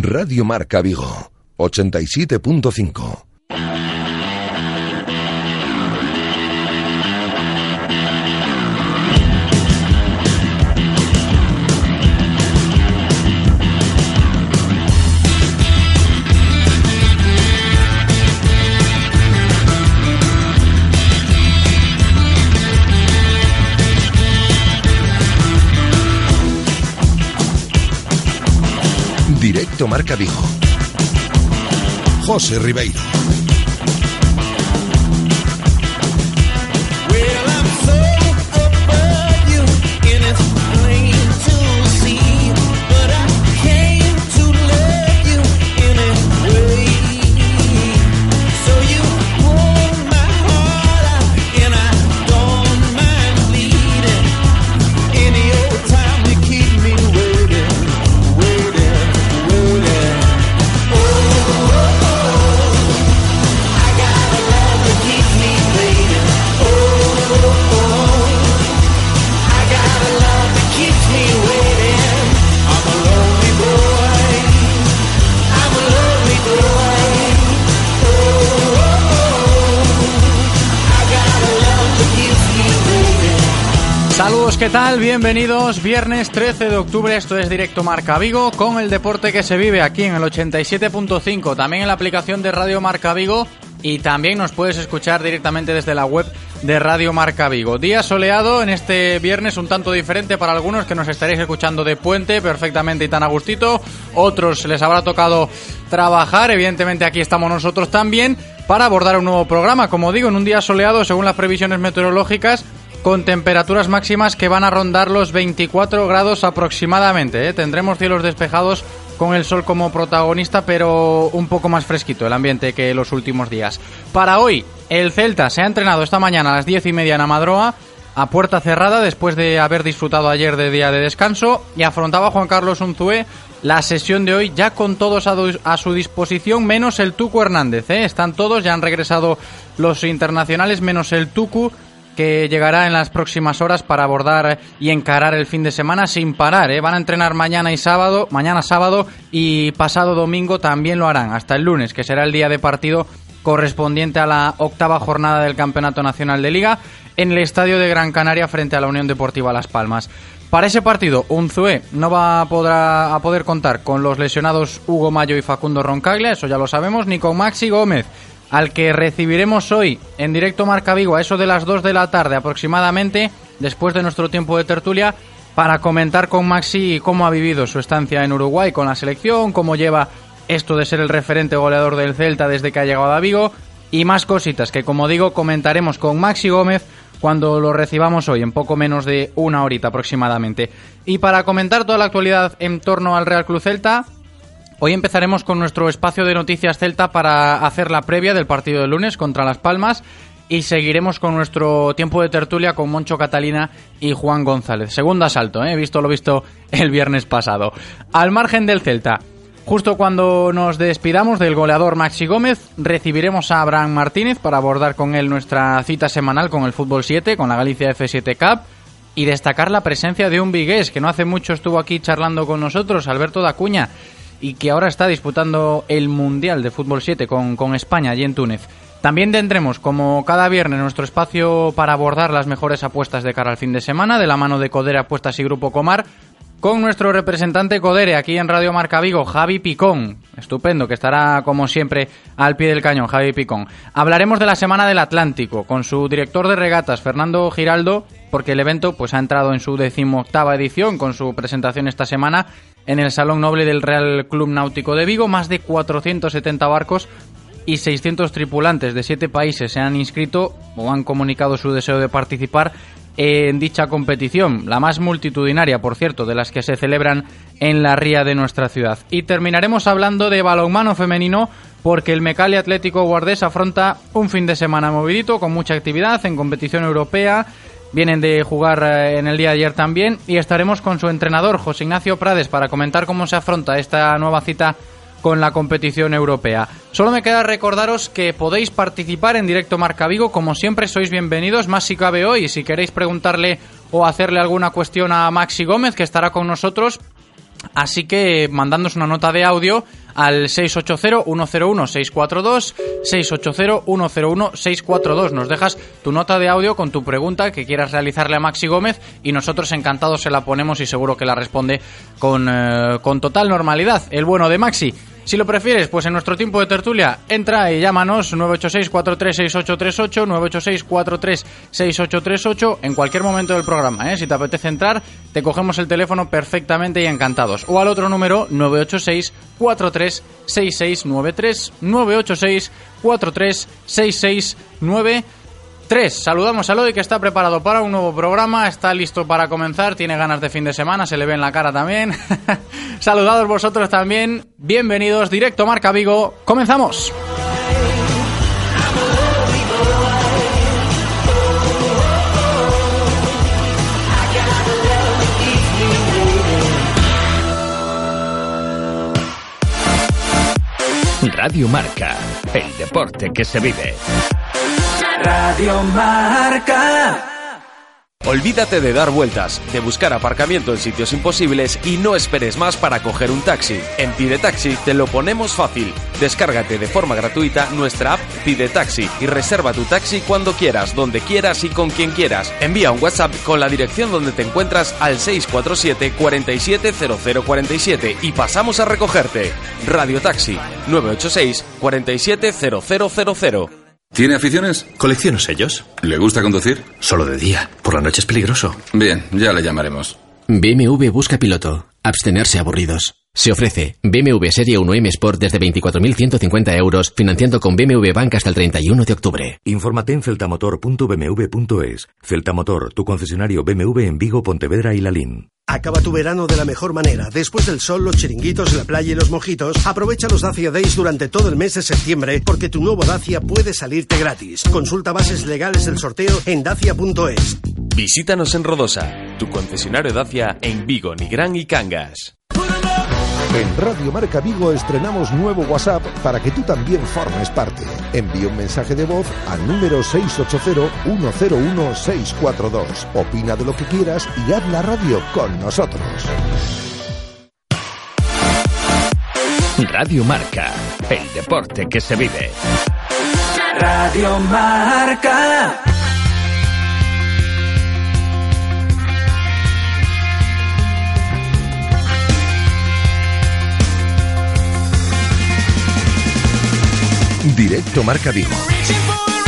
Radio Marca Vigo, 87.5. Marca Vigo. José Ribeiro. ¿Qué tal? Bienvenidos. Viernes 13 de octubre, esto es Directo Marca Vigo, con el deporte que se vive aquí en el 87.5, también en la aplicación de Radio Marca Vigo y también nos puedes escuchar directamente desde la web de Radio Marca Vigo. Día soleado en este viernes, un tanto diferente para algunos que nos estaréis escuchando de puente perfectamente y tan a gustito. Otros les habrá tocado trabajar, evidentemente aquí estamos nosotros también para abordar un nuevo programa. Como digo, en un día soleado, según las previsiones meteorológicas, con temperaturas máximas que van a rondar los 24 grados aproximadamente. ¿eh? Tendremos cielos despejados con el sol como protagonista, pero un poco más fresquito el ambiente que los últimos días. Para hoy, el Celta se ha entrenado esta mañana a las 10 y media en Amadroa, a puerta cerrada, después de haber disfrutado ayer de día de descanso, y afrontaba Juan Carlos Unzué la sesión de hoy ya con todos a, su disposición, menos el Tucu Hernández. ¿eh? Están todos, ya han regresado los internacionales, menos el Tucu que llegará en las próximas horas para abordar y encarar el fin de semana sin parar. ¿eh? Van a entrenar mañana y sábado, mañana sábado y pasado domingo también lo harán, hasta el lunes, que será el día de partido correspondiente a la octava jornada del Campeonato Nacional de Liga en el Estadio de Gran Canaria frente a la Unión Deportiva Las Palmas. Para ese partido, Unzué no va a poder, a poder contar con los lesionados Hugo Mayo y Facundo Roncaglia, eso ya lo sabemos, ni con Maxi Gómez, al que recibiremos hoy en directo Marca Vigo a eso de las 2 de la tarde aproximadamente, después de nuestro tiempo de tertulia, para comentar con Maxi cómo ha vivido su estancia en Uruguay con la selección, cómo lleva esto de ser el referente goleador del Celta desde que ha llegado a Vigo y más cositas que como digo comentaremos con Maxi Gómez cuando lo recibamos hoy en poco menos de una horita aproximadamente. Y para comentar toda la actualidad en torno al Real Club Celta, Hoy empezaremos con nuestro espacio de noticias Celta para hacer la previa del partido de lunes contra Las Palmas y seguiremos con nuestro tiempo de tertulia con Moncho Catalina y Juan González. Segundo asalto, ¿eh? visto lo visto el viernes pasado. Al margen del Celta, justo cuando nos despidamos del goleador Maxi Gómez, recibiremos a Abraham Martínez para abordar con él nuestra cita semanal con el Fútbol 7, con la Galicia F7 Cup. Y destacar la presencia de un vigués que no hace mucho estuvo aquí charlando con nosotros, Alberto Dacuña y que ahora está disputando el Mundial de Fútbol 7 con, con España allí en Túnez. También tendremos, como cada viernes, nuestro espacio para abordar las mejores apuestas de cara al fin de semana, de la mano de Codere Apuestas y Grupo Comar, con nuestro representante Codere aquí en Radio Marca Vigo, Javi Picón. Estupendo, que estará como siempre al pie del cañón, Javi Picón. Hablaremos de la Semana del Atlántico con su director de regatas, Fernando Giraldo, porque el evento pues ha entrado en su decimoctava edición con su presentación esta semana en el Salón Noble del Real Club Náutico de Vigo. Más de 470 barcos y 600 tripulantes de siete países se han inscrito o han comunicado su deseo de participar en dicha competición, la más multitudinaria, por cierto, de las que se celebran en la ría de nuestra ciudad. Y terminaremos hablando de balonmano femenino porque el Mecali Atlético Guardés afronta un fin de semana movidito con mucha actividad en competición europea Vienen de jugar eh, en el día de ayer también. Y estaremos con su entrenador, José Ignacio Prades, para comentar cómo se afronta esta nueva cita con la competición europea. Solo me queda recordaros que podéis participar en directo Marca Vigo, como siempre sois bienvenidos, más si cabe hoy, si queréis preguntarle o hacerle alguna cuestión a Maxi Gómez, que estará con nosotros, Así que mandándonos una nota de audio al 680-101-642, 680-101-642. Nos dejas tu nota de audio con tu pregunta que quieras realizarle a Maxi Gómez y nosotros encantados se la ponemos y seguro que la responde con, eh, con total normalidad. El bueno de Maxi. Si lo prefieres, pues en nuestro tiempo de tertulia, entra y llámanos 986-436838, 986-436838 en cualquier momento del programa. ¿eh? Si te apetece entrar, te cogemos el teléfono perfectamente y encantados. O al otro número 986-436693, 986-436693. 3. Saludamos a Lodi que está preparado para un nuevo programa, está listo para comenzar, tiene ganas de fin de semana, se le ve en la cara también. Saludados vosotros también, bienvenidos, directo Marca Vigo, comenzamos. Radio Marca, el deporte que se vive. Radio Marca. Olvídate de dar vueltas, de buscar aparcamiento en sitios imposibles y no esperes más para coger un taxi. En Pide Taxi te lo ponemos fácil. Descárgate de forma gratuita nuestra app Pide Taxi y reserva tu taxi cuando quieras, donde quieras y con quien quieras. Envía un WhatsApp con la dirección donde te encuentras al 647 470047 y pasamos a recogerte. Radio Taxi 986 470000. ¿Tiene aficiones? Colecciono sellos. ¿Le gusta conducir? Solo de día. Por la noche es peligroso. Bien, ya le llamaremos. BMW busca piloto. Abstenerse aburridos. Se ofrece BMW Serie 1M Sport desde 24.150 euros, financiando con BMW Bank hasta el 31 de octubre. Infórmate en celtamotor.bmw.es. Celtamotor, tu concesionario BMW en Vigo, Pontevedra y Lalín. Acaba tu verano de la mejor manera. Después del sol, los chiringuitos, la playa y los mojitos, aprovecha los Dacia Days durante todo el mes de septiembre porque tu nuevo Dacia puede salirte gratis. Consulta bases legales del sorteo en dacia.es. Visítanos en Rodosa, tu concesionario Dacia en Vigo, Nigrán y Cangas. En Radio Marca Vigo estrenamos nuevo WhatsApp para que tú también formes parte. Envía un mensaje de voz al número 680-101-642. Opina de lo que quieras y haz la radio con nosotros. Radio Marca, el deporte que se vive. Radio Marca. Directo Marca Vigo.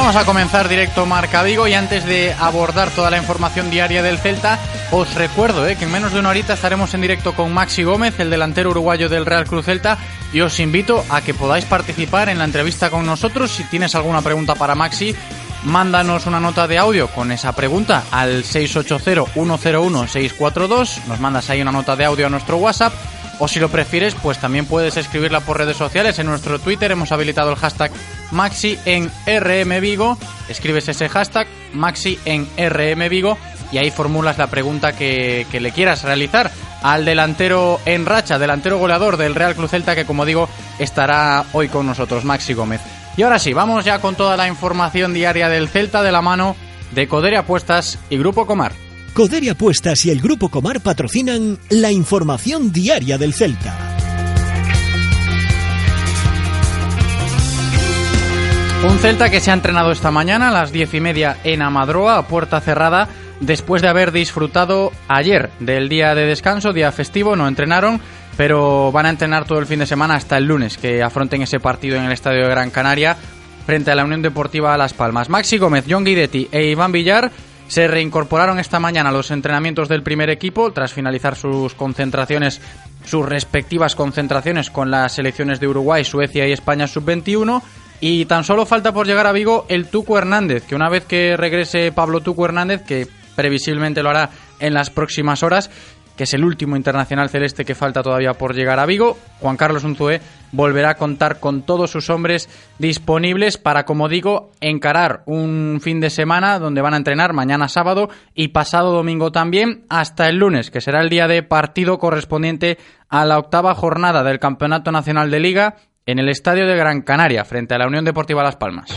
Vamos a comenzar directo Marca Vigo y antes de abordar toda la información diaria del Celta, os recuerdo eh, que en menos de una horita estaremos en directo con Maxi Gómez, el delantero uruguayo del Real Cruz Celta, y os invito a que podáis participar en la entrevista con nosotros. Si tienes alguna pregunta para Maxi, mándanos una nota de audio con esa pregunta al 680-101-642, nos mandas ahí una nota de audio a nuestro WhatsApp o si lo prefieres, pues también puedes escribirla por redes sociales. En nuestro Twitter hemos habilitado el hashtag Maxi en RM Vigo. Escribes ese hashtag Maxi en RM Vigo y ahí formulas la pregunta que, que, le quieras realizar al delantero en racha, delantero goleador del Real Cruz Celta, que como digo estará hoy con nosotros, Maxi Gómez. Y ahora sí, vamos ya con toda la información diaria del Celta de la mano de Codere Apuestas y Grupo Comar. Codere Apuestas y el Grupo Comar patrocinan la información diaria del Celta. Un Celta que se ha entrenado esta mañana a las diez y media en Amadroa, a puerta cerrada, después de haber disfrutado ayer del día de descanso, día festivo, no entrenaron, pero van a entrenar todo el fin de semana hasta el lunes, que afronten ese partido en el Estadio de Gran Canaria frente a la Unión Deportiva Las Palmas. Maxi Gómez, John Guidetti e Iván Villar se reincorporaron esta mañana a los entrenamientos del primer equipo tras finalizar sus concentraciones, sus respectivas concentraciones con las selecciones de Uruguay, Suecia y España sub-21. Y tan solo falta por llegar a Vigo el Tuco Hernández, que una vez que regrese Pablo Tuco Hernández, que previsiblemente lo hará en las próximas horas, que es el último internacional celeste que falta todavía por llegar a Vigo. Juan Carlos Unzué volverá a contar con todos sus hombres disponibles para, como digo, encarar un fin de semana donde van a entrenar mañana sábado y pasado domingo también hasta el lunes, que será el día de partido correspondiente a la octava jornada del Campeonato Nacional de Liga en el Estadio de Gran Canaria, frente a la Unión Deportiva Las Palmas.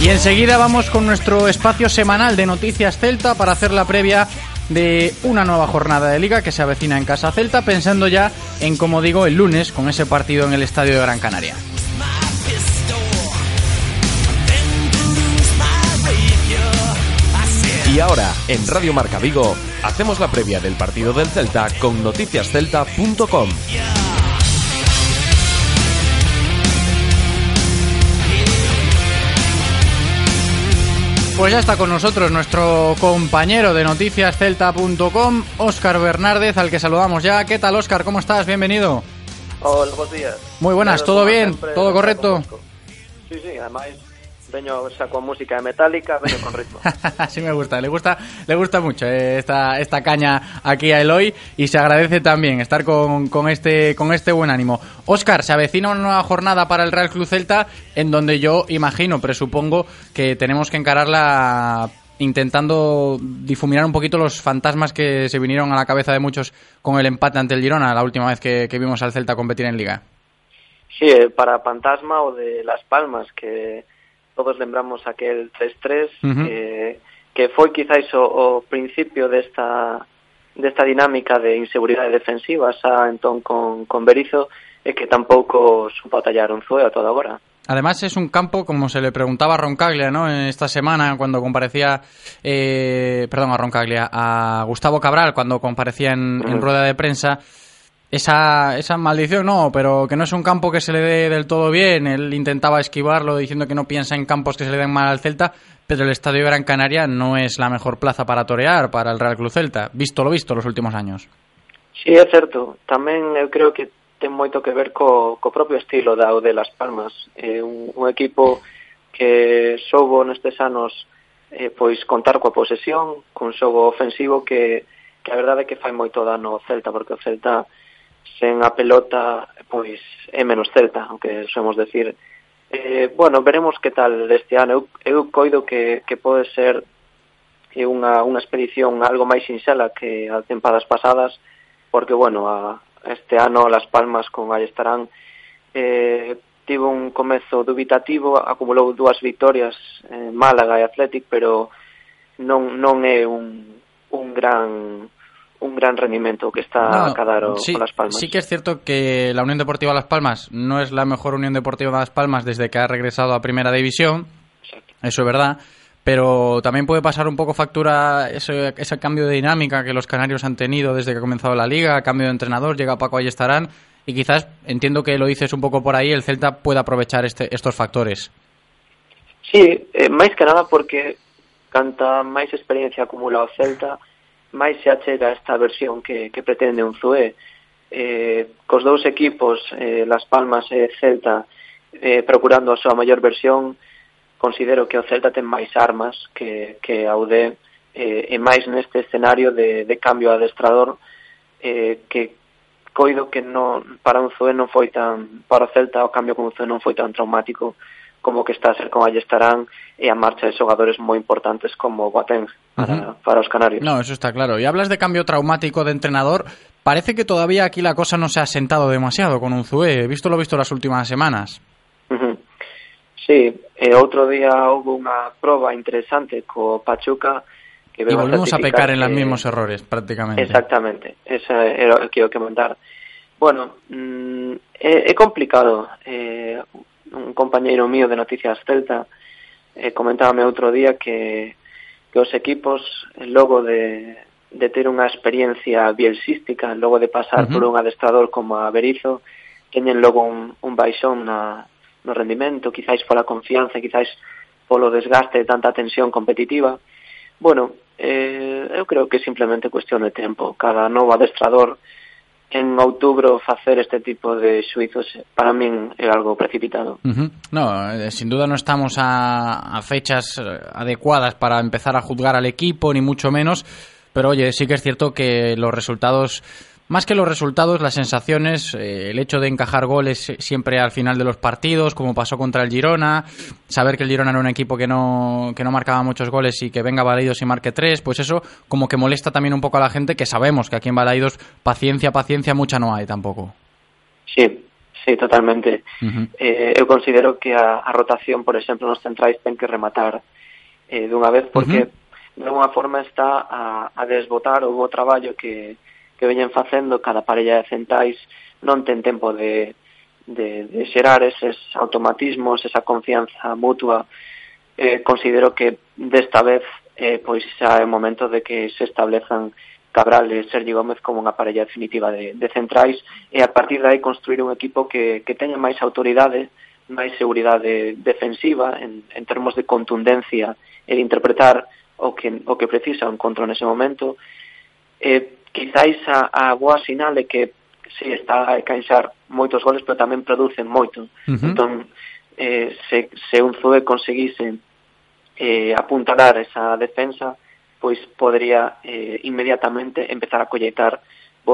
Y enseguida vamos con nuestro espacio semanal de Noticias Celta para hacer la previa de una nueva jornada de liga que se avecina en Casa Celta, pensando ya en, como digo, el lunes con ese partido en el Estadio de Gran Canaria. Y ahora, en Radio Marca Vigo, hacemos la previa del partido del Celta con noticiascelta.com. Pues ya está con nosotros nuestro compañero de noticiascelta.com, Óscar Bernárdez, al que saludamos ya. ¿Qué tal, Óscar? ¿Cómo estás? Bienvenido. Hola, buenos días. Muy buenas, ¿todo bien? ¿Todo correcto? Sí, sí, además veño xa con música metálica, con ritmo. Así me gusta, le gusta, le gusta mucho eh, esta, esta caña aquí a Eloy y se agradece también estar con, con, este, con este buen ánimo. Óscar, se avecina una nueva jornada para el Real Club Celta en donde yo imagino, presupongo que tenemos que encararla intentando difuminar un poquito los fantasmas que se vinieron a la cabeza de muchos con el empate ante el Girona la última vez que, que vimos al Celta competir en Liga. Sí, eh, para fantasma o de Las Palmas, que todos lembramos aquel 3-3 uh -huh. eh, que foi quizáis o, o principio desta desta dinámica de inseguridade defensiva xa entón con, con Berizo e que tampouco supo atallar un zueo toda hora. Además es un campo, como se le preguntaba a Roncaglia, ¿no? Esta semana cuando comparecía, eh, perdón, a Roncaglia, a Gustavo Cabral cuando comparecía en, uh -huh. en rueda de prensa, esa, esa maldición no, pero que no es un campo que se le dé del todo bien. Él intentaba esquivarlo diciendo que no piensa en campos que se le den mal al Celta, pero el Estadio Gran Canaria no es la mejor plaza para torear para el Real Club Celta, visto lo visto los últimos años. Sí, é certo. Tamén eu eh, creo que ten moito que ver co, co propio estilo da de Las Palmas. É un, un equipo que soubo nestes anos eh, pois contar coa posesión, cun xogo ofensivo que, que a verdade é que fai moito dano ao Celta, porque o Celta sen a pelota pois é menos Celta, o que somos decir. Eh, bueno, veremos que tal este ano. Eu, eu coido que, que pode ser eh, unha, unha expedición algo máis sinxela que a tempadas pasadas, porque, bueno, a, este ano Las Palmas con Allestarán eh, tivo un comezo dubitativo, acumulou dúas victorias en eh, Málaga e Athletic, pero non, non é un, un gran un gran rendimiento que está no, a cadar o, sí, con Las Palmas. Sí que es cierto que la Unión Deportiva Las Palmas no es la mejor Unión Deportiva Las Palmas desde que ha regresado a Primera División, Exacto. eso es verdad, pero también puede pasar un poco factura ese, ese cambio de dinámica que los canarios han tenido desde que ha comenzado la liga, cambio de entrenador, llega Paco Ayestarán y quizás, entiendo que lo dices un poco por ahí, el Celta pueda aprovechar este, estos factores. Sí, eh, máis que nada porque canta máis experiencia acumula o Celta, máis se achega esta versión que, que pretende un Zue. Eh, cos dous equipos, eh, Las Palmas e Celta, eh, procurando a súa maior versión, considero que o Celta ten máis armas que, que a UD eh, e máis neste escenario de, de cambio adestrador eh, que coido que non, para un Zue non foi tan para o Celta o cambio con un Zue non foi tan traumático como que está a ser con Allestarán e a marcha de xogadores moi importantes como Boateng para, uh -huh. para os canarios. No, eso está claro. Y hablas de cambio traumático de entrenador. Parece que todavía aquí la cosa no se ha sentado demasiado con un Zue. Visto lo visto las últimas semanas. Uh -huh. Sí, e outro día houve unha proba interesante co Pachuca que e volvemos a pecar en que... los mismos errores prácticamente. Exactamente, esa era o que eu que mandar. Bueno, mm, é, é complicado. Eh, un compañeiro mío de Noticias Celta eh, comentábame outro día que, que os equipos logo de, de ter unha experiencia bielsística, logo de pasar uh -huh. por un adestrador como a Berizo, teñen logo un, un baixón na, no rendimento, quizáis pola confianza, quizáis polo desgaste de tanta tensión competitiva. Bueno, eh, eu creo que simplemente cuestión de tempo. Cada novo adestrador en outubro facer este tipo de xuizos para min é algo precipitado. No, eh, sin duda no estamos a, a fechas eh, adecuadas para empezar a juzgar al equipo, ni mucho menos, pero oye, sí que es cierto que los resultados más que los resultados, las sensaciones, eh, el hecho de encajar goles siempre al final de los partidos, como pasó contra el Girona, saber que el Girona era un equipo que no, que no marcaba muchos goles y que venga Balaidos y marque tres, pues eso como que molesta también un poco a la gente que sabemos que aquí en Balaidos paciencia, paciencia mucha no hay tampoco. Sí, sí, totalmente. Uh -huh. eh, eu considero que a, a rotación, por exemplo, nos centrais ten que rematar eh, dunha vez porque uh -huh. de alguna forma está a, a desbotar o bo traballo que que veñen facendo cada parella de centais non ten tempo de, de, de xerar eses automatismos, esa confianza mutua. Eh, considero que desta vez eh, pois xa é o momento de que se establezan Cabral e Sergio Gómez como unha parella definitiva de, de centrais e a partir de aí construir un equipo que, que teña máis autoridade, máis seguridade defensiva en, en termos de contundencia e de interpretar o que, o que precisa o encontro nese momento. Eh, quizáis a, a boa sinal é que si sí, está a encaixar moitos goles, pero tamén producen moito. Uh -huh. Entón, eh, se, se un Zoe conseguise eh, apuntalar esa defensa, pois podría eh, inmediatamente empezar a colleitar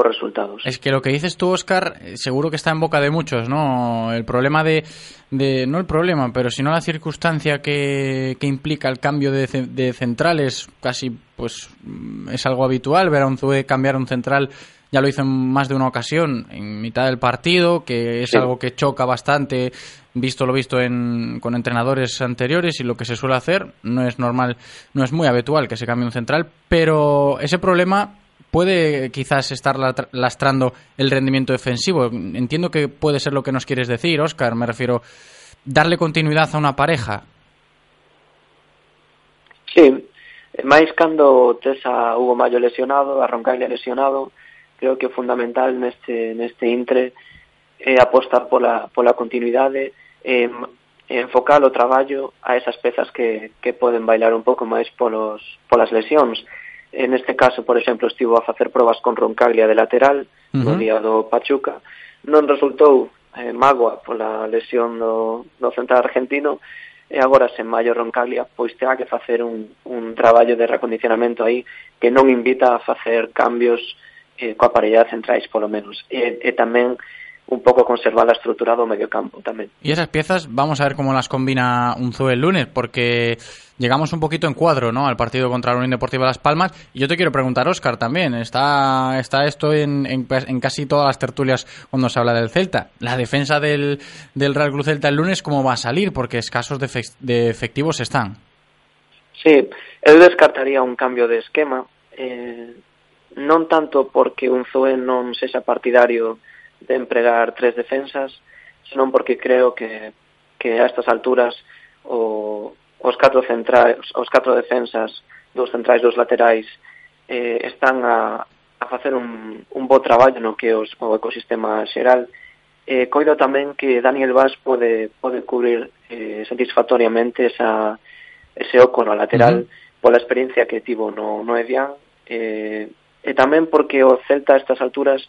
resultados. Es que lo que dices tú, Oscar, seguro que está en boca de muchos, ¿no? El problema de, de no el problema, pero sino la circunstancia que, que implica el cambio de, de centrales, casi pues es algo habitual ver a un Zue cambiar un central ya lo hizo en más de una ocasión en mitad del partido, que es sí. algo que choca bastante, visto lo visto en, con entrenadores anteriores y lo que se suele hacer. No es normal, no es muy habitual que se cambie un central, pero ese problema puede eh, quizás estar lastrando el rendimiento defensivo. Entiendo que puede ser lo que nos quieres decir, Oscar. Me refiero darle continuidad a una pareja. Sí, máis cando tes a Hugo Mayo lesionado, a Roncaile lesionado, creo que é fundamental neste, neste intre eh, apostar pola, pola continuidade, eh, enfocar o traballo a esas pezas que, que poden bailar un pouco máis polos, polas lesións. En este caso, por exemplo, estivo a facer probas con Roncaglia de lateral uh -huh. no día do Pachuca. Non resultou eh, mágoa pola lesión do, do central argentino e agora sen Mayo Roncaglia pois terá que facer un, un traballo de recondicionamento aí que non invita a facer cambios eh, coa parella centrais polo menos. E, e tamén un pouco conservar la estructura do medio campo tamén. Y esas piezas, vamos a ver cómo las combina un Zoe el lunes, porque llegamos un poquito en cuadro ¿no? al partido contra la Unión Deportiva Las Palmas. Y yo te quiero preguntar, Oscar, también, está, está esto en, en, en, casi todas las tertulias cuando se habla del Celta. La defensa del, del Real Cruz Celta el lunes, ¿cómo va a salir? Porque escasos de, de efectivos están. Sí, él descartaría un cambio de esquema, eh, non tanto porque un Zoe non sexa partidario de empregar tres defensas, senón porque creo que, que a estas alturas o, os catro centrais, os catro defensas, dos centrais, dos laterais, eh, están a, a facer un, un bo traballo no que os, o ecosistema xeral. Eh, coido tamén que Daniel Vaz pode, pode cubrir eh, satisfactoriamente esa, ese oco no lateral uh -huh. pola experiencia que tivo no, no Evian eh, e tamén porque o Celta a estas alturas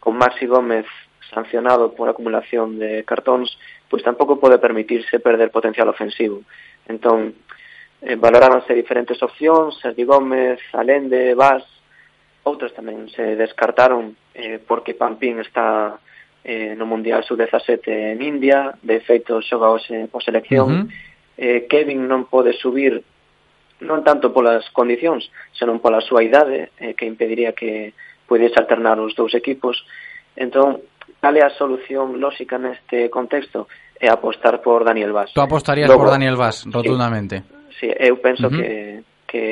con Maxi Gómez sancionado por acumulación de cartóns, pois tampouco pode permitirse perder potencial ofensivo. Entón, eh, valoráronse diferentes opcións, Sergi Gómez, Alende, Vaz, outras tamén se descartaron eh, porque Pampín está eh, no Mundial Sub-17 en India, de feito xoga hoxe por selección, uh -huh eh, Kevin non pode subir non tanto polas condicións, senón pola súa idade, eh, que impediría que podes alternar os dous equipos. Entón, cal é a solución lóxica neste contexto? É apostar por Daniel Vaz. Tú apostarías Logo, por Daniel Vaz, rotundamente. Sí, sí eu penso uh -huh. que, que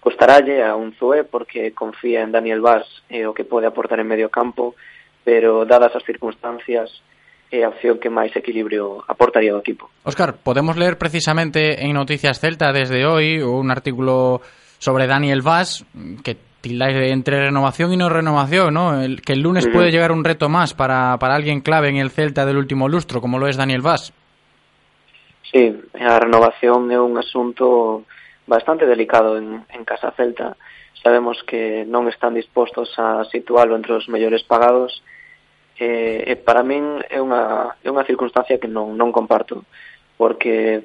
costaralle a un Zoé porque confía en Daniel Vaz e o que pode aportar en medio campo, pero dadas as circunstancias, é a opción que máis equilibrio aportaría ao equipo. Óscar, podemos ler precisamente en Noticias Celta desde hoy un artículo sobre Daniel Vaz que tildáis de entre renovación y no renovación, ¿no? El, que el lunes uh -huh. puede llegar un reto más para, para alguien clave en el Celta del último lustro, como lo es Daniel Vaz. Sí, a renovación é un asunto bastante delicado en, en Casa Celta. Sabemos que non están dispostos a situálo entre os mellores pagados. Eh, e para min é unha, é unha circunstancia que non, non comparto, porque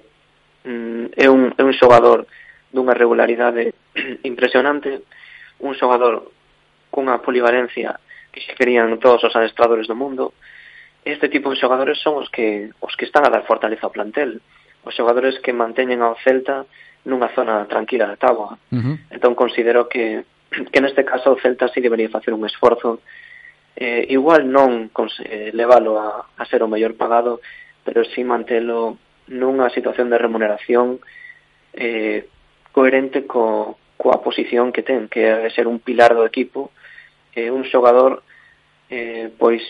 mm, é, un, é un xogador dunha regularidade impresionante, un xogador cunha polivalencia que se querían todos os adestradores do mundo. Este tipo de xogadores son os que os que están a dar fortaleza ao plantel, os xogadores que manteñen ao Celta nunha zona tranquila da táboa. Uh -huh. Entón considero que que neste caso o Celta si sí debería facer un esforzo eh, igual non eh, leválo a, a ser o mellor pagado, pero si sí mantelo nunha situación de remuneración eh, coherente co, coa posición que ten, que é ser un pilar do equipo, eh, un xogador eh, pois,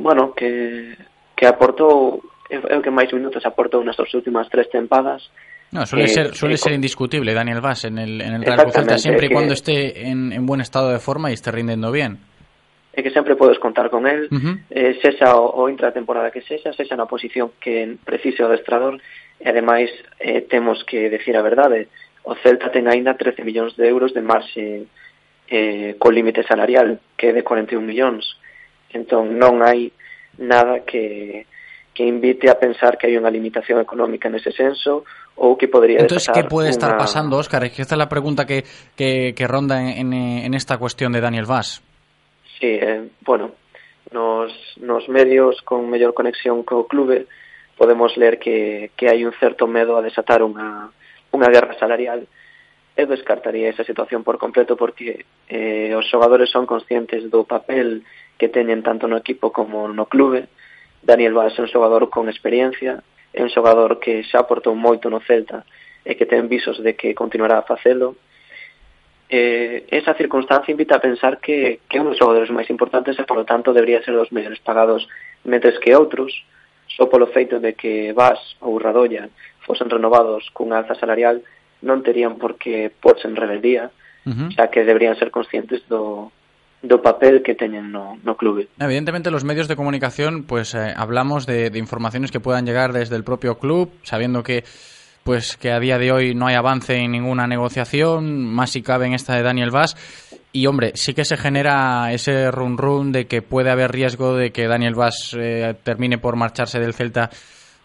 bueno, que, que aportou é o que máis minutos aportou nas súas últimas tres tempadas, No, suele, eh, ser, suele eh, ser indiscutible Daniel Vaz en el, en el Real Celta, siempre y cuando esté en, en buen estado de forma y esté rindiendo bien. É que sempre podes contar con él, uh -huh. eh, sexa o, o intratemporada que sexa, sexa na posición que precise o adestrador, e ademais eh, temos que decir a verdade, eh, o Celta ten aínda 13 millóns de euros de marxe eh, co límite salarial, que é de 41 millóns. Entón, non hai nada que, que invite a pensar que hai unha limitación económica nese senso ou que podría Entonces, ¿qué puede estar una... pasando, Óscar? Es que esta é es la pregunta que, que, que ronda en, en esta cuestión de Daniel Vaz. Sí, eh, bueno, nos, nos medios con mellor conexión co clube podemos ler que, que hai un certo medo a desatar unha, unha guerra salarial eu descartaría esa situación por completo porque eh, os xogadores son conscientes do papel que teñen tanto no equipo como no clube. Daniel Valls é un xogador con experiencia é un xogador que xa aportou moito no Celta e que ten visos de que continuará a facelo. Eh, esa circunstancia invita a pensar que, que é un dos xogadores máis importantes e, polo tanto, debería ser dos mellores pagados mentres que outros, só polo feito de que Vas ou Radoya fosen renovados cunha alza salarial, non terían por que porse en rebeldía, xa que deberían ser conscientes do, do papel que teñen no, no clube. Evidentemente los medios de comunicación pues eh, hablamos de, de informaciones que puedan llegar desde el propio club, sabiendo que pues que a día de hoy no hay avance en ninguna negociación, más si cabe en esta de Daniel Vaz. Y hombre, sí que se genera ese run run de que puede haber riesgo de que Daniel Vaz eh, termine por marcharse del Celta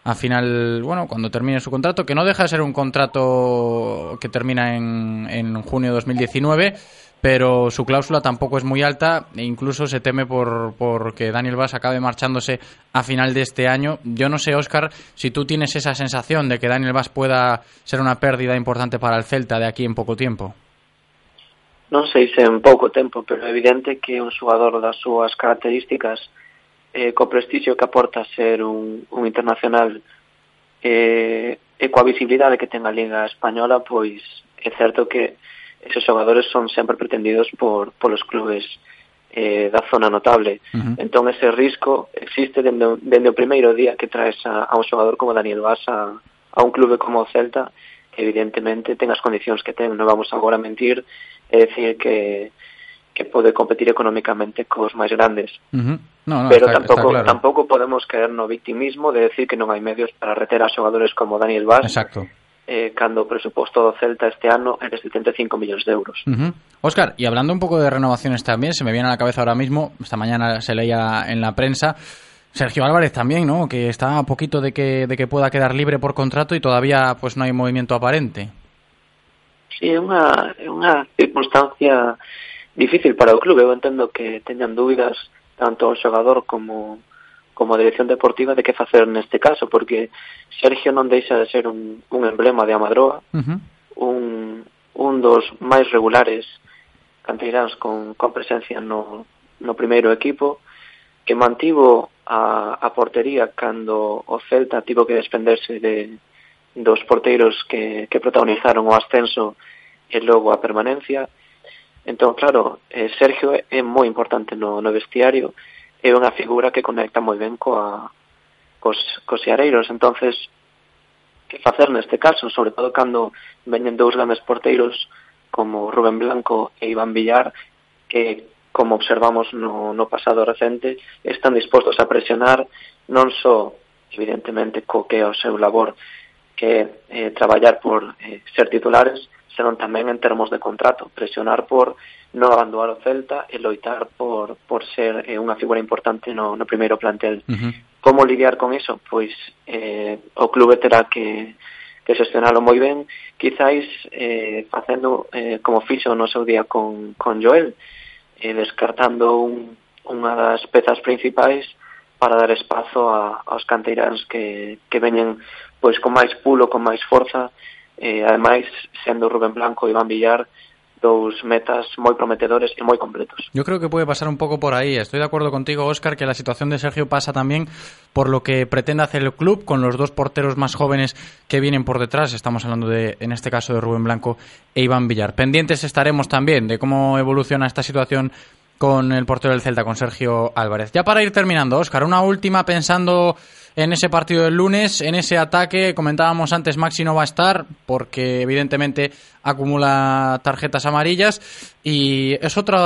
a final, bueno, cuando termine su contrato, que no deja de ser un contrato que termina en, en junio de 2019, pero su cláusula tampoco es muy alta e incluso se teme por, por que Daniel Vaz acabe marchándose a final de este año. Yo no sé, Óscar, si tú tienes esa sensación de que Daniel Vaz pueda ser una pérdida importante para el Celta de aquí en poco tiempo. non sei se en pouco tempo, pero é evidente que un xogador das súas características eh, co prestixio que aporta ser un, un internacional eh, e coa visibilidade que ten a Liga Española, pois é certo que esos xogadores son sempre pretendidos por, polos clubes eh, da zona notable. Uh -huh. Entón ese risco existe dende, dende o primeiro día que traes a, a un xogador como Daniel Vaz a, a un clube como o Celta, que evidentemente ten as condicións que ten, non vamos agora a mentir, é decir que que pode competir económicamente cos máis grandes. Ujú. No, no, pero está, tampouco está claro. tampouco podemos caer no victimismo de decir que non hai medios para reter a xogadores como Daniel Vaz Exacto. eh, cando o presuposto do Celta este ano é de 75 millóns de euros. Ujú. Oscar, y hablando un poco de renovaciones también, se me viene a la cabeza ahora mismo, esta mañana se leía en la prensa, Sergio Álvarez también, ¿no? Que está a poquito de que, de que pueda quedar libre por contrato y todavía pues no hay movimiento aparente. Sí, é unha, é unha circunstancia difícil para o clube. Eu entendo que teñan dúbidas tanto o xogador como como a dirección deportiva de que facer neste caso, porque Sergio non deixa de ser un, un emblema de Amadroa, uh -huh. un, un dos máis regulares canteiráns con, con presencia no, no primeiro equipo, que mantivo a, a portería cando o Celta tivo que despenderse de, dos porteiros que, que protagonizaron o ascenso e logo a permanencia, Entón, claro, eh, Sergio é moi importante no, no vestiario, é unha figura que conecta moi ben coa, cos, cos xareiros. entonces que facer neste caso, sobre todo cando veñen dous grandes porteiros como Rubén Blanco e Iván Villar, que como observamos no, no pasado recente, están dispostos a presionar non só evidentemente co que é o seu labor que é eh, traballar por eh, ser titulares, senón tamén en termos de contrato, presionar por non abandonar o Celta e loitar por, por ser eh, unha figura importante no, no primeiro plantel. Uh -huh. Como lidiar con eso? Pois eh, o clube terá que, que xestionalo moi ben, quizáis eh, facendo eh, como fixo no seu día con, con Joel, eh, descartando un, unha das pezas principais para dar espazo a, aos canteiráns que, que veñen pois con máis pulo, con máis forza eh, ademais, Rubén Blanco e Iván Villar, dous metas moi prometedores e moi completos. Yo creo que puede pasar un poco por ahí. Estoy de acuerdo contigo, Óscar, que la situación de Sergio pasa también por lo que pretende hacer el club con los dos porteros más jóvenes que vienen por detrás. Estamos hablando de, en este caso, de Rubén Blanco e Iván Villar. Pendientes estaremos también de cómo evoluciona esta situación con el portero del Celta, con Sergio Álvarez. Ya para ir terminando, Óscar, una última pensando en ese partido del lunes, en ese ataque. Comentábamos antes, Maxi no va a estar porque evidentemente acumula tarjetas amarillas y es otro,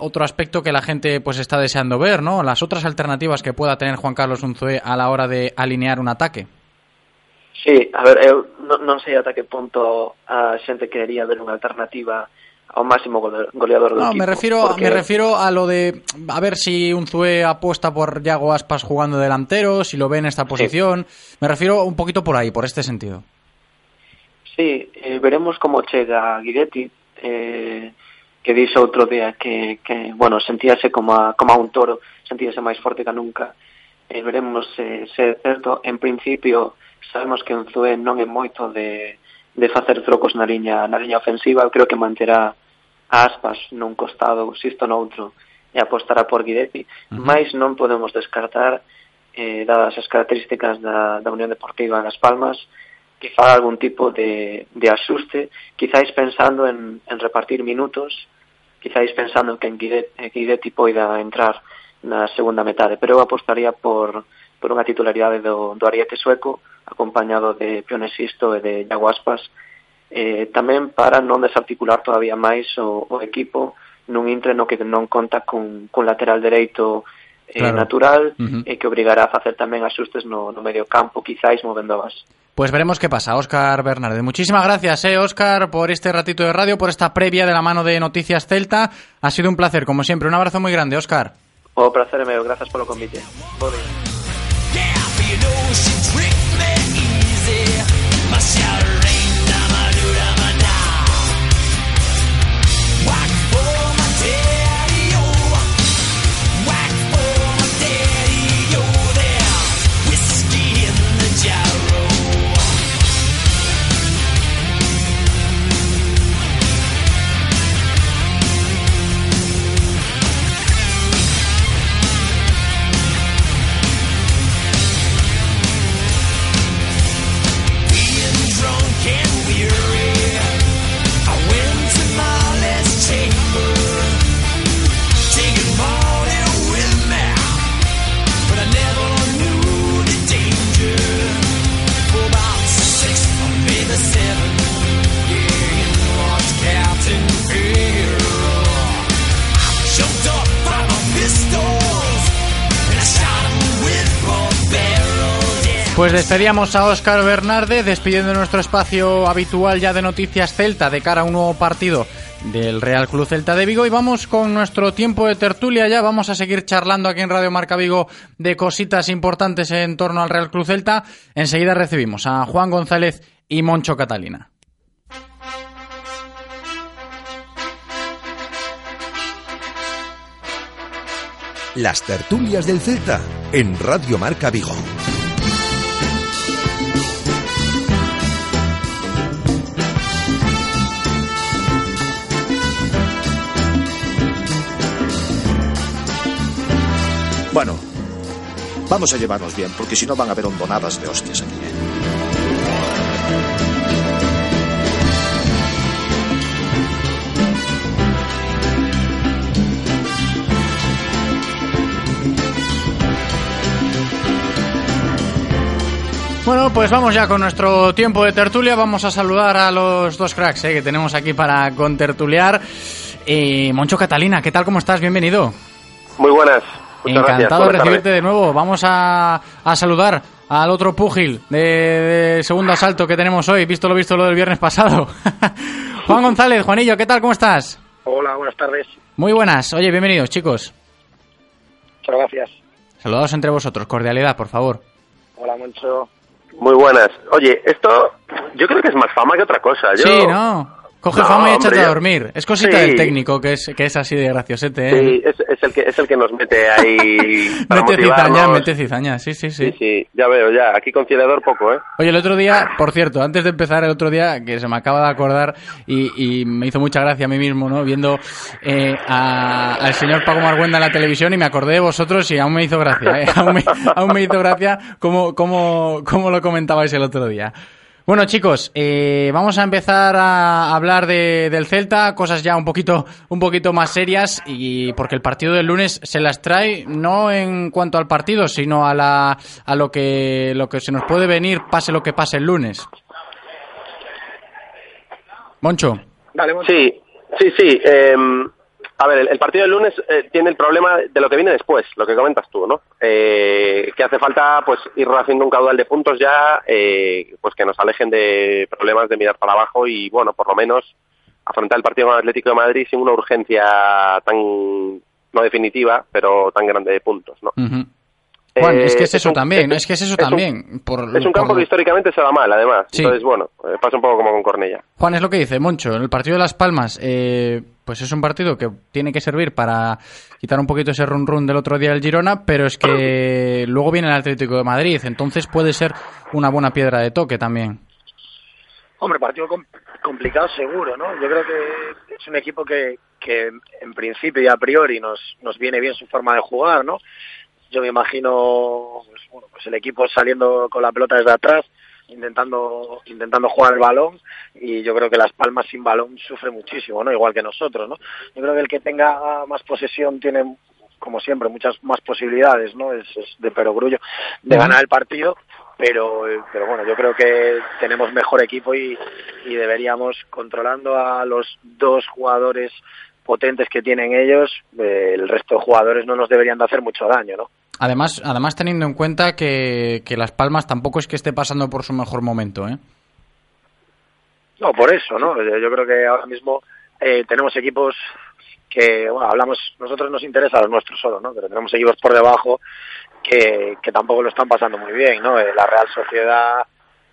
otro aspecto que la gente pues está deseando ver, ¿no? Las otras alternativas que pueda tener Juan Carlos Unzué a la hora de alinear un ataque. Sí, a ver, eu non, non sei ata punto a xente querería ver unha alternativa a un máximo goleador del no, equipo, me refiero, porque... me refiero a lo de a ver si un Zue apuesta por Yago Aspas jugando delantero, si lo ve en esta posición. Sí. Me refiero un poquito por ahí, por este sentido. Sí, eh, veremos cómo chega Guidetti, eh, que dixo outro día que, que bueno, sentíase como a, como a un toro, sentíase máis forte que nunca. Eh, veremos eh, se é certo. En principio, sabemos que Unzué Zue non é moito de de facer trocos na liña, na liña ofensiva, eu creo que manterá a aspas nun costado, sisto noutro, e apostará por Guidetti, uh -huh. mas non podemos descartar, eh, dadas as características da, da Unión Deportiva Las Palmas, que faga algún tipo de, de asuste, quizáis pensando en, en repartir minutos, quizáis pensando que en Guidetti, eh, Guidetti poida entrar na segunda metade, pero eu apostaría por, por unha titularidade do, do Ariete sueco, acompañado de Pionesisto e de Yaguaspas, eh, tamén para non desarticular todavía máis o, o equipo nun intre no que non conta con, con lateral dereito eh, claro. natural uh -huh. e que obrigará a facer tamén axustes no, no medio campo, quizáis movendo a base. Pues veremos qué pasa, Óscar Bernardo. Muchísimas gracias, eh, Óscar, por este ratito de radio, por esta previa de la mano de Noticias Celta. Ha sido un placer, como siempre. Un abrazo muy grande, Óscar. O placer, meu. Gracias polo convite. Bye. Pues despedíamos a Óscar Bernarde, despidiendo nuestro espacio habitual ya de Noticias Celta de cara a un nuevo partido del Real Club Celta de Vigo y vamos con nuestro tiempo de tertulia ya, vamos a seguir charlando aquí en Radio Marca Vigo de cositas importantes en torno al Real Club Celta. Enseguida recibimos a Juan González y Moncho Catalina. Las tertulias del Celta en Radio Marca Vigo. Bueno, vamos a llevarnos bien, porque si no van a haber hondonadas de hostias aquí. Bueno, pues vamos ya con nuestro tiempo de tertulia. Vamos a saludar a los dos cracks eh, que tenemos aquí para contertuliar. Eh, Moncho Catalina, ¿qué tal? ¿Cómo estás? Bienvenido. Muy buenas. Muchas Encantado de recibirte de nuevo. Vamos a, a, saludar al otro púgil de, de segundo asalto que tenemos hoy, visto lo visto lo del viernes pasado. Juan González, Juanillo, ¿qué tal? ¿Cómo estás? Hola, buenas tardes. Muy buenas. Oye, bienvenidos, chicos. Muchas gracias. Saludados entre vosotros. Cordialidad, por favor. Hola, Moncho. Muy buenas. Oye, esto yo creo que es más fama que otra cosa. Yo... Sí, ¿no? Coge No, fama y échate a dormir. Es cosita Sí. del técnico que es, que es así de graciosete, ¿eh? Sí, es, es el que, es el que nos mete ahí para mete cizaña, mete cizaña, sí, sí, sí. Sí, sí, ya veo, ya. Aquí conciliador poco, ¿eh? Oye, el otro día, por cierto, antes de empezar el otro día, que se me acaba de acordar y, y me hizo mucha gracia a mí mismo, ¿no? Viendo eh, a- al señor Paco Marguenda en la televisión y me acordé de vosotros y aún me hizo gracia, ¿eh? Aún me, aún me hizo gracia cómo, cómo, cómo lo comentabais el otro día. Bueno, chicos, eh, vamos a empezar a hablar de, del Celta, cosas ya un poquito, un poquito más serias, y porque el partido del lunes se las trae no en cuanto al partido, sino a la, a lo que, lo que se nos puede venir, pase lo que pase el lunes. Moncho. Sí, sí, sí. eh, a ver, el, el partido del lunes eh, tiene el problema de lo que viene después, lo que comentas tú, ¿no? Eh, que hace falta pues ir haciendo un caudal de puntos ya, eh, pues que nos alejen de problemas de mirar para abajo y, bueno, por lo menos afrontar el partido con Atlético de Madrid sin una urgencia tan, no definitiva, pero tan grande de puntos, ¿no? Juan, Eh, es que es eso un- también, es que es eso es un- también. por- Es un campo por- que históricamente se da mal, además. Sí. Entonces, bueno, eh, pasa un poco como con Cornella. Juan, es lo que dice Moncho. El partido de Las Palmas, eh, pues es un partido que tiene que servir para quitar un poquito ese run run del otro día del Girona, pero es que luego viene el Atlético de Madrid, entonces puede ser una buena piedra de toque también. Hombre, partido com- complicado seguro, ¿no? Yo creo que es un equipo que, que en principio y a priori nos, nos viene bien su forma de jugar, ¿no? Yo me imagino pues, bueno, pues el equipo saliendo con la pelota desde atrás, intentando intentando jugar el balón y yo creo que Las Palmas sin balón sufre muchísimo, ¿no? Igual que nosotros, ¿no? Yo creo que el que tenga más posesión tiene como siempre muchas más posibilidades, ¿no? Es, es de perogrullo de ganar el partido, pero pero bueno, yo creo que tenemos mejor equipo y, y deberíamos controlando a los dos jugadores potentes que tienen ellos, eh, el resto de jugadores no nos deberían de hacer mucho daño, ¿no? Además, además teniendo en cuenta que, que Las Palmas tampoco es que esté pasando por su mejor momento, ¿eh? No, por eso, ¿no? Yo creo que ahora mismo eh, tenemos equipos que, bueno, hablamos, nosotros nos interesa los nuestros solo, ¿no? Pero tenemos equipos por debajo que, que tampoco lo están pasando muy bien, ¿no? Eh, La Real Sociedad,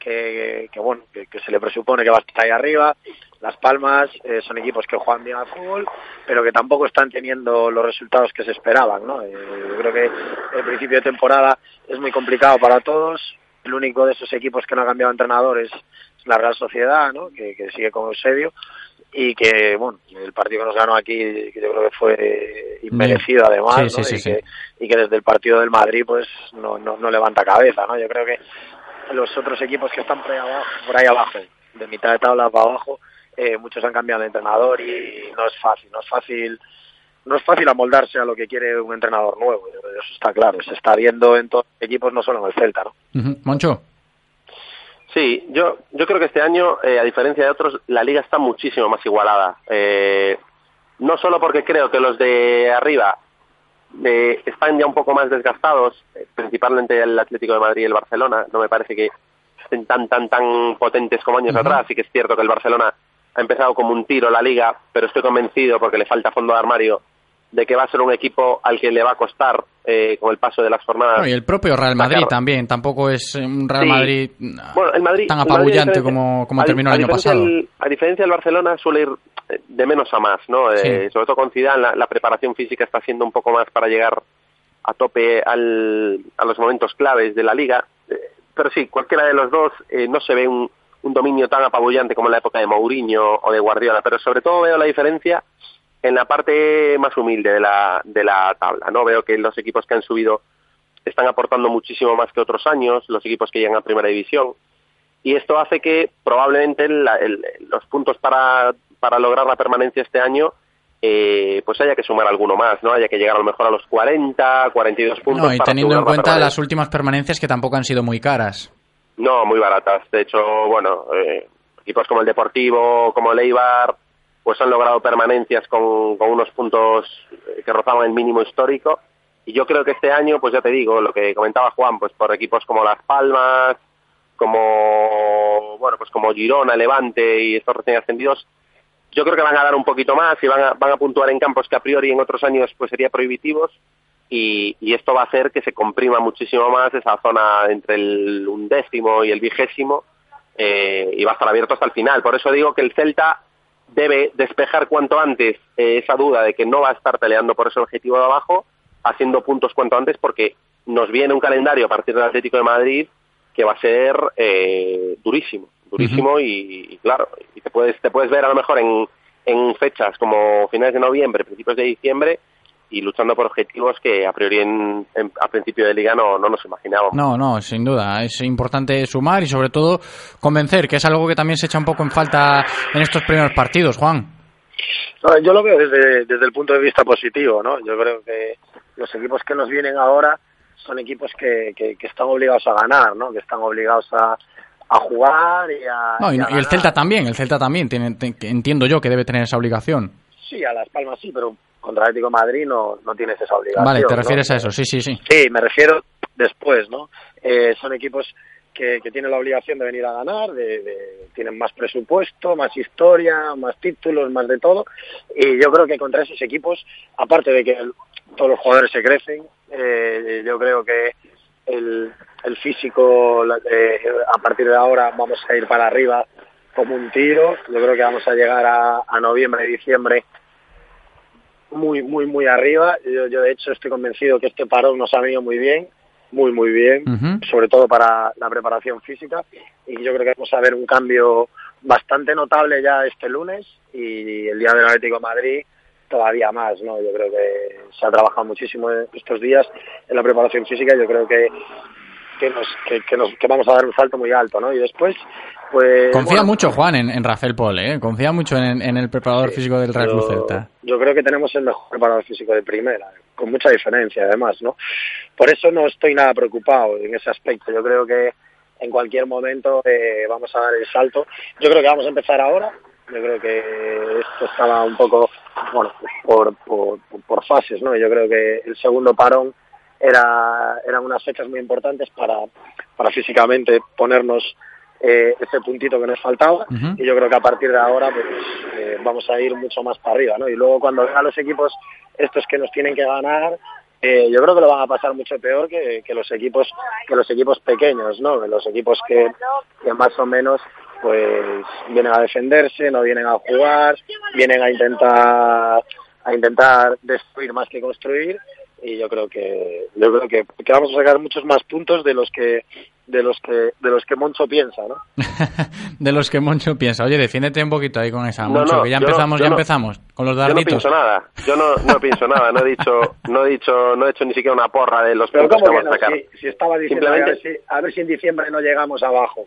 que, que bueno, que, que se le presupone que va a estar ahí arriba. Las Palmas eh, son equipos que juegan bien al fútbol, pero que tampoco están teniendo los resultados que se esperaban, ¿no? Eh, yo creo que el principio de temporada es muy complicado para todos. El único de esos equipos que no ha cambiado de entrenador es la Real Sociedad, ¿no? Que, que sigue con Eusebio y que, bueno, el partido que nos ganó aquí, yo creo que fue inmerecido además, Sí, ¿no? sí, y, que, y que desde el partido del Madrid, pues, no, no, no levanta cabeza, ¿no? Yo creo que los otros equipos que están por ahí abajo, por ahí abajo de mitad de tabla para abajo, eh, muchos han cambiado de entrenador y no es fácil, no es fácil no es fácil amoldarse a lo que quiere un entrenador nuevo, eso está claro, se está viendo en todos los equipos, no solo en el Celta, ¿no? Ujú. Moncho. Sí, yo, yo creo que este año, eh, a diferencia de otros, la liga está muchísimo más igualada. Eh, no solo porque creo que los de arriba eh, están ya un poco más desgastados, eh, principalmente el Atlético de Madrid y el Barcelona. No me parece que estén tan, tan, tan potentes como años atrás. Sí que es cierto que el Barcelona ha empezado como un tiro la liga, pero estoy convencido, porque le falta fondo de armario, de que va a ser un equipo al que le va a costar eh, con el paso de las jornadas. Bueno, y el propio Real Madrid sacar- también, tampoco es un Real Sí. Madrid Bueno, el Madrid, tan Madrid, apabullante como, como a terminó el año pasado. a diferencia del Barcelona, suele ir eh, de menos a más, ¿no? Eh, sobre todo con Zidane, la, la preparación física está siendo un poco más para llegar a tope al, a los momentos claves de la liga. Eh, pero sí, cualquiera de los dos eh, no se ve un, un dominio tan apabullante como en la época de Mourinho o de Guardiola, pero sobre todo veo la diferencia en la parte más humilde de la, de la tabla, ¿no? Veo que los equipos que han subido están aportando muchísimo más que otros años, los equipos que llegan a primera división, y esto hace que probablemente la- el- los puntos para, para lograr la permanencia este año eh, pues haya que sumar alguno más, ¿no? Haya que llegar a lo mejor a los 40, 42 puntos. No, y para teniendo en la cuenta las últimas permanencias que tampoco han sido muy caras. No, muy baratas. De hecho, bueno, eh, equipos como el Deportivo, como el Eibar, pues han logrado permanencias con, unos puntos que rozaban el mínimo histórico. Y yo creo que este año, pues ya te digo, lo que comentaba Juan, pues por equipos como Las Palmas, como, bueno, pues como Girona, Levante y estos recién ascendidos, yo creo que van a dar un poquito más y van a, van a puntuar en campos que a priori en otros años pues sería prohibitivos y, y esto va a hacer que se comprima muchísimo más esa zona entre el undécimo y el vigésimo eh, y va a estar abierto hasta el final. Por eso digo que el Celta debe despejar cuanto antes eh, esa duda de que no va a estar peleando por ese objetivo de abajo, haciendo puntos cuanto antes, porque nos viene un calendario a partir del Atlético de Madrid que va a ser eh, durísimo, durísimo y, y, claro, y te puedes, te puedes ver a lo mejor en, en fechas como finales de noviembre, principios de diciembre, y luchando por objetivos que a priori en, en, a principio de liga no, no nos imaginábamos. No, no, sin duda. Es importante sumar y sobre todo convencer, que es algo que también se echa un poco en falta en estos primeros partidos, Juan. No, yo lo veo desde, desde el punto de vista positivo, ¿no? Yo creo que los equipos que nos vienen ahora son equipos que, que, que están obligados a ganar, ¿no? Que están obligados a, a jugar y a... No, y, y a y el Celta también, el Celta también, tiene, te- que entiendo yo que debe tener esa obligación. Sí, a Las Palmas sí, pero contra Atlético de Madrid no, no tienes esa obligación. Vale, te ¿no? refieres a eso, sí, sí, sí. Sí, me refiero después, ¿no? Eh, son equipos que, que tienen la obligación de venir a ganar, de, de- tienen más presupuesto, más historia, más títulos, más de todo. Y yo creo que contra esos equipos, aparte de que el- todos los jugadores se crecen, eh, yo creo que el, el físico, eh, a partir de ahora vamos a ir para arriba como un tiro. Yo creo que vamos a llegar a, a noviembre, diciembre muy, muy, muy arriba. Yo, yo, de hecho, estoy convencido que este parón nos ha venido muy bien, muy, muy bien, sobre todo para la preparación física. Y yo creo que vamos a ver un cambio bastante notable ya este lunes y el día del Atlético de Madrid todavía más, ¿no? Yo creo que se ha trabajado muchísimo estos días en la preparación física yo creo que que nos, que, que nos que vamos a dar un salto muy alto, ¿no? Y después, pues... Confía bueno, mucho Juan en, en Rafael Pole, ¿eh? confía mucho en, en el preparador físico del Real Cruz Celta. yo creo que tenemos el mejor preparador físico de primera, con mucha diferencia además, ¿no? Por eso no estoy nada preocupado en ese aspecto. Yo creo que en cualquier momento eh, vamos a dar el salto. Yo creo que vamos a empezar ahora. Yo creo que esto estaba un poco, bueno, por, por, por fases, ¿no? Yo creo que el segundo parón era, eran unas fechas muy importantes para, para físicamente ponernos eh, ese puntito que nos faltaba y yo creo que a partir de ahora pues eh, vamos a ir mucho más para arriba, ¿no? Y luego cuando vengan los equipos estos que nos tienen que ganar, eh, yo creo que lo van a pasar mucho peor que, que los equipos que los equipos pequeños, ¿no? Que los equipos que, que más o menos pues vienen a defenderse, no vienen a jugar, vienen a intentar a intentar destruir más que construir y yo creo que yo creo que, que vamos a sacar muchos más puntos de los que de los que de los que Moncho piensa, ¿no? De los que Moncho piensa. Oye, defiéndete un poquito ahí con esa, No, Moncho, no, que ya no- empezamos, ya no- empezamos con los Yo no darditos. pienso nada, yo no, no pienso nada, no he dicho, no he dicho, no he hecho ni siquiera una porra de los Pero puntos que ¿cómo que vamos a no? sacar. Si, si estaba diciendo a Simplemente- ver, si, a ver si en diciembre no llegamos abajo.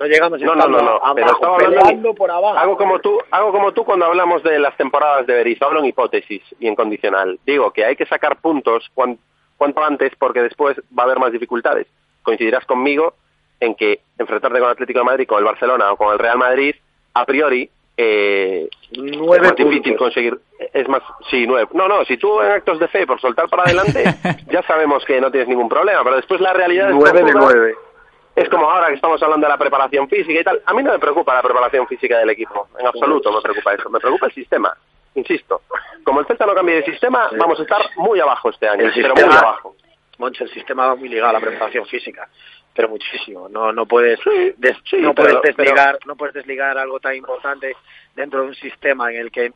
No llegamos No, no, no, no, abajo, pero estaba hablando peleando por abajo. Hago como tú, hago como tú cuando hablamos de las temporadas de Berizzo, hablo en hipótesis y en condicional. Digo que hay que sacar puntos cuan- cuanto antes porque después va a haber más dificultades. Coincidirás conmigo en que enfrentarte con el Atlético de Madrid, con el Barcelona o con el Real Madrid, a priori eh, Nueve es más difícil conseguir, es más, sí, nueve. No, no, si tú en actos de fe por soltar para adelante, ya sabemos que no tienes ningún problema, pero después la realidad es Nueve de tozuda. nueve. Es como ahora que estamos hablando de la preparación física y tal. A mí no me preocupa la preparación física del equipo. En absoluto me preocupa eso. Me preocupa el sistema. Insisto. Como el Celta no cambie de sistema, vamos a estar muy abajo este año. El pero sistema- muy abajo. Moncho, el sistema va muy ligado a la preparación física, pero muchísimo. No, no puedes, des- sí, no pero- puedes desligar, no puedes desligar algo tan importante dentro de un sistema en el que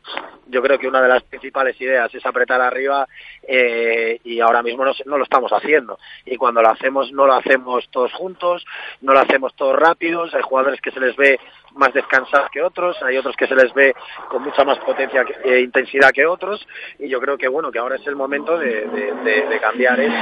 yo creo que una de las principales ideas es apretar arriba eh, y ahora mismo no, no lo estamos haciendo. Y cuando lo hacemos, no lo hacemos todos juntos, no lo hacemos todos rápidos. Hay jugadores que se les ve más descansados que otros, hay otros que se les ve con mucha más potencia e intensidad que otros. Y yo creo que bueno, que ahora es el momento de, de- de- de cambiar eso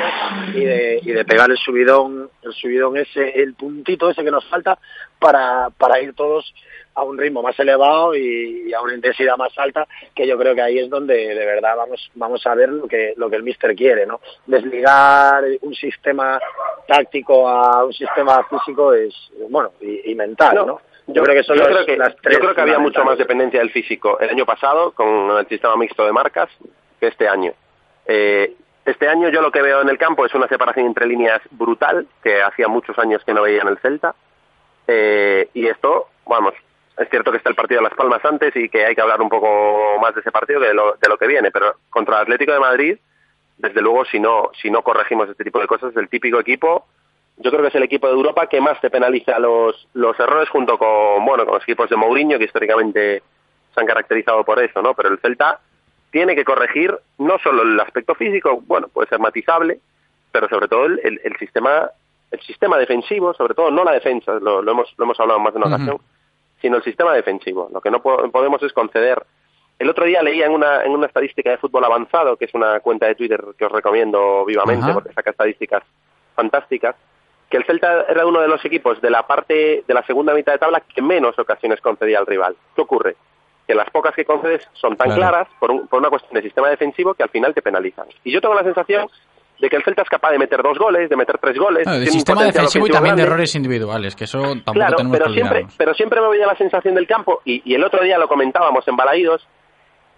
y de, y de pegar el subidón, el subidón ese, el puntito ese que nos falta para, para ir todos a un ritmo más elevado y, y a una intensidad más alta, que yo creo que ahí es donde de verdad vamos, vamos a ver lo que, lo que el míster quiere, ¿no? Desligar un sistema táctico a un sistema físico es, bueno, y, y mental, ¿no? Yo, creo que son yo los- creo que, las tres yo creo que había mucho más dependencia del físico el año pasado con el sistema mixto de marcas que este año. Eh, Este año yo lo que veo en el campo es una separación entre líneas brutal, que hacía muchos años que no veía en el Celta. Eh, y esto, vamos, es cierto que está el partido de Las Palmas antes y que hay que hablar un poco más de ese partido que de lo, de lo que viene, pero contra el Atlético de Madrid, desde luego, si no, si no corregimos este tipo de cosas, es el típico equipo, yo creo que es el equipo de Europa que más te penaliza los, los errores junto con, bueno, con los equipos de Mourinho, que históricamente se han caracterizado por eso, ¿no? Pero el Celta tiene que corregir no solo el aspecto físico, bueno, puede ser matizable, pero sobre todo el, el, sistema el sistema defensivo, sobre todo no la defensa, lo, hemos, lo hemos hablado más de una ocasión, sino el sistema defensivo. Lo que no podemos es conceder. El otro día leía en una, en una estadística de fútbol avanzado, que es una cuenta de Twitter que os recomiendo vivamente porque saca estadísticas fantásticas, que el Celta era uno de los equipos de la parte de la segunda mitad de tabla que menos ocasiones concedía al rival. ¿Qué ocurre? Que las pocas que concedes son tan claras por, por una cuestión de sistema defensivo que al final te penalizan. Y yo tengo la sensación de que el Celta es capaz de meter dos goles, de meter tres goles. de sistema defensivo y también de errores individuales, que eso tampoco claro, tenemos pero siempre, pero siempre me veía la sensación del campo, y, y el otro día lo comentábamos en Balaídos,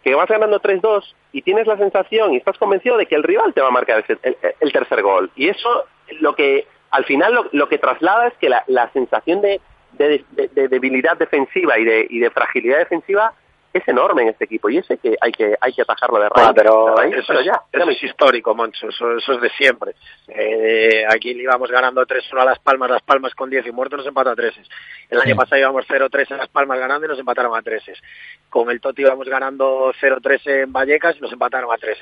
que vas ganando 3-2 y tienes la sensación y estás convencido de que el rival te va a marcar el, tercer gol. Y eso lo que al final lo, que traslada es que la, sensación de, de, debilidad defensiva y de, y de fragilidad defensiva es enorme en este equipo y ese que hay que hay que atajarlo de raíz. Ah, pero, eso, ya, es histórico, Moncho, eso, eso es de siempre. Eh, aquí le íbamos ganando 3-1 a Las Palmas, Las Palmas con 10 y muertos nos empató a 3 El año pasado íbamos 0-3 en Las Palmas ganando y nos empataron a 3 Con el Toti íbamos ganando 0-3 en Vallecas y nos empataron a 3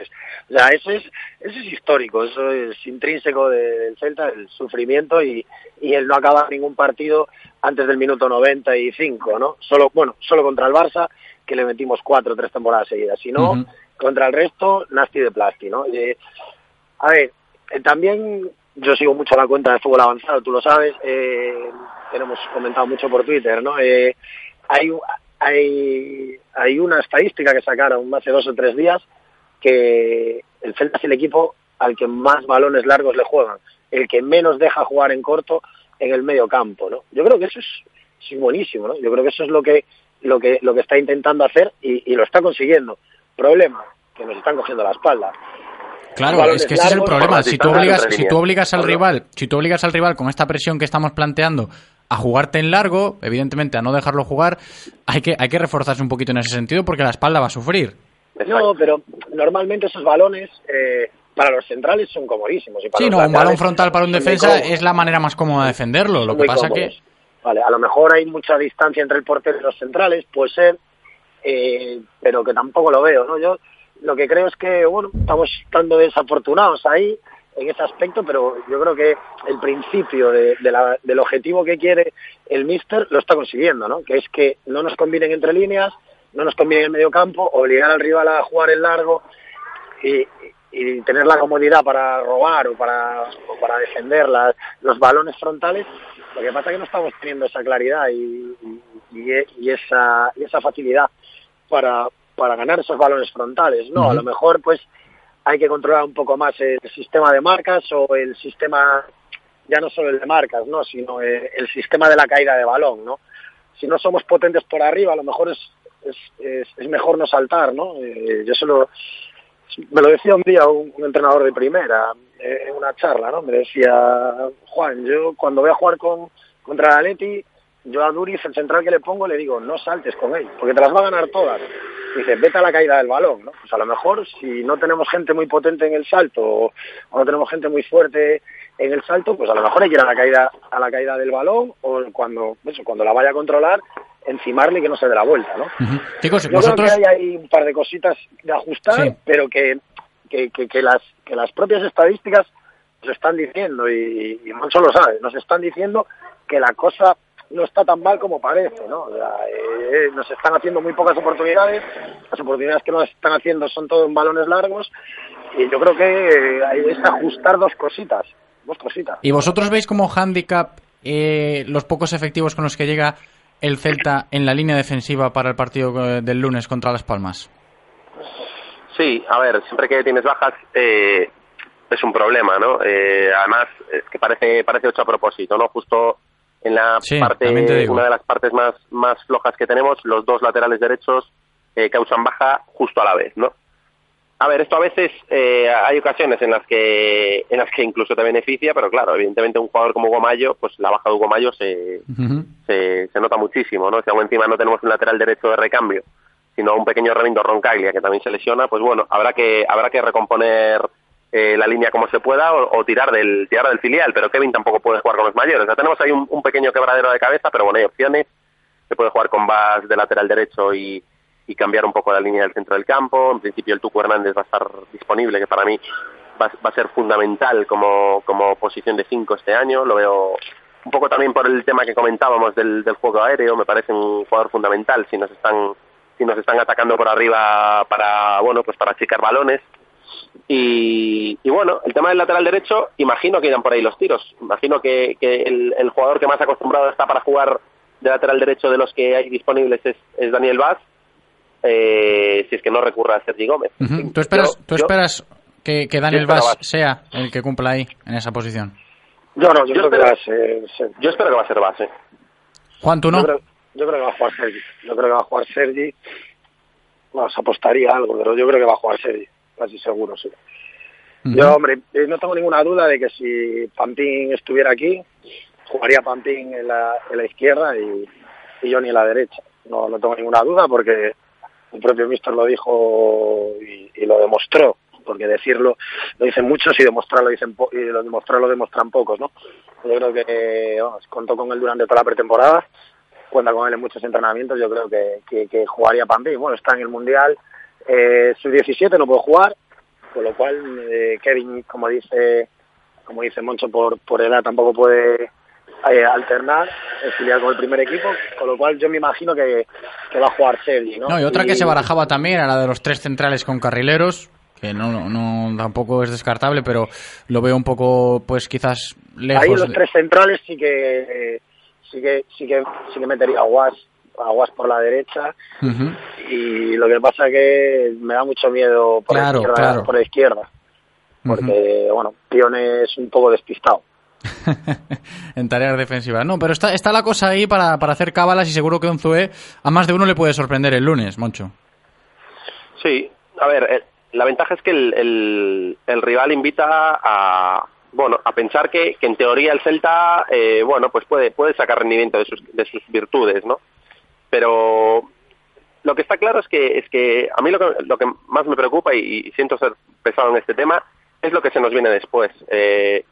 O sea, eso es, eso es histórico, eso es intrínseco del Celta, el sufrimiento y, y el no acabar ningún partido antes del minuto 95, ¿no? Solo, bueno, solo contra el Barça que le metimos cuatro o tres temporadas seguidas. Si no, contra el resto, nasty de plasti, ¿no? Eh, a ver, eh, también yo sigo mucho la cuenta de fútbol avanzado, tú lo sabes, eh, tenemos comentado mucho por Twitter, ¿no? Eh, hay, hay, hay una estadística que sacaron hace dos o tres días que el Celta es el equipo al que más balones largos le juegan, el que menos deja jugar en corto en el medio campo, ¿no? Yo creo que eso es, es buenísimo, ¿no? Yo creo que eso es lo que lo que, lo que está intentando hacer y, lo está consiguiendo. Problema, que nos están cogiendo la espalda. Claro, es que ese es el problema. Si tú obligas, si tú obligas al rival, si tú obligas al rival con esta presión que estamos planteando a jugarte en largo, evidentemente a no dejarlo jugar, hay que, hay que reforzarse un poquito en ese sentido porque la espalda va a sufrir. No, pero normalmente esos balones eh, para los centrales son comodísimos. Y para sí, no, un balón frontal para un defensa es la manera más cómoda de defenderlo. Lo que pasa que Vale, a lo mejor hay mucha distancia entre el portero y los centrales, puede ser, eh, pero que tampoco lo veo, ¿no? Yo lo que creo es que, bueno, estamos estando desafortunados ahí en ese aspecto, pero yo creo que el principio de, del objetivo que quiere el míster lo está consiguiendo, ¿no? Que es que no nos combinen entre líneas, no nos combinen en medio campo, obligar al rival a jugar en largo y tener la comodidad para robar o para, o para defender los balones frontales lo que pasa es que no estamos teniendo esa claridad y, y, esa, y esa facilidad para, para ganar esos balones frontales, ¿no? A lo mejor, pues, hay que controlar un poco más el sistema de marcas o el sistema, ya no solo el de marcas, ¿no? Sino el, sistema de la caída de balón, ¿no? Si no somos potentes por arriba, a lo mejor es, es, es, mejor no saltar, ¿no? Eh, yo solo me lo decía un día un, entrenador de primera eh, en una charla, ¿no? Me decía, Juan, yo cuando voy a jugar con, contra la Leti, yo a Duriz, el central que le pongo, le digo, no saltes con él, porque te las va a ganar todas. Dice, vete a la caída del balón, ¿no? Pues a lo mejor, si no tenemos gente muy potente en el salto, o, no tenemos gente muy fuerte en el salto, pues a lo mejor hay que ir a la caída, a la caída del balón, o cuando, eso, cuando la vaya a controlar, encimarle y que no se dé la vuelta, ¿no? Chicos, Yo creo que hay, un par de cositas de ajustar, pero que, que, que, las, que las propias estadísticas nos están diciendo, y, y Moncho lo sabe, nos están diciendo que la cosa no está tan mal como parece, ¿no? Eh, nos están haciendo muy pocas oportunidades, las oportunidades que nos están haciendo son todo en balones largos, y yo creo que hay que ajustar dos cositas, dos cositas. ¿Y vosotros veis como handicap eh, los pocos efectivos con los que llega el Celta en la línea defensiva para el partido eh, del lunes contra Las Palmas? Sí, a ver, siempre que tienes bajas eh, es un problema, ¿no? Eh, además, es que parece, parece hecho a propósito, ¿no? Justo en la parte, una de las partes más, más flojas que tenemos, los dos laterales derechos causan baja justo a la vez, ¿no? A ver, esto a veces eh, hay ocasiones en las que en las que incluso te beneficia, pero claro, evidentemente un jugador como Gomayo, pues la baja de Gomayo se, se, se nota muchísimo, ¿no? Si aún encima no tenemos un lateral derecho de recambio, sino un pequeño Remindo Roncaglia que también se lesiona, pues bueno, habrá que habrá que recomponer eh, la línea como se pueda o, o, tirar del tirar del filial, pero Kevin tampoco puede jugar con los mayores. Ya tenemos ahí un, un pequeño quebradero de cabeza, pero bueno, hay opciones. Se puede jugar con Bas de lateral derecho y, y cambiar un poco la línea del centro del campo. En principio el Tuco Hernández va a estar disponible, que para mí va, a ser fundamental como, como posición de 5 este año. Lo veo un poco también por el tema que comentábamos del, del juego aéreo. Me parece un jugador fundamental si nos están si nos están atacando por arriba para bueno pues para achicar balones. Y, y, bueno, el tema del lateral derecho, imagino que irán por ahí los tiros. Imagino que, que el, el, jugador que más acostumbrado está para jugar de lateral derecho de los que hay disponibles es, es Daniel Vaz, eh, si es que no recurra a Sergi Gómez. Uh -huh. ¿Tú esperas, yo, ¿tú esperas yo, que, que, Daniel Vaz sea el que cumpla ahí, en esa posición? Yo no, yo, yo creo espero, que va a ser, ser, Yo espero que va a ser Vaz, ¿eh? Juan, ¿tú no? Yo creo, yo creo que va a jugar Sergi. Yo creo que va a jugar Sergi. Se apostaría algo, pero yo creo que va a jugar Sergi, casi seguro, sí. Uh -huh. Yo, hombre, eh, no tengo ninguna duda de que si Pampín estuviera aquí, jugaría Pampín en la, en la izquierda y, y Johnny en la derecha. No, no tengo ninguna duda porque el propio Mister lo dijo y, lo demostró, porque decirlo lo dicen muchos y demostrarlo dicen y lo demostrarlo demuestran pocos, ¿no? Yo creo que vamos, contó con él durante toda la pretemporada, cuenta con él en muchos entrenamientos, yo creo que, que, que jugaría Pampín. Bueno, está en el Mundial, eh, su 17 no puede jugar, con lo cual eh, Kevin, como dice como dice Moncho, por, por edad tampoco puede eh, alternar el filial con el primer equipo, con lo cual yo me imagino que, que va a jugar Sergi, ¿no? no y otra y... que se barajaba también era la de los tres centrales con carrileros, que no, no tampoco es descartable, pero lo veo un poco, pues quizás lejos. Ahí los de... tres centrales sí que sí que sí que sí que metería a Guas, a Guas por la derecha uh -huh. y lo que pasa que me da mucho miedo por claro, la izquierda, claro. por la izquierda porque uh -huh. bueno Pione es un poco despistado en tareas defensivas. No, pero está, está la cosa ahí para, para hacer cábalas y seguro que Unzué a más de uno le puede sorprender el lunes, Moncho. Sí, a ver, eh, la ventaja es que el, el, rival invita a bueno a pensar que, que en teoría el Celta eh, bueno pues puede puede sacar rendimiento de sus, de sus virtudes, ¿no? Pero lo que está claro es que es que a mí lo que, lo que más me preocupa y, y siento ser pesado en este tema es lo que se nos viene después. Eh,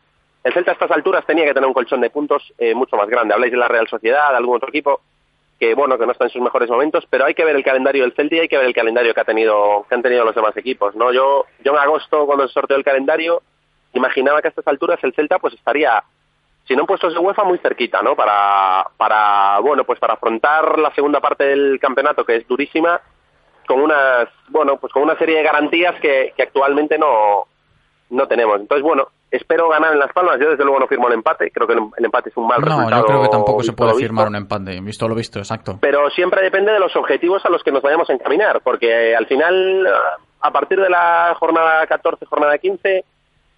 el Celta a estas alturas tenía que tener un colchón de puntos eh, mucho más grande. Habláis de la Real Sociedad, de algún otro equipo que bueno que no está en sus mejores momentos, pero hay que ver el calendario del Celta y hay que ver el calendario que ha tenido que han tenido los demás equipos, ¿no? Yo yo en agosto cuando se sorteó el calendario imaginaba que a estas alturas el Celta pues estaría si no en puestos de UEFA muy cerquita, ¿no? Para bueno, pues para afrontar la segunda parte del campeonato que es durísima con unas bueno, pues con una serie de garantías que, que actualmente no no tenemos. Entonces, bueno, espero ganar en Las Palmas. Yo, desde luego, no firmo el empate. Creo que el empate es un mal no, resultado. No, yo creo que tampoco se puede firmar un empate, visto lo visto, exacto. Pero siempre depende de los objetivos a los que nos vayamos a encaminar, porque al final, a partir de la jornada 14, jornada 15,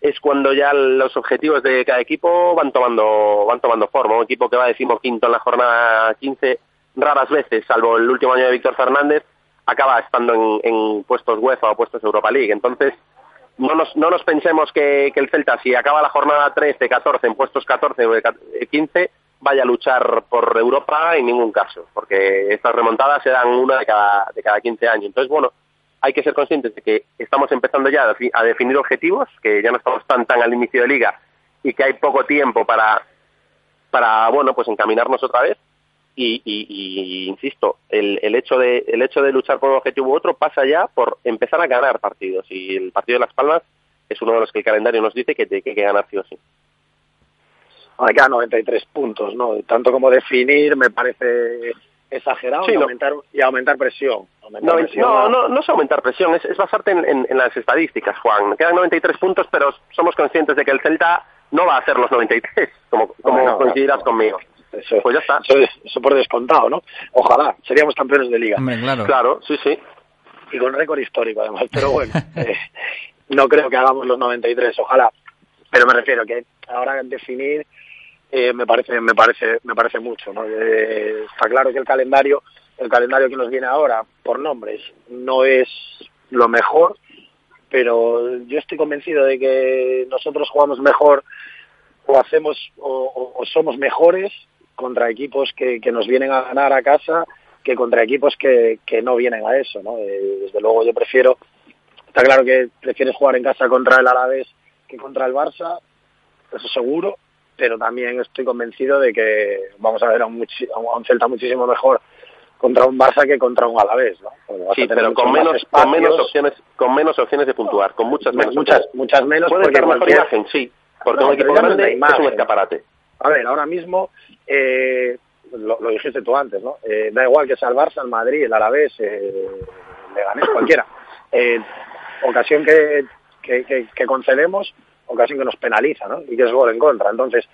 es cuando ya los objetivos de cada equipo van tomando van tomando forma. Un equipo que va decimoquinto en la jornada 15, raras veces, salvo el último año de Víctor Fernández, acaba estando en, en puestos UEFA o puestos Europa League. Entonces, no nos, no nos pensemos que, el Celta, si acaba la jornada 13, 14, en puestos 14 o 15, vaya a luchar por Europa en ningún caso, porque estas remontadas se dan una de cada, de cada 15 años. Entonces, bueno, hay que ser conscientes de que estamos empezando ya a definir objetivos, que ya no estamos tan, tan al inicio de liga y que hay poco tiempo para, para bueno, pues encaminarnos otra vez. Y, y, y, insisto, el, el, hecho de, el hecho de luchar por un objetivo u otro pasa ya por empezar a ganar partidos. Y el partido de Las Palmas es uno de los que el calendario nos dice que hay que, que ganar sí o sí. Quedan 93 puntos, ¿no? Tanto como definir me parece exagerado sí, y, no. aumentar, y aumentar presión. Aumentar no, presión no, no, no, es aumentar presión, es, es basarte en, en, en, las estadísticas, Juan. Quedan 93 puntos, pero somos conscientes de que el Celta no va a hacer los 93, como, como no, coincidirás conmigo. Eso, pues ya está. Eso, eso, por descontado, ¿no? Ojalá, seríamos campeones de liga. Hombre, claro. Claro, sí, sí. Y con récord histórico, además. Pero bueno, eh, no creo que hagamos los 93, ojalá. Pero me refiero que ahora definir eh, me parece me parece me parece mucho ¿no? Eh, está claro que el calendario el calendario que nos viene ahora por nombres no es lo mejor pero yo estoy convencido de que nosotros jugamos mejor o hacemos o, o somos mejores contra equipos que, que, nos vienen a ganar a casa que contra equipos que, que no vienen a eso, ¿no? Eh, desde luego yo prefiero, está claro que prefieres jugar en casa contra el Alavés que contra el Barça, eso seguro, pero también estoy convencido de que vamos a ver a un, a un Celta muchísimo mejor contra un Barça que contra un Alavés, ¿no? Sí, pero con menos, con menos opciones, con menos opciones de puntuar, con muchas menos. Muchas, muchas menos. Puede ser mejor imagen, sí, porque No, un equipo grande es un escaparate. A ver, ahora mismo, eh, lo, lo dijiste tú antes, ¿no? Eh, da igual que sea el Barça, el Madrid, el Alavés, eh, Leganés, cualquiera. Eh, ocasión que, que, que, que concedemos, ocasión que nos penaliza, ¿no? Y que es gol en contra. Entonces,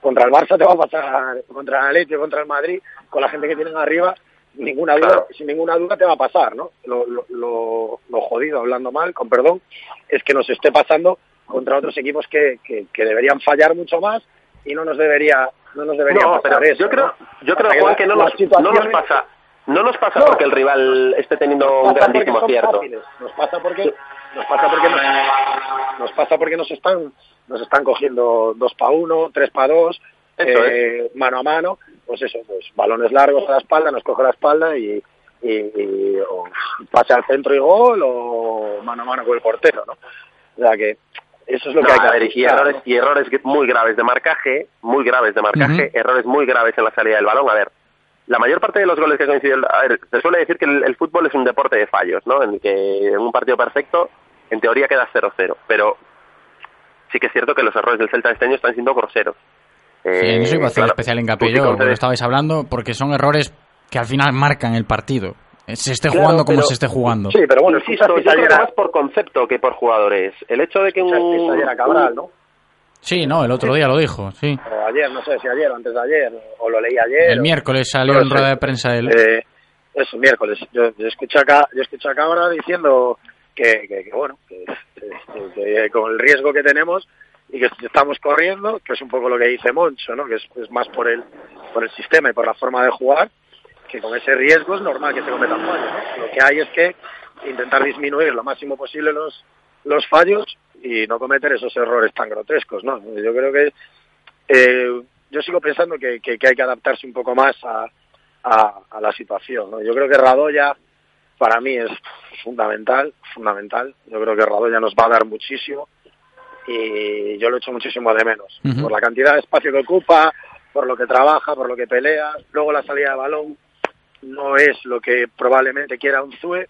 contra el Barça te va a pasar, contra el Atlético, contra el Madrid, con la gente que tienen arriba, ninguna duda, sin ninguna duda te va a pasar, ¿no? Lo, lo, lo, lo jodido, hablando mal, con perdón, es que nos esté pasando contra otros equipos que, que, que deberían fallar mucho más y no nos debería no nos debería No, pasar pero eso, yo creo, ¿no? yo creo Juan que no nos, no situaciones- nos pasa, no nos pasa No. porque el rival esté teniendo un grandísimo acierto. Nos pasa porque nos pasa porque nos, nos pasa porque nos están nos están cogiendo dos para uno, tres para dos, eh, mano a mano, pues eso, pues balones largos a la espalda, nos coge la espalda y, y, y- o pase al centro y gol o mano a mano con el portero, ¿no? O sea que eso es lo No, que hay que y errores, y errores muy graves de marcaje, muy graves de marcaje, errores muy graves en la salida del balón. A ver, la mayor parte de los goles que coinciden, a ver, se suele decir que el, el fútbol es un deporte de fallos, ¿no? En el que en un partido perfecto, en teoría queda 0-0, pero sí que es cierto que los errores del Celta de este año están siendo groseros. Sí, en eso iba a hacer claro, especial hincapié yo, cuando estabais hablando, porque son errores que al final marcan el partido. Eh, Se esté Claro, jugando como pero- se esté jugando. pero bueno, insisto, yo creo que ayer a- más por concepto que por jugadores. El hecho de que un... A Cabral, ¿no? Sí, no, el otro día lo dijo, sí. O ayer, no sé si ayer o antes de ayer, o lo leí ayer. El o- miércoles salió no en rueda de prensa él. Eh, eso, miércoles. Yo, yo escuché acá, yo escuché a Cabra diciendo que, que, que, bueno, que, que- que con el riesgo que tenemos y que estamos corriendo, que es un poco lo que dice Moncho, ¿no? Que es, es más por el, por el sistema y por la forma de jugar, que con ese riesgo es normal que se cometan fallos, ¿no? Lo que hay es que intentar disminuir lo máximo posible los, los fallos y no cometer esos errores tan grotescos, ¿no? Yo creo que eh, yo sigo pensando que, que, que hay que adaptarse un poco más a, a, a la situación. ¿no? Yo creo que Radoya para mí es fundamental, fundamental. Yo creo que Radoya nos va a dar muchísimo y yo lo echo muchísimo de menos. Por la cantidad de espacio que ocupa, por lo que trabaja, por lo que pelea. Luego la salida de balón no es lo que probablemente quiera un Zue,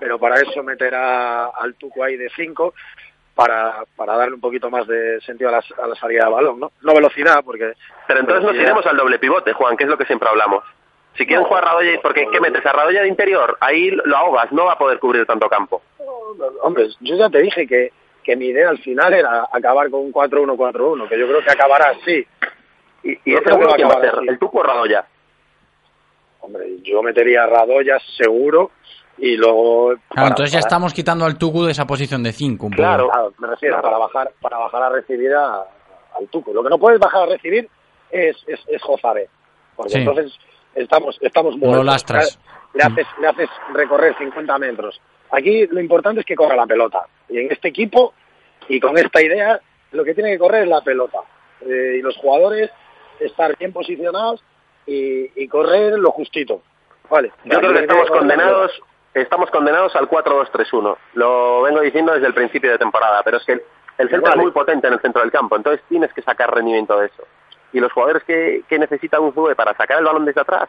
pero para eso meterá al Tuco ahí de 5 para, para darle un poquito más de sentido a la, a la salida de balón, ¿no? No velocidad, porque... Pero entonces nos iremos al doble pivote, Juan, que es lo que siempre hablamos. Si quieren No. jugar Radoya, porque ¿qué metes a Radoya de interior? Ahí lo ahogas, no va a poder cubrir tanto campo. Hombre, yo ya te dije que, que mi idea al final era acabar con un 4-1-4-1, que yo creo que acabará así. ¿Y, y Yo ese a quién va a ser? ¿El Tuco o Radoya? Hombre, yo metería a Radoya seguro y luego... Claro, para- entonces ya para- estamos quitando al Tucu de esa posición de 5. Claro, me refiero para bajar para bajar a recibir a- al Tuco. Lo que no puedes bajar a recibir es, es, es Jozabé, porque Sí. entonces estamos estamos muertos. lastras. Le haces, le haces recorrer 50 metros. Aquí lo importante es que corra la pelota. Y en este equipo y con esta idea, lo que tiene que correr es la pelota. Eh, y los jugadores estar bien posicionados y, y correr lo justito. Vale. Yo creo que estamos condenados, estamos condenados al 4-2-3-1. Lo vengo diciendo desde el principio de temporada, pero es que el, Vale. es muy potente en el centro del campo, entonces tienes que sacar rendimiento de eso. Y los jugadores que, que necesita un Zube para sacar el balón desde atrás,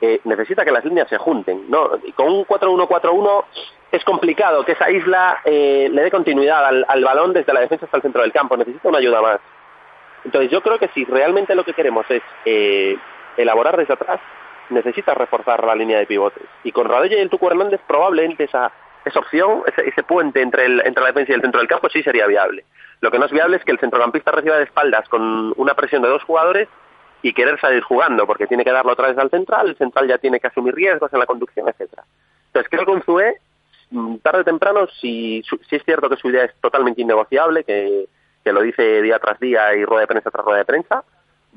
eh, necesita que las líneas se junten. ¿no? Y con un 4-1-4-1 es complicado que esa isla eh, le dé continuidad al, al balón desde la defensa hasta el centro del campo, necesita una ayuda más. Entonces yo creo que si realmente lo que queremos es eh, elaborar desde atrás, necesita reforzar la línea de pivotes. Y con Radoya y el Tuco Hernández probablemente esa, esa opción, ese, ese puente entre, el, entre la defensa y el centro del campo sí sería viable. Lo que no es viable es que el centrocampista reciba de espaldas con una presión de dos jugadores y querer salir jugando, porque tiene que darlo otra vez al central, el central ya tiene que asumir riesgos en la conducción, etcétera. Entonces creo que un Zue, mm, tarde o temprano, si, si es cierto que su idea es totalmente innegociable, que, que lo dice día tras día y rueda de prensa tras rueda de prensa,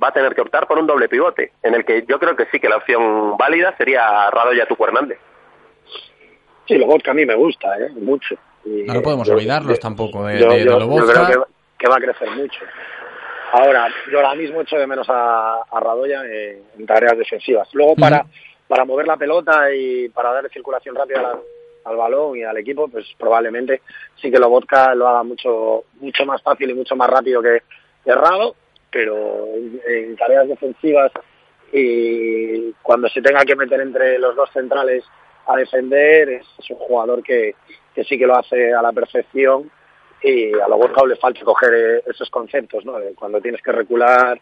va a tener que optar por un doble pivote, en el que yo creo que sí que la opción válida sería Radoya Tuco Hernández. Sí, luego que a mí me gusta, ¿eh? mucho. Y, no lo podemos yo- tampoco de, yo, de- de yo- yo Lobotka. creo que, que va a crecer mucho. Ahora, yo ahora mismo echo de menos a, a Radoya en, en tareas defensivas. Luego, para, para mover la pelota y para darle circulación rápida al, al balón y al equipo, pues probablemente sí que Lobotka lo haga mucho mucho más fácil y mucho más rápido que, que Rado, pero en, en tareas defensivas y cuando se tenga que meter entre los dos centrales a defender, es, es un jugador que, que sí que lo hace a la perfección y a Lobotka le falta coger esos conceptos, ¿no? Cuando tienes que recular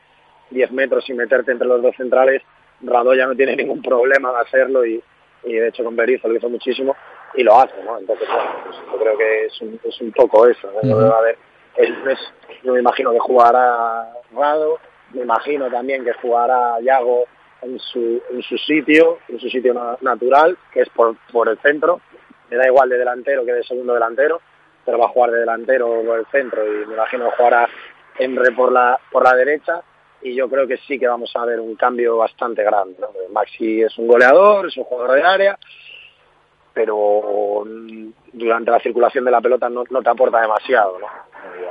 10 metros y meterte entre los dos centrales, Radoya no tiene ningún problema de hacerlo y, y de hecho con Berizzo lo hizo muchísimo y lo hace, ¿no? Entonces, bueno, pues yo creo que es un, es un poco eso, ¿no? A ver, el lunes yo me imagino que jugará Rado, me imagino también que jugará Yago en su, en su sitio, en su sitio na- natural, que es por, por el centro, me da igual de delantero que de segundo delantero, pero va a jugar de delantero por el centro y me imagino que jugará Emre por la, por la derecha y yo creo que sí que vamos a ver un cambio bastante grande. Maxi es un goleador, es un jugador de área, pero durante la circulación de la pelota no, no te aporta demasiado. ¿no?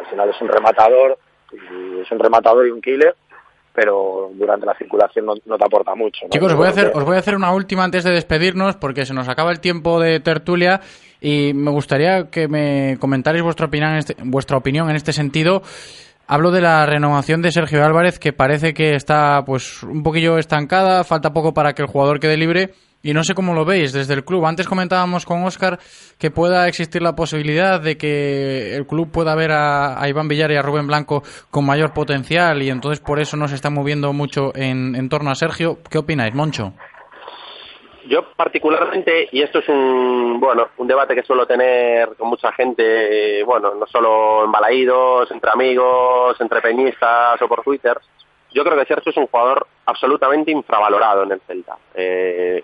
Al final es un rematador, y es un rematador y un killer, pero durante la circulación no, no te aporta mucho. ¿no? Chicos, os voy, a hacer, os voy a hacer una última antes de despedirnos porque se nos acaba el tiempo de tertulia y me gustaría que me comentarais vuestra opinión en este, vuestra opinión en este sentido. Hablo de la renovación de Sergio Álvarez que parece que está pues un poquillo estancada, falta poco para que el jugador quede libre y no sé cómo lo veis desde el club. Antes comentábamos con Óscar que pueda existir la posibilidad de que el club pueda ver a, Iván Villar y a Rubén Blanco con mayor potencial y entonces por eso no se está moviendo mucho en, en torno a Sergio. ¿Qué opináis, Moncho? Yo particularmente, y esto es un bueno un debate que suelo tener con mucha gente, bueno, no solo en balaídos, entre amigos, entre peñistas o por Twitter, yo creo que Sergio es un jugador absolutamente infravalorado en el Celta. Eh,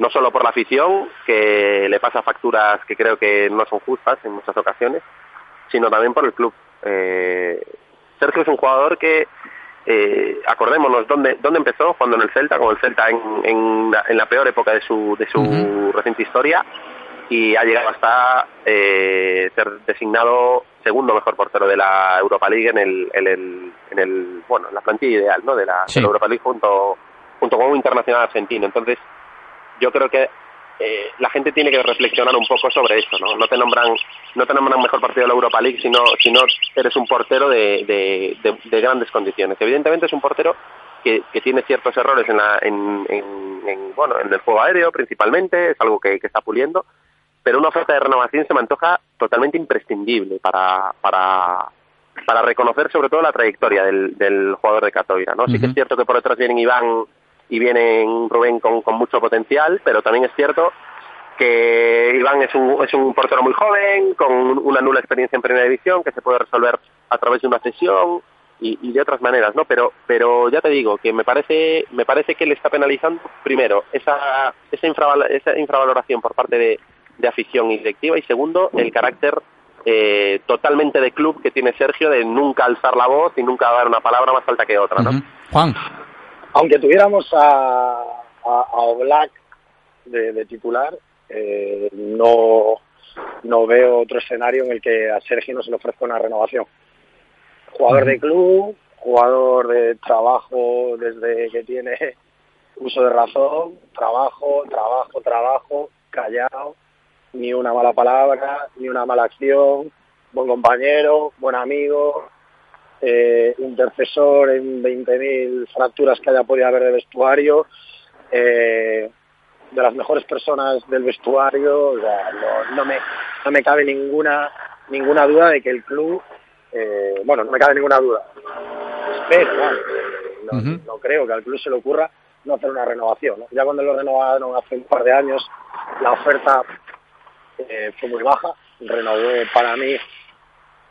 no solo por la afición, que le pasa facturas que creo que no son justas en muchas ocasiones, sino también por el club. Eh, Sergio es un jugador que eh, acordémonos dónde, dónde empezó jugando en el Celta, con el Celta en, en, la, en la peor época de su, de su reciente historia y ha llegado hasta eh, ser designado segundo mejor portero de la Europa League en el, en el, en el bueno en la plantilla ideal ¿no? de, la, Sí. de la Europa League junto, junto con un internacional argentino. Entonces yo creo que eh, la gente tiene que reflexionar un poco sobre eso, ¿no? No te nombran, no te nombran mejor partido de la Europa League, sino, si no eres un portero de, de, de- de grandes condiciones. Evidentemente es un portero que, que tiene ciertos errores en, la, en, en- en, bueno, en el juego aéreo principalmente, es algo que, que está puliendo, pero una oferta de renovación se me antoja totalmente imprescindible para, para, para reconocer sobre todo la trayectoria del, del jugador de Catoira, ¿no? Sí que es cierto que por detrás vienen Iván y vienen Rubén con, mucho potencial, pero también es cierto que Iván es un, es un portero muy joven, con una nula experiencia en primera división, que se puede resolver a través de una cesión y, y de otras maneras, ¿no? Pero, pero ya te digo que me parece, me parece que le está penalizando primero esa, esa, infraval- esa infravaloración por parte de, de afición y directiva y segundo el carácter eh, totalmente de club que tiene Sergio de nunca alzar la voz y nunca dar una palabra más alta que otra, ¿no? Juan. Aunque tuviéramos a, a, a Oblak de, de titular, eh, no, no veo otro escenario en el que a Sergio no se le ofrezca una renovación. Jugador de club, jugador de trabajo desde que tiene uso de razón, trabajo, trabajo, trabajo, callado, ni una mala palabra, ni una mala acción, buen compañero, buen amigo, eh, intercesor en 20.000 fracturas que haya podido haber de vestuario, eh, de las mejores personas del vestuario, o sea, no, no me, no me cabe ninguna, ninguna duda de que el club, eh, bueno, no me cabe ninguna duda, espero, vale, eh, no, creo que al club se le ocurra no hacer una renovación. ¿no? Ya cuando lo renovaron hace un par de años, la oferta eh, fue muy baja, renovó para mí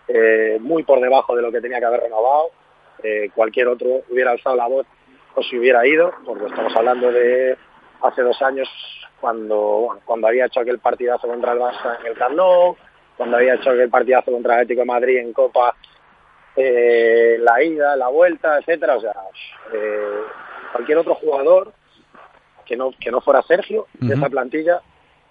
eh, muy por debajo de lo que tenía que haber renovado. Eh, cualquier otro hubiera alzado la voz o se hubiera ido, porque estamos hablando de hace dos años cuando bueno, cuando había hecho aquel partidazo contra el Barça en el Camp Nou, cuando había hecho aquel partidazo contra el Atlético de Madrid en Copa, eh, la ida, la vuelta, etcétera. O sea, cualquier otro jugador que no que no fuera Sergio de Ujú. esa plantilla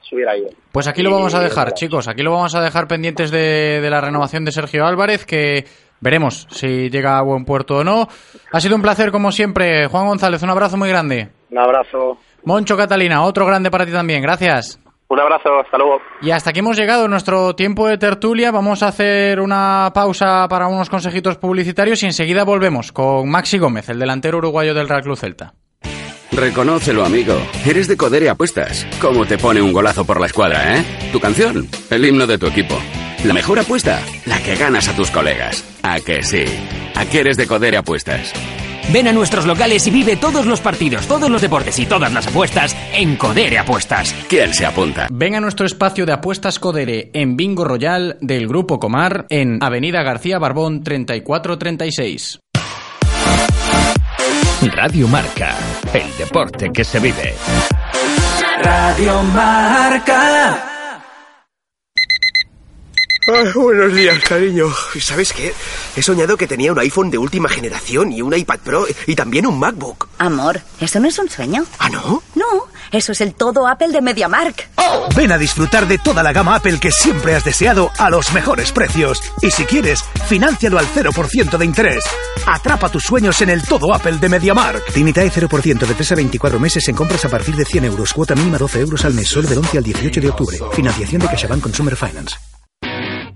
se hubiera ido. Pues aquí lo vamos a dejar, chicos. Aquí lo vamos a dejar pendientes de, de la renovación de Sergio Álvarez, que veremos si llega a buen puerto o no. Ha sido un placer, como siempre. Juan González, un abrazo muy grande. Un abrazo. Moncho Catalina, otro grande para ti también. Gracias. Un abrazo, hasta luego. Y hasta aquí hemos llegado en nuestro tiempo de tertulia. Vamos a hacer una pausa para unos consejitos publicitarios y enseguida volvemos con Maxi Gómez, el delantero uruguayo del Real Club Celta. Reconócelo, amigo. Eres de Codere Apuestas. ¿Cómo te pone un golazo por la escuadra, eh? Tu canción, el himno de tu equipo. La mejor apuesta, la que ganas a tus colegas. ¿A que sí? ¿A que eres de Codere Apuestas? Ven a nuestros locales y vive todos los partidos, todos los deportes y todas las apuestas en Codere Apuestas. ¿Quién se apunta? Ven a nuestro espacio de apuestas Codere en Bingo Royal del Grupo Comar en Avenida García Barbón 3436. Radio Marca, el deporte que se vive. Radio Marca. Ay, buenos días, cariño. ¿Sabes qué? He soñado que tenía un iPhone de última generación y un iPad Pro y también un MacBook. Amor, ¿eso no es un sueño? ¿Ah, no? No, eso es el todo Apple de MediaMark. Ven a disfrutar de toda la gama Apple que siempre has deseado a los mejores precios. Y si quieres, fináncialo al 0% de interés. Atrapa tus sueños en el todo Apple de MediaMark. Limitae 0% de 3 a 24 meses en compras a partir de 100 euros. Cuota mínima 12 euros al mes. Solo del 11 al 18 de octubre. Financiación de CaixaBank Consumer Finance.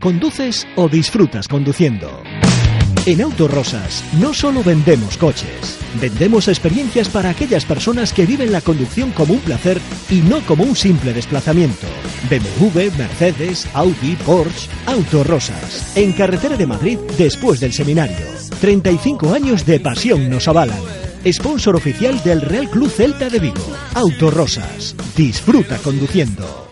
¿Conduces o disfrutas conduciendo? En Autorosas no solo vendemos coches, vendemos experiencias para aquellas personas que viven la conducción como un placer y no como un simple desplazamiento. BMW, Mercedes, Audi, Porsche, Autorosas. En carretera de Madrid después del seminario. 35 años de pasión nos avalan. Sponsor oficial del Real Club Celta de Vigo. Autorosas. Disfruta conduciendo.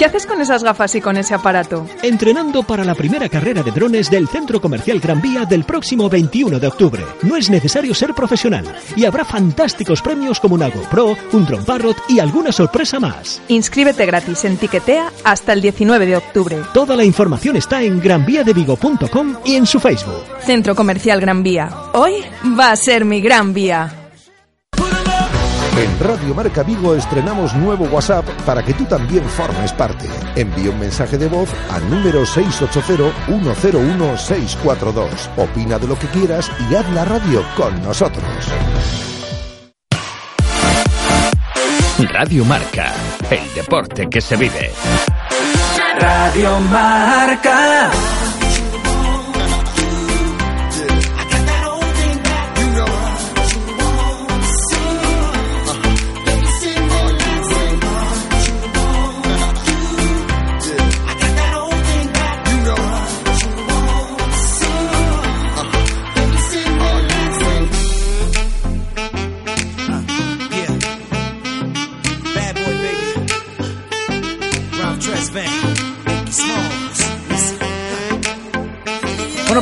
¿Qué haces con esas gafas y con ese aparato? Entrenando para la primera carrera de drones del Centro Comercial Gran Vía del próximo 21 de octubre. No es necesario ser profesional y habrá fantásticos premios como un GoPro, un Drone Parrot y alguna sorpresa más. Inscríbete gratis en Tiquetea hasta el 19 de octubre. Toda la información está en granviadevigo.com y en su Facebook. Centro Comercial Gran Vía. Hoy va a ser mi gran vía. En Radio Marca Vigo estrenamos nuevo WhatsApp para que tú también formes parte. Envía un mensaje de voz al número 680-101-642. Opina de lo que quieras y haz la radio con nosotros. Radio Marca, el deporte que se vive. Radio Marca.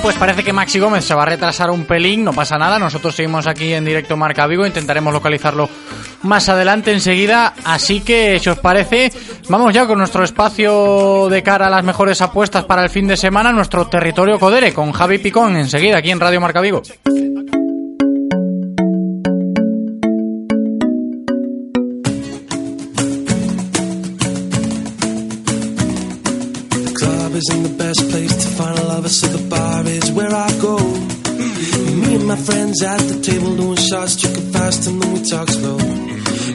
Pues parece que Maxi Gómez se va a retrasar un pelín, no pasa nada, nosotros seguimos aquí en directo Marca Vigo, intentaremos localizarlo más adelante enseguida, así que si os parece, vamos ya con nuestro espacio de cara a las mejores apuestas para el fin de semana, nuestro territorio Codere, con Javi Picón enseguida aquí en Radio Marca Vigo. Isn't the best place to find a lover, so the bar is where I go. Me and my friends at the table doing shots, drinking fast, and then we talk slow.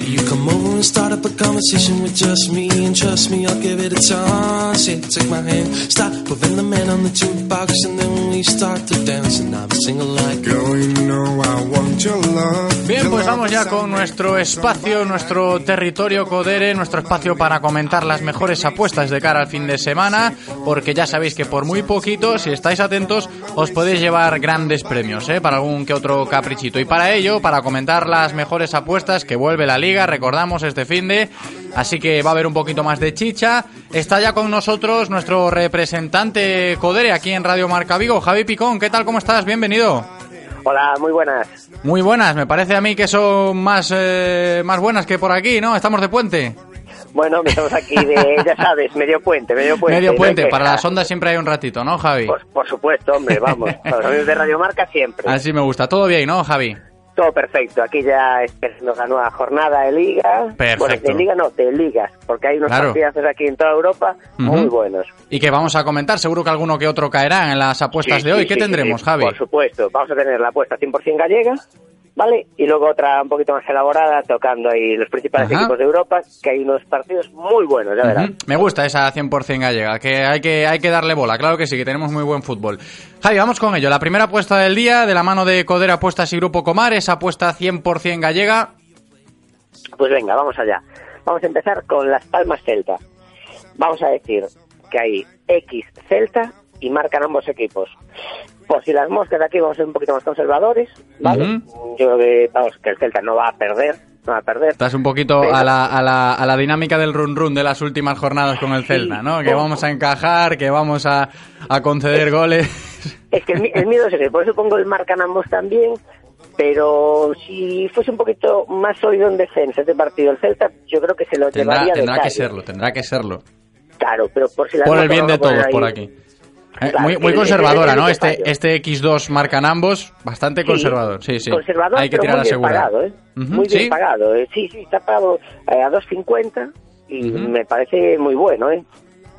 You come over and start up a conversation with just me, and trust me, I'll give it a chance. Yeah, take my hand, stop moving the man on the jukebox, and then we start to dance, and I'll be singing like, Girl, you know I want your love. Bien, pues vamos ya con nuestro espacio, nuestro territorio Codere, nuestro espacio para comentar las mejores apuestas de cara al fin de semana, porque ya sabéis que por muy poquito, si estáis atentos, os podéis llevar grandes premios, ¿eh? Para algún que otro caprichito. Y para ello, para comentar las mejores apuestas que vuelve la liga, recordamos este fin de, así que va a haber un poquito más de chicha. Está ya con nosotros nuestro representante Codere aquí en Radio Marca Vigo, Javi Picón. ¿Qué tal? ¿Cómo estás? Bienvenido. Hola, muy buenas. Muy buenas, me parece a mí que son más, eh, más buenas que por aquí, ¿no? Estamos de puente. Bueno, estamos aquí de, ya sabes, medio puente, medio puente. Medio puente, para las ondas siempre hay un ratito, ¿no, Javi? Por, por supuesto, hombre, vamos. Los amigos de Radio Marca siempre. Así me gusta. Todo bien, ¿no, Javi? Todo perfecto. Aquí ya esperando la nueva jornada de Liga. Perfecto. Bueno, de Liga no, de Ligas. Porque hay unos Claro. partidazos aquí en toda Europa muy buenos. Y que vamos a comentar, seguro que alguno que otro caerá en las apuestas Sí, de hoy. sí, ¿Qué sí, tendremos, Javi? Por supuesto. Vamos a tener la apuesta 100% gallega. ¿Vale? Y luego otra un poquito más elaborada, tocando ahí los principales Ajá. equipos de Europa, que hay unos partidos muy buenos, ya verás. Me gusta esa 100% gallega, que hay, que hay que darle bola, claro que sí, que tenemos muy buen fútbol. Javi, vamos con ello. La primera apuesta del día, de la mano de Codera Apuestas y Grupo Comar, esa apuesta 100% gallega. Pues venga, vamos allá. Vamos a empezar con Las Palmas Celta. Vamos a decir que hay X Celta y marcan ambos equipos. Por si las moscas de aquí vamos a ser un poquito más conservadores, ¿vale? Yo creo que, vamos, que el Celta no va a perder, no va a perder. Estás un poquito Pero- a la, a, la, a la dinámica del run run de las últimas jornadas con el Celta, ¿no? Que vamos a encajar, que vamos a, a conceder goles. Es que el, mi- el miedo es ese, por eso pongo el marcan ambos también, pero si fuese un poquito más sólido en defensa este partido el Celta, yo creo que se lo Tendrá, llevaría de tendrá que serlo, tendrá que serlo. Claro, pero por si las Por el bien de todos por ahí- aquí. Eh, Claro, muy muy conservadora, ¿no? Este, este X2 marcan ambos, bastante Sí, conservador. Sí, sí. Conservador, Hay que tirar muy a bien pagado, ¿eh? Muy bien ¿sí? pagado. ¿eh? Sí, sí, está pagado eh, a 2.50 y me parece muy bueno, ¿eh?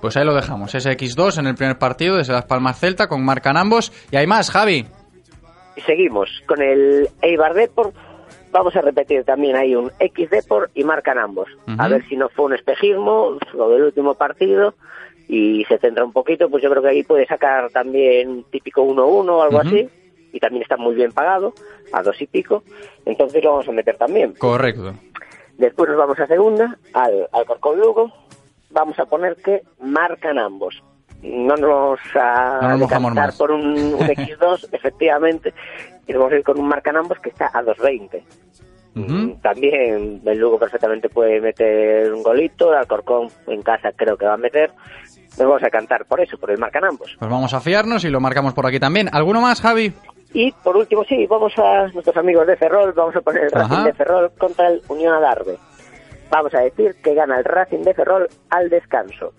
Pues ahí lo dejamos. Ese X2 en el primer partido desde Las Palmas Celta con marcan ambos. Y hay más, Javi. Seguimos con el Eibar Deport. Vamos a repetir también ahí un X Deport y marcan ambos. A ver si no fue un espejismo lo del último partido y se centra un poquito, pues yo creo que ahí puede sacar también típico 1-1 o algo así. Y también está muy bien pagado, a dos y pico. Entonces lo vamos a meter también. Correcto. Después nos vamos a segunda, al, al Corcón Lugo. Vamos a poner que marcan ambos. No nos a No nos por un, un X2, efectivamente, y nos vamos a ir con un marcan ambos que está a 2.20. Ujú. También el Lugo perfectamente puede meter un golito, el Alcorcón en casa creo que va a meter. Nos vamos a cantar por eso, por el marcan ambos. Pues vamos a fiarnos y lo marcamos por aquí también. ¿Alguno más, Javi? Y por último, sí, vamos a nuestros amigos de Ferrol, vamos a poner el Racing Ajá. de Ferrol contra el Unión Adarve. Vamos a decir que gana el Racing de Ferrol al descanso.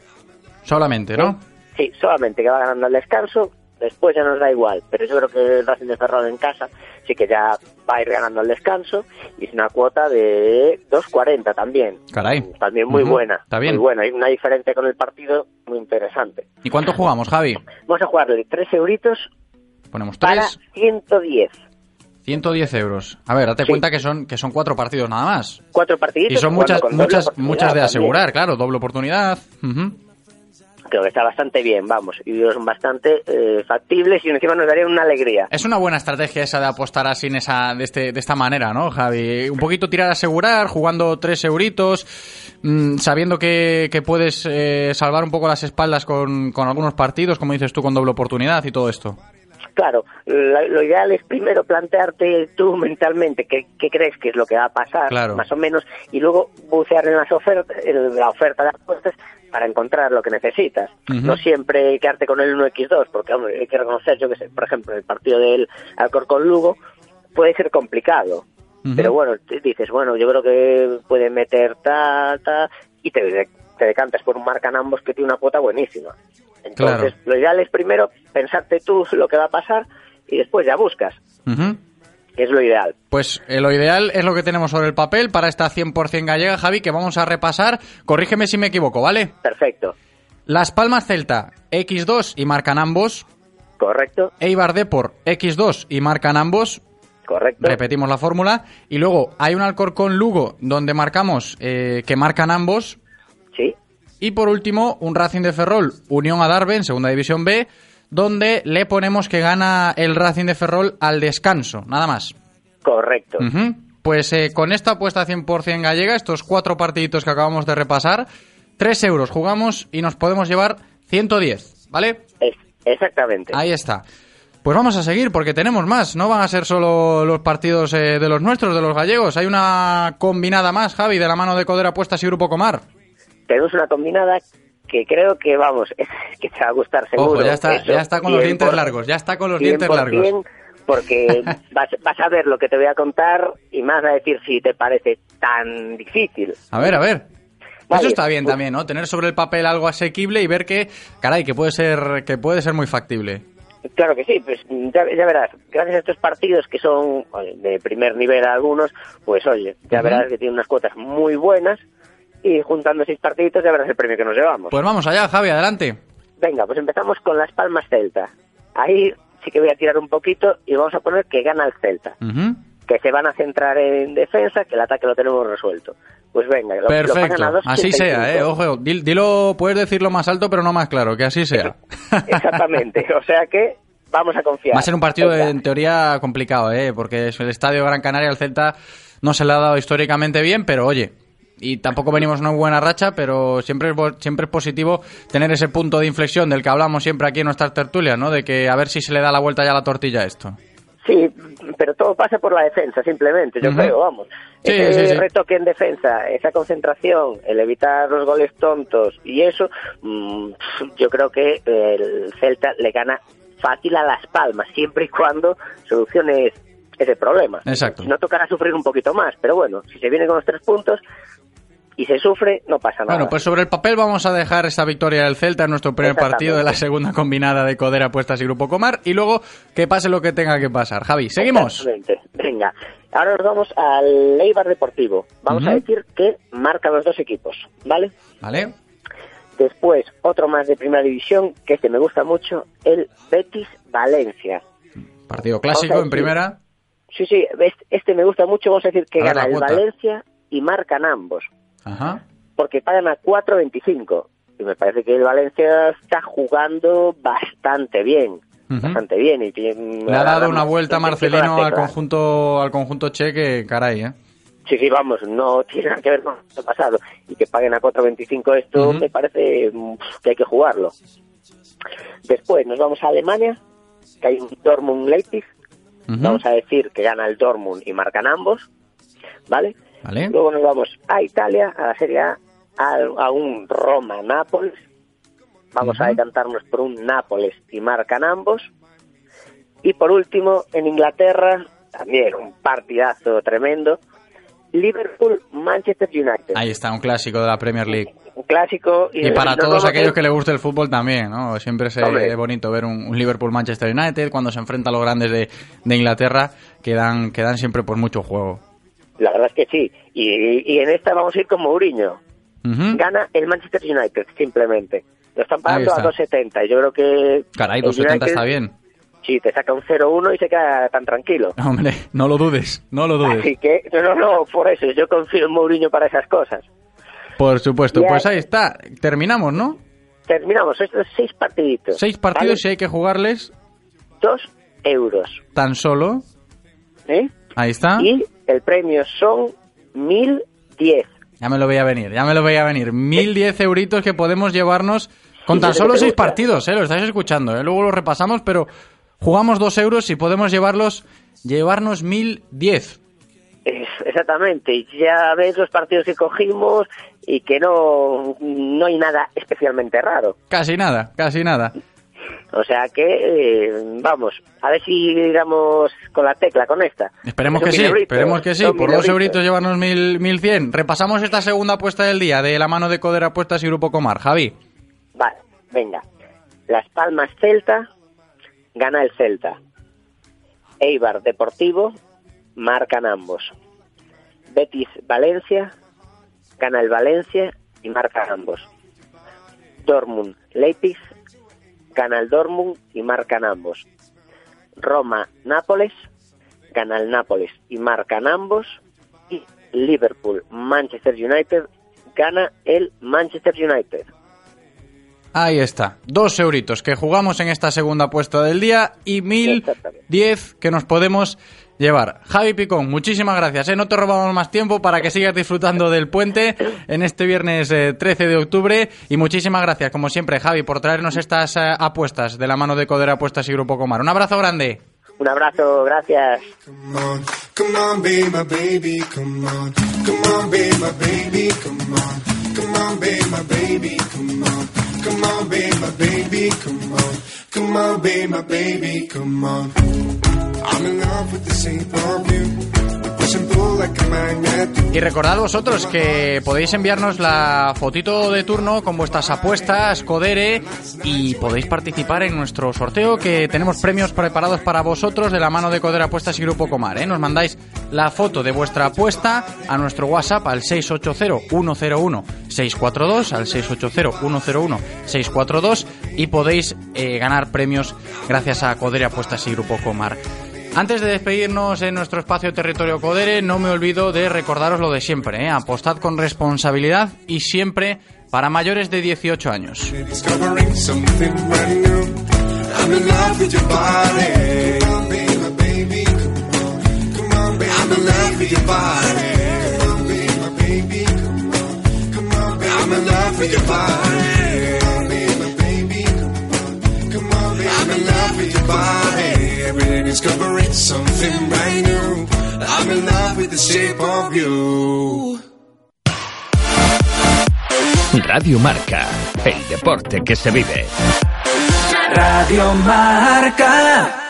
Solamente, ¿no? Sí, solamente que va ganando al descanso, después ya nos da igual, pero yo creo que el Racing de Ferrol en casa sí que ya va a ir ganando al descanso y es una cuota de 2.40 también. Caray. También muy buena. Está bien. Muy buena, hay una diferencia con el partido muy interesante. ¿Y cuánto jugamos, Javi? Vamos a jugarle 3 euritos Ponemos para 3, 110. 110 euros. A ver, date cuenta que son, que son cuatro partidos nada más. Cuatro partiditos. Y son muchas, muchas, muchas de también. asegurar, claro, doble oportunidad. Ujú. Creo que está bastante bien, vamos. Y son bastante eh, factibles y encima nos daría una alegría. Es una buena estrategia esa de apostar así en esa, de, este, de esta manera, ¿no, Javi? Un poquito tirar a asegurar, jugando tres euritos, mm, sabiendo que, que puedes eh, salvar un poco las espaldas con, con algunos partidos, como dices tú, con doble oportunidad y todo esto. Claro, lo, lo ideal es primero plantearte tú mentalmente qué, qué crees que es lo que va a pasar, Claro. más o menos, y luego bucear en las ofertas, en la oferta de apuestas para encontrar lo que necesitas. No siempre quedarte con el 1x2, porque hombre, hay que reconocer, yo que sé, por ejemplo, el partido del Alcorcón Lugo puede ser complicado. Pero bueno, dices, bueno, yo creo que puede meter ta, ta, y te, te decantas por un marcan ambos que tiene una cuota buenísima. Entonces, lo ideal es primero pensarte tú lo que va a pasar y después ya buscas, Ujú. Que es lo ideal. Pues eh, lo ideal es lo que tenemos sobre el papel para esta 100% gallega, Javi, que vamos a repasar. Corrígeme si me equivoco, ¿vale? Perfecto, Las Palmas Celta, X2 y marcan ambos. correcto, Eibar Depor, X2 y marcan ambos. correcto. Repetimos la fórmula. Y luego hay un Alcorcón Lugo donde marcamos eh, que marcan ambos. Sí. Y por último, un Racing de Ferrol, Unión Adarve en Segunda División B, donde le ponemos que gana el Racing de Ferrol al descanso, nada más. Correcto. Pues eh, con esta apuesta 100% gallega, estos cuatro partiditos que acabamos de repasar, 3 euros jugamos y nos podemos llevar 110, ¿vale? Es- exactamente. Ahí está. Pues vamos a seguir porque tenemos más. No van a ser solo los partidos eh, de los nuestros, de los gallegos. Hay una combinada más, Javi, de la mano de Codera Apuestas y Grupo Comar. Tenemos una combinada que creo que, vamos, es que te va a gustar seguro. Ojo, ya está, Eso, ya está con los 100%, dientes largos. Ya está con los dientes 100%, largos. Porque vas, vas a ver lo que te voy a contar y vas a decir si te parece tan difícil. A ver, a ver. Vale, Eso está bien pues- también, ¿no? Tener sobre el papel algo asequible y ver que, caray, que puede ser, que puede ser muy factible. Claro que sí, pues ya, ya verás, gracias a estos partidos que son de primer nivel algunos, pues oye, ya Ujú. verás que tienen unas cuotas muy buenas y juntando seis partiditos ya verás el premio que nos llevamos. Pues vamos allá, Javi, adelante. Venga, pues empezamos con Las Palmas Celta. Ahí sí que voy a tirar un poquito y vamos a poner que gana el Celta, Ujú. que se van a centrar en defensa, que el ataque lo tenemos resuelto. Pues venga, lo, lo Perfecto, a así 2.85. sea, eh, ojo, dil- dilo, puedes decirlo más alto pero no más claro, que así sea. Exactamente, o sea que vamos a confiar. Va a ser un partido en teoría complicado, ¿eh? porque es el estadio Gran Canaria al Celta no se le ha dado históricamente bien, pero oye, y tampoco venimos en una buena racha, pero siempre es, siempre es positivo tener ese punto de inflexión del que hablamos siempre aquí en nuestras tertulias, ¿no? De que a ver si se le da la vuelta ya a la tortilla a esto. Sí, pero todo pasa por la defensa, simplemente, yo creo, vamos. Sí, Ese sí, sí. retoque en defensa, esa concentración, el evitar los goles tontos y eso, mm, yo creo que el Celta le gana fácil a Las Palmas, siempre y cuando soluciones ese problema. Exacto. Si no tocará sufrir un poquito más, pero bueno, si se viene con los tres puntos y se sufre, no pasa nada. Bueno, pues sobre el papel vamos a dejar esta victoria del Celta en nuestro primer partido de la segunda combinada de Codera Apuestas y Grupo Comar y luego que pase lo que tenga que pasar. Javi, seguimos. Venga, ahora nos vamos al Eibar Deportivo. Vamos a decir que marcan los dos equipos, ¿vale? ¿Vale? Después, otro más de primera división, que este me gusta mucho, el Betis Valencia. Partido clásico en primera. Sí, sí, este, me gusta mucho, vamos a decir que A gana el. Valencia y marcan ambos, Ajá. porque pagan a 4.25. Y me parece que el Valencia está jugando bastante bien, bastante bien. Y tiene- Le ha dado una vuelta Marcelino al conjunto al conjunto cheque, caray, ¿eh? Sí, sí, vamos, no tiene nada que ver con el pasado. Y que paguen a 4.25 esto me parece que hay que jugarlo. Después nos vamos a Alemania, que hay un Dortmund Leipzig. Vamos a decir que gana el Dortmund y marcan ambos, ¿vale? Vale. Luego nos vamos a Italia, a la Serie A, a, a un Roma-Nápoles. Vamos a decantarnos por un Nápoles y marcan ambos. Y por último, en Inglaterra, también un partidazo tremendo. Liverpool-Manchester United. Ahí está, un clásico de la Premier League. Un clásico. Y para todos aquellos que les guste el fútbol también, ¿no? Siempre es Hombre. bonito ver un, un Liverpool-Manchester United cuando se enfrenta a los grandes de, de Inglaterra, que dan, que dan siempre por mucho juego. La verdad es que sí. Y, y en esta vamos a ir con Mourinho. Gana el Manchester United, simplemente. Lo están pagando Ahí a está. 2.70. y Yo creo que. Caray, el 270 United, está bien. Sí, te saca un 0-1 y se queda tan tranquilo. Hombre, no lo dudes, no lo dudes. Así que, no, no, no, por eso, yo confío en Mourinho para esas cosas. Por supuesto, Ya. pues ahí está. Terminamos, ¿no? Terminamos estos seis partiditos. Seis partidos y hay que jugarles ¿vale? Dos euros. tan solo. ¿eh? Ahí está. Y el premio son 1.010. Ya me lo veía venir, ya me lo veía venir. 1010 euritos que podemos llevarnos con tan solo seis partidos, ¿eh? Lo estáis escuchando, ¿eh? Luego lo repasamos, pero jugamos dos euros y podemos llevarlos, llevarnos 1010. Es- exactamente, y ya ves los partidos que cogimos y que no, no hay nada especialmente raro. Casi nada, casi nada. O sea que, eh, vamos, a ver si damos con la tecla con esta. Esperemos que sí, mil euritos, esperemos que sí. Por mil dos euritos llevarnos mil, 1100. Repasamos esta segunda apuesta del día de la mano de Coder Apuestas y Grupo Comar. Javi. Vale, venga. Las Palmas Celta, gana el Celta. Eibar Deportivo, marcan ambos. Betis Valencia, gana el Valencia y marcan ambos. Dortmund Leipzig, gana el Dortmund y marcan ambos. Roma Nápoles, gana el Nápoles y marcan ambos. Y Liverpool Manchester United, gana el Manchester United. Ahí está. Dos euritos que jugamos en esta segunda apuesta del día y mil diez que nos podemos llevar. Javi Picón, muchísimas gracias. ¿eh? No te robamos más tiempo para que sigas disfrutando del puente en este viernes eh, 13 de octubre. Y muchísimas gracias, como siempre, Javi, por traernos estas eh, apuestas de la mano de Coder Apuestas y Grupo Comar. Un abrazo grande. Un abrazo, gracias. Come on, be my baby, come on. Come on, be my baby, come on. Y recordad vosotros que podéis enviarnos la fotito de turno con vuestras apuestas, Codere, y podéis participar en nuestro sorteo que tenemos premios preparados para vosotros de la mano de Codere Apuestas y Grupo Comar. ¿eh? Nos mandáis la foto de vuestra apuesta a nuestro WhatsApp al 680-101-642, al 680-101-642 y podéis eh, ganar premios gracias a Codere Apuestas y Grupo Comar. Antes de despedirnos en nuestro espacio territorio Codere, no me olvido de recordaros lo de siempre, ¿eh? apostad con responsabilidad y siempre para mayores de 18 años. Discovering something brand new. I'm in love with the shape of you. Radio Marca, el deporte que se vive. Radio Marca.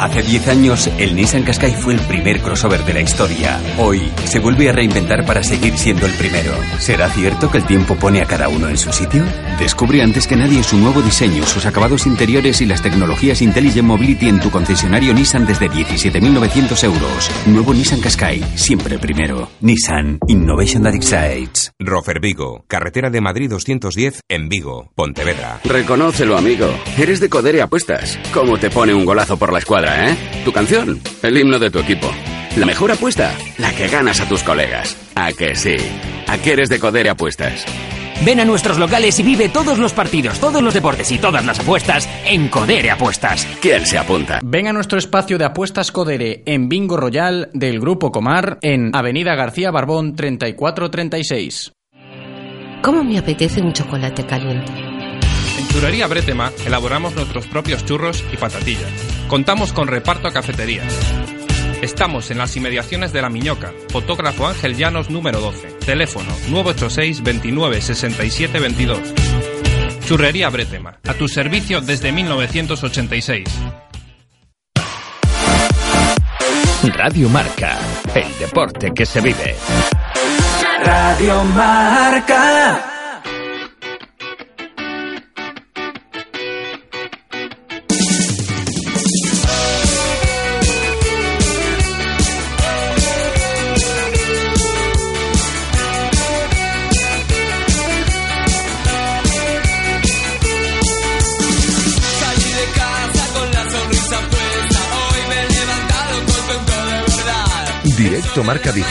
Hace 10 años, el Nissan Qashqai fue el primer crossover de la historia. Hoy, se vuelve a reinventar para seguir siendo el primero. ¿Será cierto que el tiempo pone a cada uno en su sitio? Descubre antes que nadie su nuevo diseño, sus acabados interiores y las tecnologías Intelligent Mobility en tu concesionario Nissan desde 17.900 euros. Nuevo Nissan Qashqai, siempre el primero. Nissan Innovation That Excites. Rofer Vigo, carretera de Madrid 210 en Vigo, Pontevedra. Reconócelo, amigo. Eres de Codere Apuestas. ¿Cómo te pone un golazo por la escuadra, eh? Tu canción, el himno de tu equipo. La mejor apuesta, la que ganas a tus colegas. ¿A que sí? ¿A qué eres de Codere Apuestas? Ven a nuestros locales y vive todos los partidos, todos los deportes y todas las apuestas en Codere Apuestas. ¿Quién se apunta? Ven a nuestro espacio de apuestas Codere en Bingo Royal del Grupo Comar en Avenida García Barbón 3436. ¿Cómo me apetece un chocolate caliente? En Churrería Bretema elaboramos nuestros propios churros y patatillas. Contamos con reparto a cafeterías. Estamos en las inmediaciones de La Miñoca, fotógrafo Ángel Llanos número 12, teléfono 986 29 67 22. Churrería Bretema, a tu servicio desde 1986. Radio Marca, el deporte que se vive. Radio Marca. Directo Marca Vigo.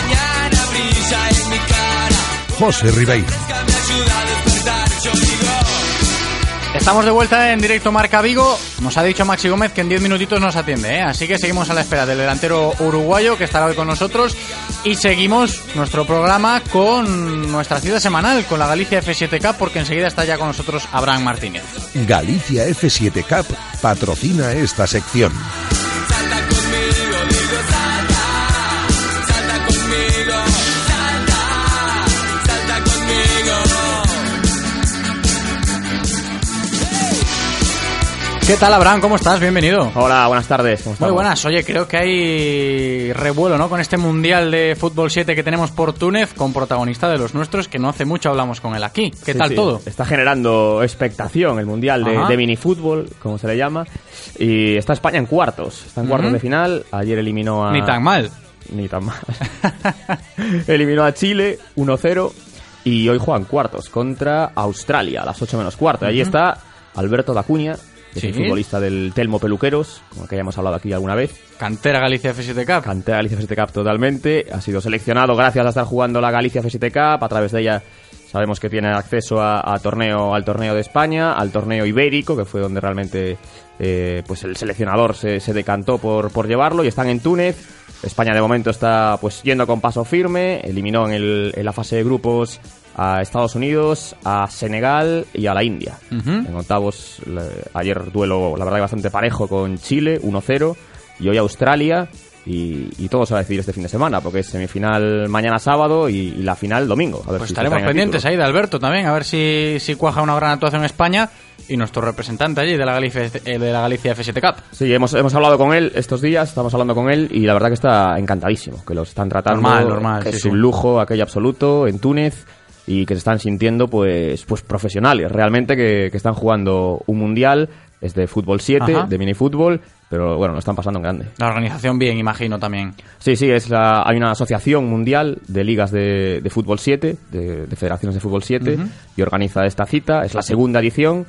José Ribeiro. Estamos de vuelta en directo Marca Vigo. Nos ha dicho Maxi Gómez que en 10 minutitos nos atiende, ¿eh? así que seguimos a la espera del delantero uruguayo que estará hoy con nosotros y seguimos nuestro programa con nuestra cita semanal con la Galicia F7 Cup porque enseguida está ya con nosotros Abraham Martínez. Galicia F7 Cup patrocina esta sección. ¿Qué tal Abraham? ¿Cómo estás? Bienvenido. Hola, buenas tardes. ¿cómo Muy buenas. Oye, creo que hay revuelo, ¿no? Con este Mundial de Fútbol 7 que tenemos por Túnez con protagonista de los nuestros que no hace mucho hablamos con él aquí. ¿Qué Sí, tal sí. todo? Está generando expectación el mundial de, de minifútbol, como se le llama. Y está España en cuartos. Está en cuartos de final. Ayer eliminó a. Ni tan mal. Ni tan mal. eliminó a Chile 1-0. Y hoy juegan cuartos contra Australia a las 8 menos cuarto. Allí Ujú. está Alberto Dacuña, que Sí. es el futbolista del Telmo Peluqueros, como que hayamos hablado aquí alguna vez. Cantera Galicia F7 Cup. Cantera Galicia F7 Cup totalmente. Ha sido seleccionado gracias a estar jugando la Galicia F7 Cup. A través de ella sabemos que tiene acceso a, a torneo, al torneo de España, al torneo ibérico, que fue donde realmente eh, pues el seleccionador se, se decantó por, por llevarlo. Y están en Túnez. España de momento está pues yendo con paso firme. Eliminó en, el- en la fase de grupos a Estados Unidos, a Senegal y a la India. Ujú. En octavos, le- ayer duelo, la verdad, bastante parejo con Chile, 1-0. Y hoy Australia. y, y todo se va a decidir este fin de semana, porque es semifinal mañana sábado y, y la final domingo. A ver Pues si estaremos pendientes ahí de Alberto también, a ver si, si cuaja una gran actuación en España y nuestro representante allí de la Galicia, eh, de la Galicia FST Cup. Sí, hemos, hemos hablado con él estos días, estamos hablando con él y la verdad que está encantadísimo, que los están tratando. Normal, normal, sí, es sí. un lujo aquello absoluto en Túnez y que se están sintiendo pues, pues profesionales, realmente que, que están jugando un mundial, es de fútbol 7, Ajá. de minifútbol, pero bueno, lo están pasando en grande. La organización bien, imagino también. Sí, sí, es la, hay una asociación mundial de ligas de, de fútbol 7, de, de federaciones de fútbol 7, Ujú. y organiza esta cita. Es la segunda edición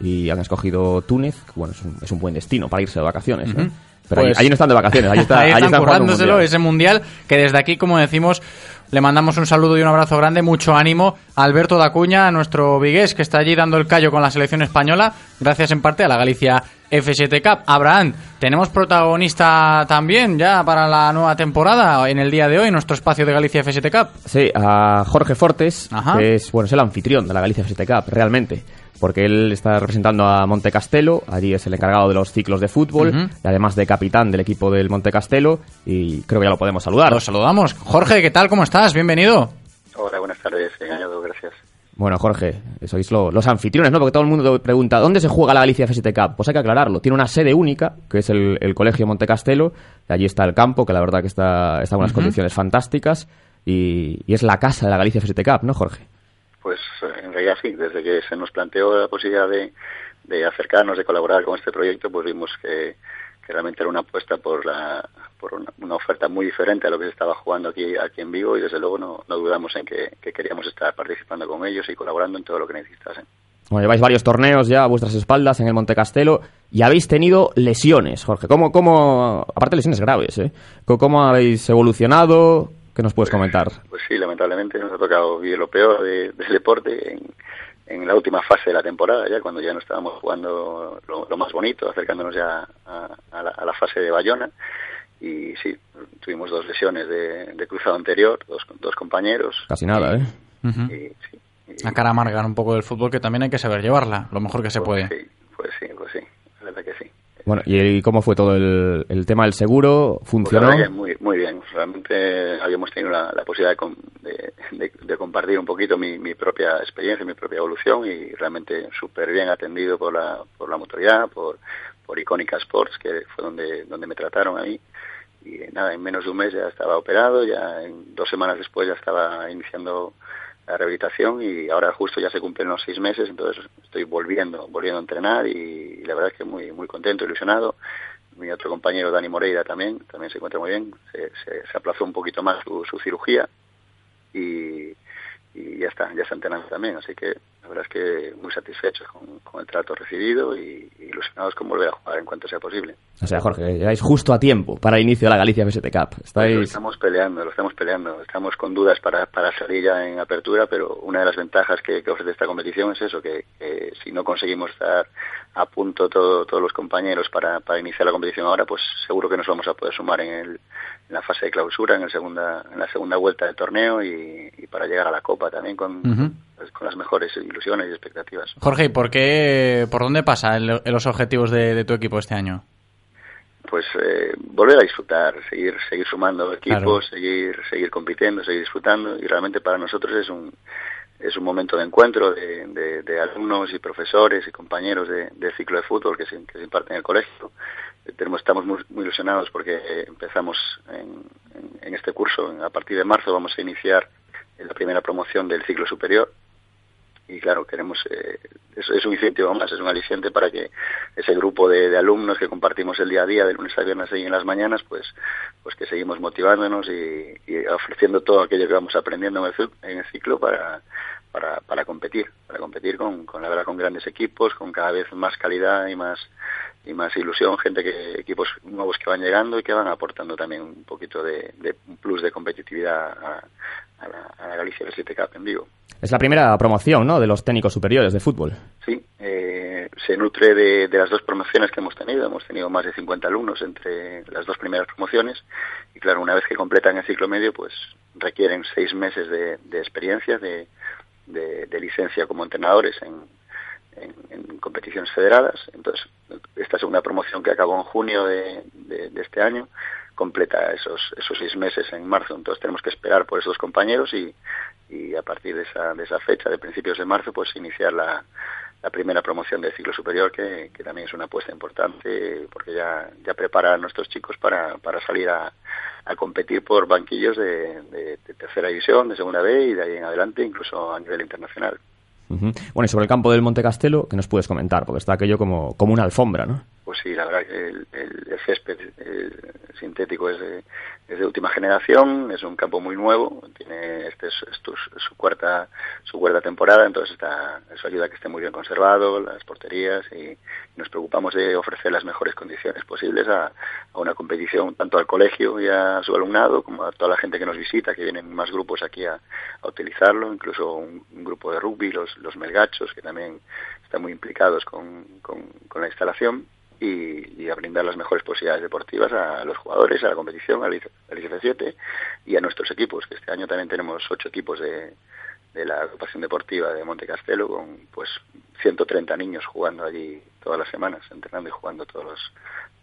y han escogido Túnez, que bueno, es un, es un buen destino para irse de vacaciones. ¿eh? Ujú. Pero Pues- allí, allí no están de vacaciones, allí, está, Ahí están están jugando un currándoselo mundial. ese mundial que desde aquí, como decimos, le mandamos un saludo y un abrazo grande, mucho ánimo a Alberto Dacuña, a nuestro vigués que está allí dando el callo con la selección española, gracias en parte a la Galicia F7 Cup. Abraham, tenemos protagonista también ya para la nueva temporada en el día de hoy, en nuestro espacio de Galicia F7 Cup. Sí, a Jorge Fortes, Ajá. que es, bueno, es el anfitrión de la Galicia FST Cup, realmente. Porque él está representando a Monte Castelo, allí es el encargado de los ciclos de fútbol, y además de capitán del equipo del Monte Castelo, y creo que ya lo podemos saludar. Lo saludamos. Jorge, ¿qué tal? ¿Cómo estás? Bienvenido. Hola, buenas tardes, engañado, gracias. Bueno, Jorge, sois lo- los anfitriones, ¿no? Porque todo el mundo pregunta, ¿dónde se juega la Galicia FST Cup? Pues hay que aclararlo. Tiene una sede única, que es el, el Colegio Monte Castelo. y allí está el campo, que la verdad que está, está en unas condiciones fantásticas. Y, y es la casa de la Galicia FST Cup, ¿no, Jorge? Pues en realidad sí, desde que se nos planteó la posibilidad de, de acercarnos, de colaborar con este proyecto, pues vimos que, realmente era una apuesta por, la, por una, una oferta muy diferente a lo que se estaba jugando aquí, aquí en Vigo y desde luego no, no dudamos en que, que queríamos estar participando con ellos y colaborando en todo lo que necesitasen. Bueno, lleváis varios torneos ya a vuestras espaldas en el Monte Castelo y habéis tenido lesiones, Jorge. ¿Cómo, cómo aparte lesiones graves, ¿eh? ¿Cómo- ¿Cómo habéis evolucionado? ¿Qué nos puedes comentar? Pues sí, lamentablemente nos ha tocado vivir lo peor de- del deporte en, en la última fase de la temporada, ya cuando ya no estábamos jugando lo, lo más bonito, acercándonos ya a, a la, a la fase de Bayona. Y sí, tuvimos dos lesiones de, de cruzado anterior, dos, dos compañeros. Casi nada, ¿eh? La cara amarga un poco del fútbol que también hay que saber llevarla, lo mejor que se puede. Pues sí, pues sí, la verdad que sí. Bueno, ¿y cómo fue todo el, el tema del seguro? Pues ¿Funcionó? que muy, muy bien. Realmente habíamos tenido la, posibilidad de, com- de- de- de compartir un poquito mi, mi propia experiencia, mi propia evolución y realmente súper bien atendido por la, por la motoridad, por, por Icónica Sports, que fue donde, donde me trataron a mí. Y nada, en menos de un mes ya estaba operado, ya en dos semanas después ya estaba iniciando la rehabilitación y ahora justo ya se cumplen los seis meses, entonces estoy volviendo, volviendo a entrenar y, la verdad es que muy, muy contento, ilusionado. Mi otro compañero Dani Moreira también, también se encuentra muy bien, se, se, aplazó un poquito más su, su cirugía y, y ya está, ya está entrenando también, así que la verdad es que muy satisfechos con, con el trato recibido y, y ilusionados con volver a jugar en cuanto sea posible. O sea, Jorge, llegáis justo a tiempo para el inicio de la Galicia FST Cup. Lo estamos peleando, lo estamos peleando. Estamos con dudas para, para salir ya en apertura, pero una de las ventajas que, que ofrece esta competición es eso, que, que si no conseguimos estar a punto todo- todos los compañeros para, para iniciar la competición ahora, pues seguro que nos vamos a poder sumar en, el, en la fase de clausura, en, el segunda, en la segunda vuelta del torneo y, y para llegar a la Copa también con, Ujú. con las mejores ilusiones y expectativas. Jorge, ¿y por qué, por dónde pasa el- los objetivos de, de tu equipo este año? pues eh, volver a disfrutar, seguir seguir sumando equipos, Claro. seguir seguir compitiendo, seguir disfrutando y realmente para nosotros es un es un momento de encuentro de, de- de alumnos y profesores y compañeros de, del ciclo de fútbol que se, que se imparte en el colegio. Tenemos, estamos muy, muy ilusionados porque empezamos en, en- en este curso, a partir de marzo vamos a iniciar la primera promoción del ciclo superior y claro, queremos, eh, es, es un incentivo más, es un aliciente para que ese grupo de, de alumnos que compartimos el día a día, de lunes a viernes y en las mañanas, pues, pues que seguimos motivándonos y, y ofreciendo todo aquello que vamos aprendiendo en el, en el ciclo para, para, para competir, para competir con, con la verdad con grandes equipos, con cada vez más calidad y más y más ilusión, gente que equipos nuevos que van llegando y que van aportando también un poquito de, de un plus de competitividad a, a la, a la Galicia del Cup en vivo. Es la primera promoción, ¿no? De los técnicos superiores de fútbol. Sí, eh, se nutre de, de las dos promociones que hemos tenido. Hemos tenido más de 50 alumnos entre las dos primeras promociones y claro, una vez que completan el ciclo medio, pues requieren seis meses de, de experiencia, de, de- de licencia como entrenadores en, en, competiciones federadas. Entonces, esta segunda promoción que acabó en junio de, de, de este año completa esos, esos seis meses en marzo. Entonces tenemos que esperar por esos compañeros y, y a partir de esa, de esa fecha, de principios de marzo, pues iniciar la, la primera promoción del ciclo superior, que, que, también es una apuesta importante, porque ya, ya prepara a nuestros chicos para, para salir a, a competir por banquillos de, de, tercera división, de segunda B y de ahí en adelante, incluso a nivel internacional. Bueno, y sobre el campo del Monte Castelo, ¿qué nos puedes comentar? Porque está aquello como, como una alfombra, ¿no? Pues sí, la el, el, el césped el sintético es de, es de última generación, es un campo muy nuevo, tiene este es, su cuarta su cuarta temporada, entonces está, eso ayuda a que esté muy bien conservado, las porterías y, nos preocupamos de ofrecer las mejores condiciones posibles a, una competición tanto al colegio y a su alumnado como a toda la gente que nos visita, que vienen más grupos aquí a, utilizarlo, incluso un, grupo de rugby, los, los melgachos, que también están muy implicados con la instalación y, y, a brindar las mejores posibilidades deportivas a los jugadores, a la competición, al ICF7 y a nuestros equipos, que este año también tenemos ocho equipos de, de la agrupación deportiva de Monte Castelo con pues 130 niños jugando allí todas las semanas, entrenando y jugando todos los,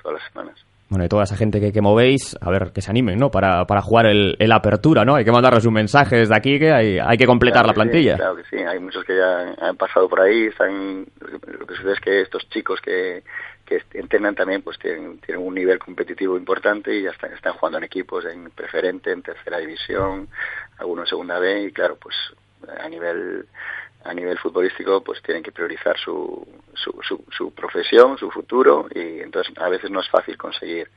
todas las semanas. Bueno, y toda esa gente que, que movéis, a ver, que se animen, ¿no? Para, para jugar el, el apertura, ¿no? Hay que mandarles un mensaje desde aquí que hay, hay que completar claro la plantilla. Sí, claro que sí, hay muchos que ya han pasado por ahí, están, lo que sucede es que estos chicos que, que entrenan también pues tienen, tienen un nivel competitivo importante y ya están, están jugando en equipos en preferente, en tercera división, algunos en segunda B y claro, pues a nivel a nivel futbolístico pues tienen que priorizar su, su, su, su profesión, su futuro y entonces a veces no es fácil conseguir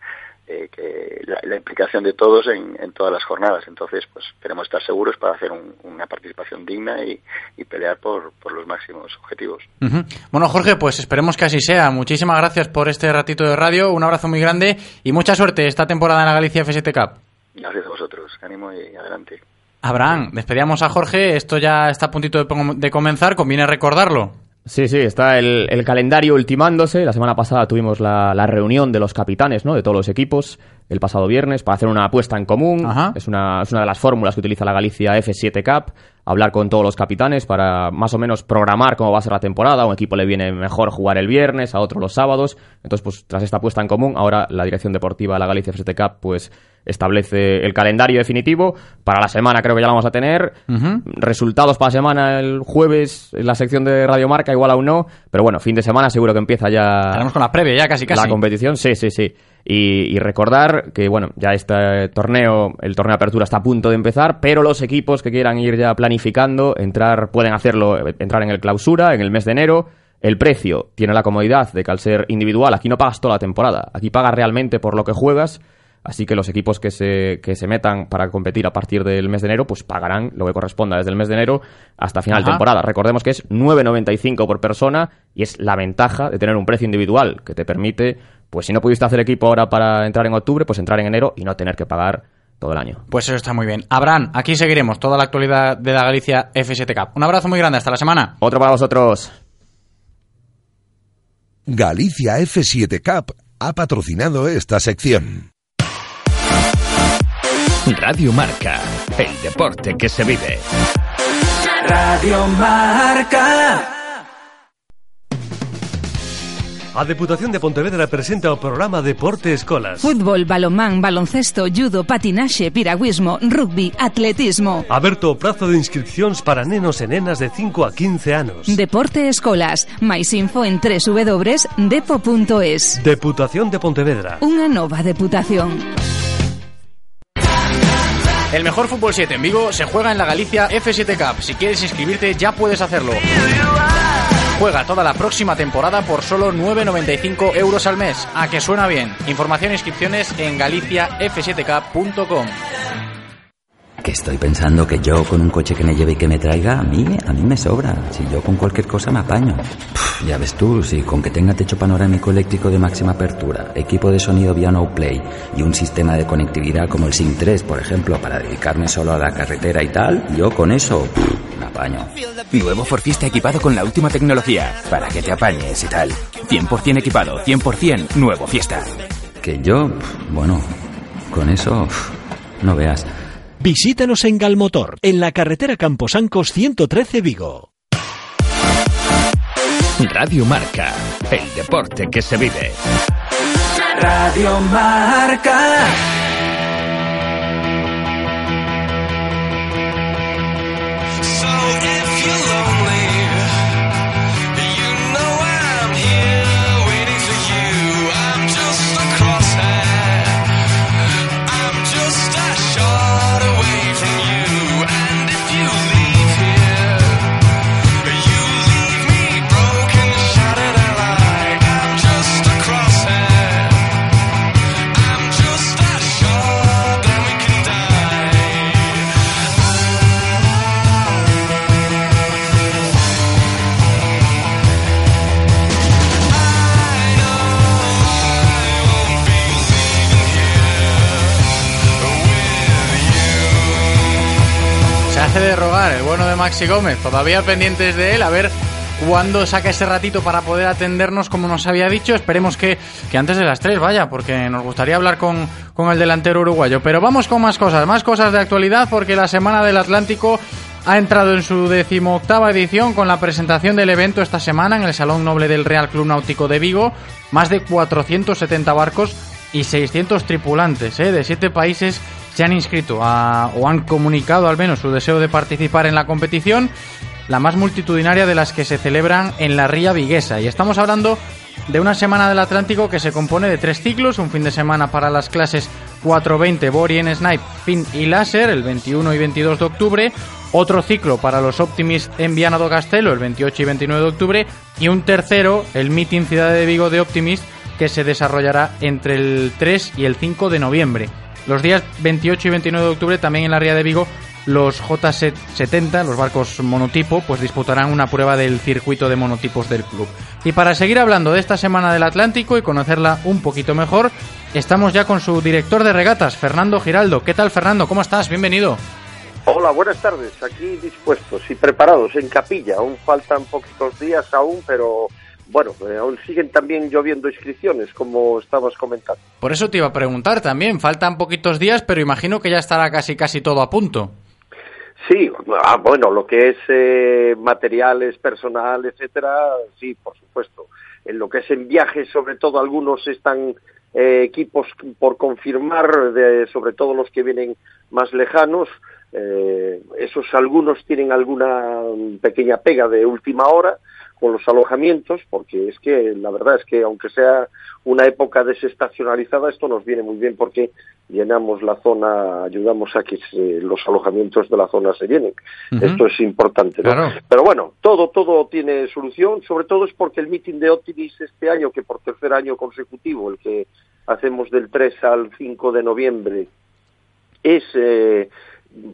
eh, que la, la, implicación de todos en, en, todas las jornadas. Entonces, pues queremos estar seguros para hacer un, una participación digna y, y pelear por, por, los máximos objetivos. Uh -huh. Bueno, Jorge, pues esperemos que así sea. Muchísimas gracias por este ratito de radio. Un abrazo muy grande y mucha suerte esta temporada en la Galicia F7 Cup. Gracias a vosotros. Ánimo y adelante. Abraham, despedíamos a Jorge. Esto ya está a puntito de, de comenzar. Conviene recordarlo. Sí, sí, está el, el, calendario ultimándose. La semana pasada tuvimos la, la, reunión de los capitanes, ¿no? De todos los equipos, el pasado viernes, para hacer una apuesta en común. Es una, es una de las fórmulas que utiliza la Galicia F7 Cup. Hablar con todos los capitanes para más o menos programar cómo va a ser la temporada. A un equipo le viene mejor jugar el viernes, a otro los sábados. Entonces, pues tras esta apuesta en común, ahora la dirección deportiva de la Galicia F7 Cup, pues establece el calendario definitivo. Para la semana creo que ya lo vamos a tener. Uh -huh. Resultados para la semana el jueves en la sección de Radio Marca, igual aún no. Pero bueno, fin de semana seguro que empieza ya... Estaremos con la previa ya casi casi. La competición, sí, sí, sí. Y, y, recordar que, bueno, ya este torneo, el torneo de apertura está a punto de empezar, pero los equipos que quieran ir ya planificando, entrar, pueden hacerlo, entrar en el clausura, en el mes de enero. El precio tiene la comodidad de que al ser individual, aquí no pagas toda la temporada, aquí pagas realmente por lo que juegas Así que los equipos que se, que se metan para competir a partir del mes de enero, pues pagarán lo que corresponda desde el mes de enero hasta final de temporada. Recordemos que es 9,95 por persona y es la ventaja de tener un precio individual que te permite, pues si no pudiste hacer equipo ahora para entrar en octubre, pues entrar en enero y no tener que pagar todo el año. Pues eso está muy bien. Abraham, aquí seguiremos toda la actualidad de la Galicia F7 Cup. Un abrazo muy grande, hasta la semana. Otro para vosotros. Galicia F7 Cup ha patrocinado esta sección. Radio Marca, el deporte que se vive. Radio Marca. A Deputación de Pontevedra presenta o programa Deporte Escolas. Fútbol, balonmán, baloncesto, judo, patinaxe, piragüismo, rugby, atletismo. Aberto o prazo de inscripcións para nenos e nenas de 5 a 15 anos. Deporte Escolas. Mais info en www.depo.es. Deputación de Pontevedra. Unha nova deputación. El mejor fútbol 7 en Vigo se juega en la Galicia F7 Cup. Si quieres inscribirte ya puedes hacerlo. Juega toda la próxima temporada por solo 9,95 euros al mes. A que suena bien. Información e inscripciones en galiciaf7cup.com. Que estoy pensando que yo con un coche que me lleve y que me traiga, a mí, a mí me sobra. Si yo con cualquier cosa me apaño. Pff, ya ves tú, si con que tenga techo panorámico eléctrico de máxima apertura, equipo de sonido vía no play y un sistema de conectividad como el SIM 3, por ejemplo, para dedicarme solo a la carretera y tal, yo con eso pff, me apaño. Nuevo Ford Fiesta equipado con la última tecnología, para que te apañes y tal. 100% equipado, 100% nuevo Fiesta. Que yo, bueno, con eso, no veas. Visítanos en Galmotor, en la carretera Camposancos 113 Vigo. Radio Marca, el deporte que se vive. Radio Marca. De rogar el bueno de Maxi Gómez, todavía pendientes de él, a ver cuándo saca ese ratito para poder atendernos como nos había dicho. Esperemos que, que antes de las 3, vaya, porque nos gustaría hablar con, con el delantero uruguayo. Pero vamos con más cosas, más cosas de actualidad, porque la Semana del Atlántico ha entrado en su decimoctava edición con la presentación del evento esta semana en el Salón Noble del Real Club Náutico de Vigo. Más de 470 barcos y 600 tripulantes ¿eh? de siete países se han inscrito a- o han comunicado al menos su deseo de participar en la competición, la más multitudinaria de las que se celebran en la Ría Viguesa. Y estamos hablando de una semana del Atlántico que se compone de tres ciclos, un fin de semana para las clases 420, Borien, Snipe, Fin y Láser, el 21 y 22 de octubre, otro ciclo para los Optimist en Viana do Castelo, el 28 y 29 de octubre, y un tercero, el Meeting Ciudad de Vigo de Optimist, que se desarrollará entre el 3 y el 5 de noviembre. Los días 28 y 29 de octubre también en la Ría de Vigo los J70, los barcos monotipo, pues disputarán una prueba del circuito de monotipos del club. Y para seguir hablando de esta semana del Atlántico y conocerla un poquito mejor, estamos ya con su director de regatas, Fernando Giraldo. ¿Qué tal, Fernando? ¿Cómo estás? Bienvenido. Hola, buenas tardes. Aquí dispuestos y preparados en capilla. Aún faltan poquitos días aún, pero bueno, eh, aún siguen también lloviendo inscripciones, como estabas comentando. Por eso te iba a preguntar también, faltan poquitos días, pero imagino que ya estará casi casi todo a punto. Sí, ah, bueno, lo que es eh, materiales, personal, etcétera, sí, por supuesto. En lo que es en viajes, sobre todo algunos están eh, equipos por confirmar, de, sobre todo los que vienen más lejanos. Eh, esos algunos tienen alguna pequeña pega de última hora con los alojamientos, porque es que la verdad es que aunque sea una época desestacionalizada, esto nos viene muy bien porque llenamos la zona, ayudamos a que se- los alojamientos de la zona se llenen. Esto es importante. ¿no? Claro. Pero bueno, todo, todo tiene solución, sobre todo es porque el meeting de Optimis este año, que por tercer año consecutivo, el que hacemos del 3 al 5 de noviembre, es eh,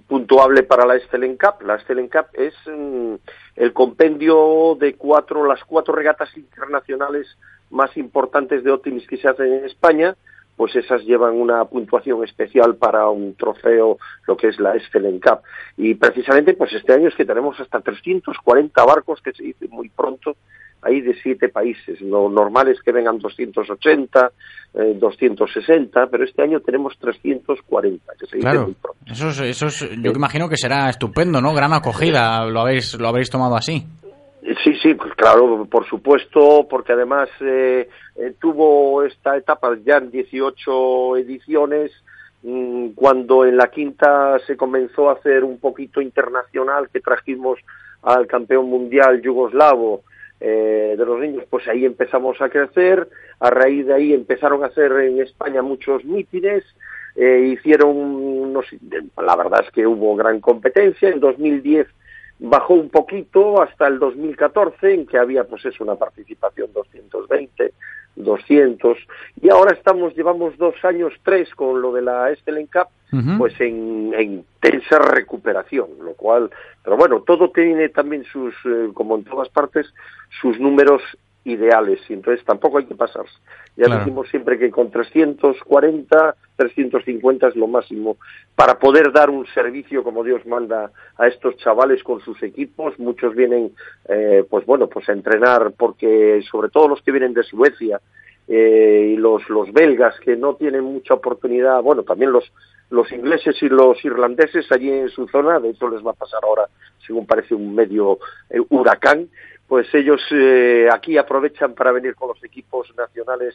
puntuable para la Stellen Cup. La Stellen Cup es mm, el compendio de cuatro, las cuatro regatas internacionales más importantes de Optimis que se hacen en España, pues esas llevan una puntuación especial para un trofeo, lo que es la Stellen Cup. Y precisamente, pues este año es que tenemos hasta 340 barcos, que se dice muy pronto, ahí de siete países. Lo normal es que vengan 280, eh, 260, pero este año tenemos 340, que se dice Claro, muy pronto. eso es, eso es- yo imagino que será estupendo, ¿no? Gran acogida, lo habéis, lo habréis tomado así. Sí, sí, pues claro, por supuesto, porque además eh, eh, tuvo esta etapa ya en 18 ediciones, mm, cuando en la quinta se comenzó a hacer un poquito internacional, que trajimos al campeón mundial yugoslavo eh, de los niños, pues ahí empezamos a crecer, a raíz de ahí empezaron a hacer en España muchos mítines, eh, hicieron unos, la verdad es que hubo gran competencia, en 2010 bajó un poquito hasta el 2014 en que había pues eso una participación 220 200 y ahora estamos llevamos dos años tres con lo de la Stellen Cup pues en, en intensa recuperación lo cual pero bueno todo tiene también sus eh, como en todas partes sus números ideales y entonces tampoco hay que pasarse. Ya Claro. decimos siempre que con 340 350 es lo máximo para poder dar un servicio como Dios manda a estos chavales con sus equipos. Muchos vienen eh, pues bueno pues a entrenar porque sobre todo los que vienen de Suecia eh, y los los belgas que no tienen mucha oportunidad bueno también los los ingleses y los irlandeses allí en su zona. De hecho les va a pasar ahora según parece un medio eh, huracán pues ellos eh, aquí aprovechan para venir con los equipos nacionales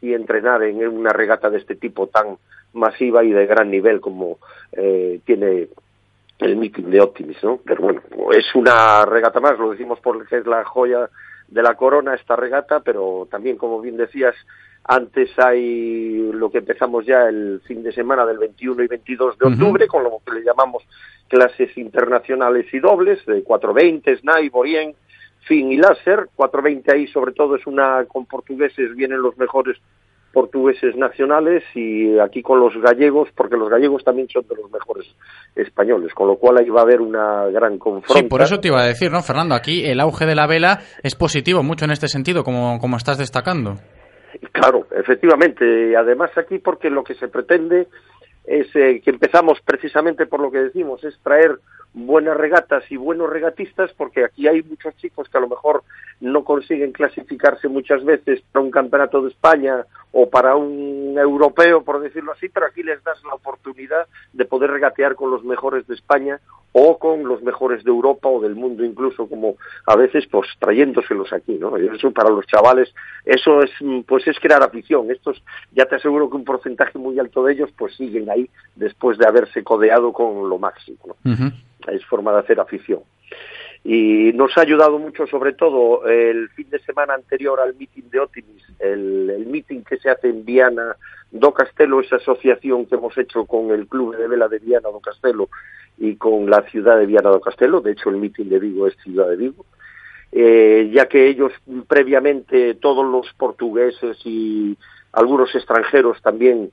y entrenar en una regata de este tipo tan masiva y de gran nivel como eh, tiene el meeting de Optimis, ¿no? Pero bueno, es una regata más, lo decimos porque es la joya de la corona esta regata, pero también, como bien decías, antes hay lo que empezamos ya el fin de semana del 21 y 22 de octubre, con lo que le llamamos clases internacionales y dobles, de 420, SNAI, Borien, Fin y Láser. 420 ahí sobre todo es una, con portugueses vienen los mejores portugueses nacionales y aquí con los gallegos, porque los gallegos también son de los mejores españoles, con lo cual ahí va a haber una gran confronta. Sí, por eso te iba a decir, ¿no, Fernando? Aquí el auge de la vela es positivo mucho en este sentido, como, como estás destacando. Claro, efectivamente. Además aquí porque lo que se pretende es eh, que empezamos precisamente por lo que decimos, es traer buenas regatas y buenos regatistas, porque aquí hay muchos chicos que a lo mejor no consiguen clasificarse muchas veces para un campeonato de España o para un europeo, por decirlo así, pero aquí les das la oportunidad de poder regatear con los mejores de España o con los mejores de Europa o del mundo incluso, como a veces pues trayéndoselos aquí, ¿no? Eso para los chavales, eso es pues es crear afición. Estos ya te aseguro que un porcentaje muy alto de ellos pues siguen ahí después de haberse codeado con lo máximo, ¿no? Es forma de hacer afición. Y nos ha ayudado mucho, sobre todo, el fin de semana anterior al meeting de Otimis, el, el meeting que se hace en Viana do Castelo, esa asociación que hemos hecho con el Club de Vela de Viana do Castelo y con la ciudad de Viana do Castelo, de hecho el meeting de Vigo es ciudad de Vigo, eh, ya que ellos previamente, todos los portugueses y algunos extranjeros también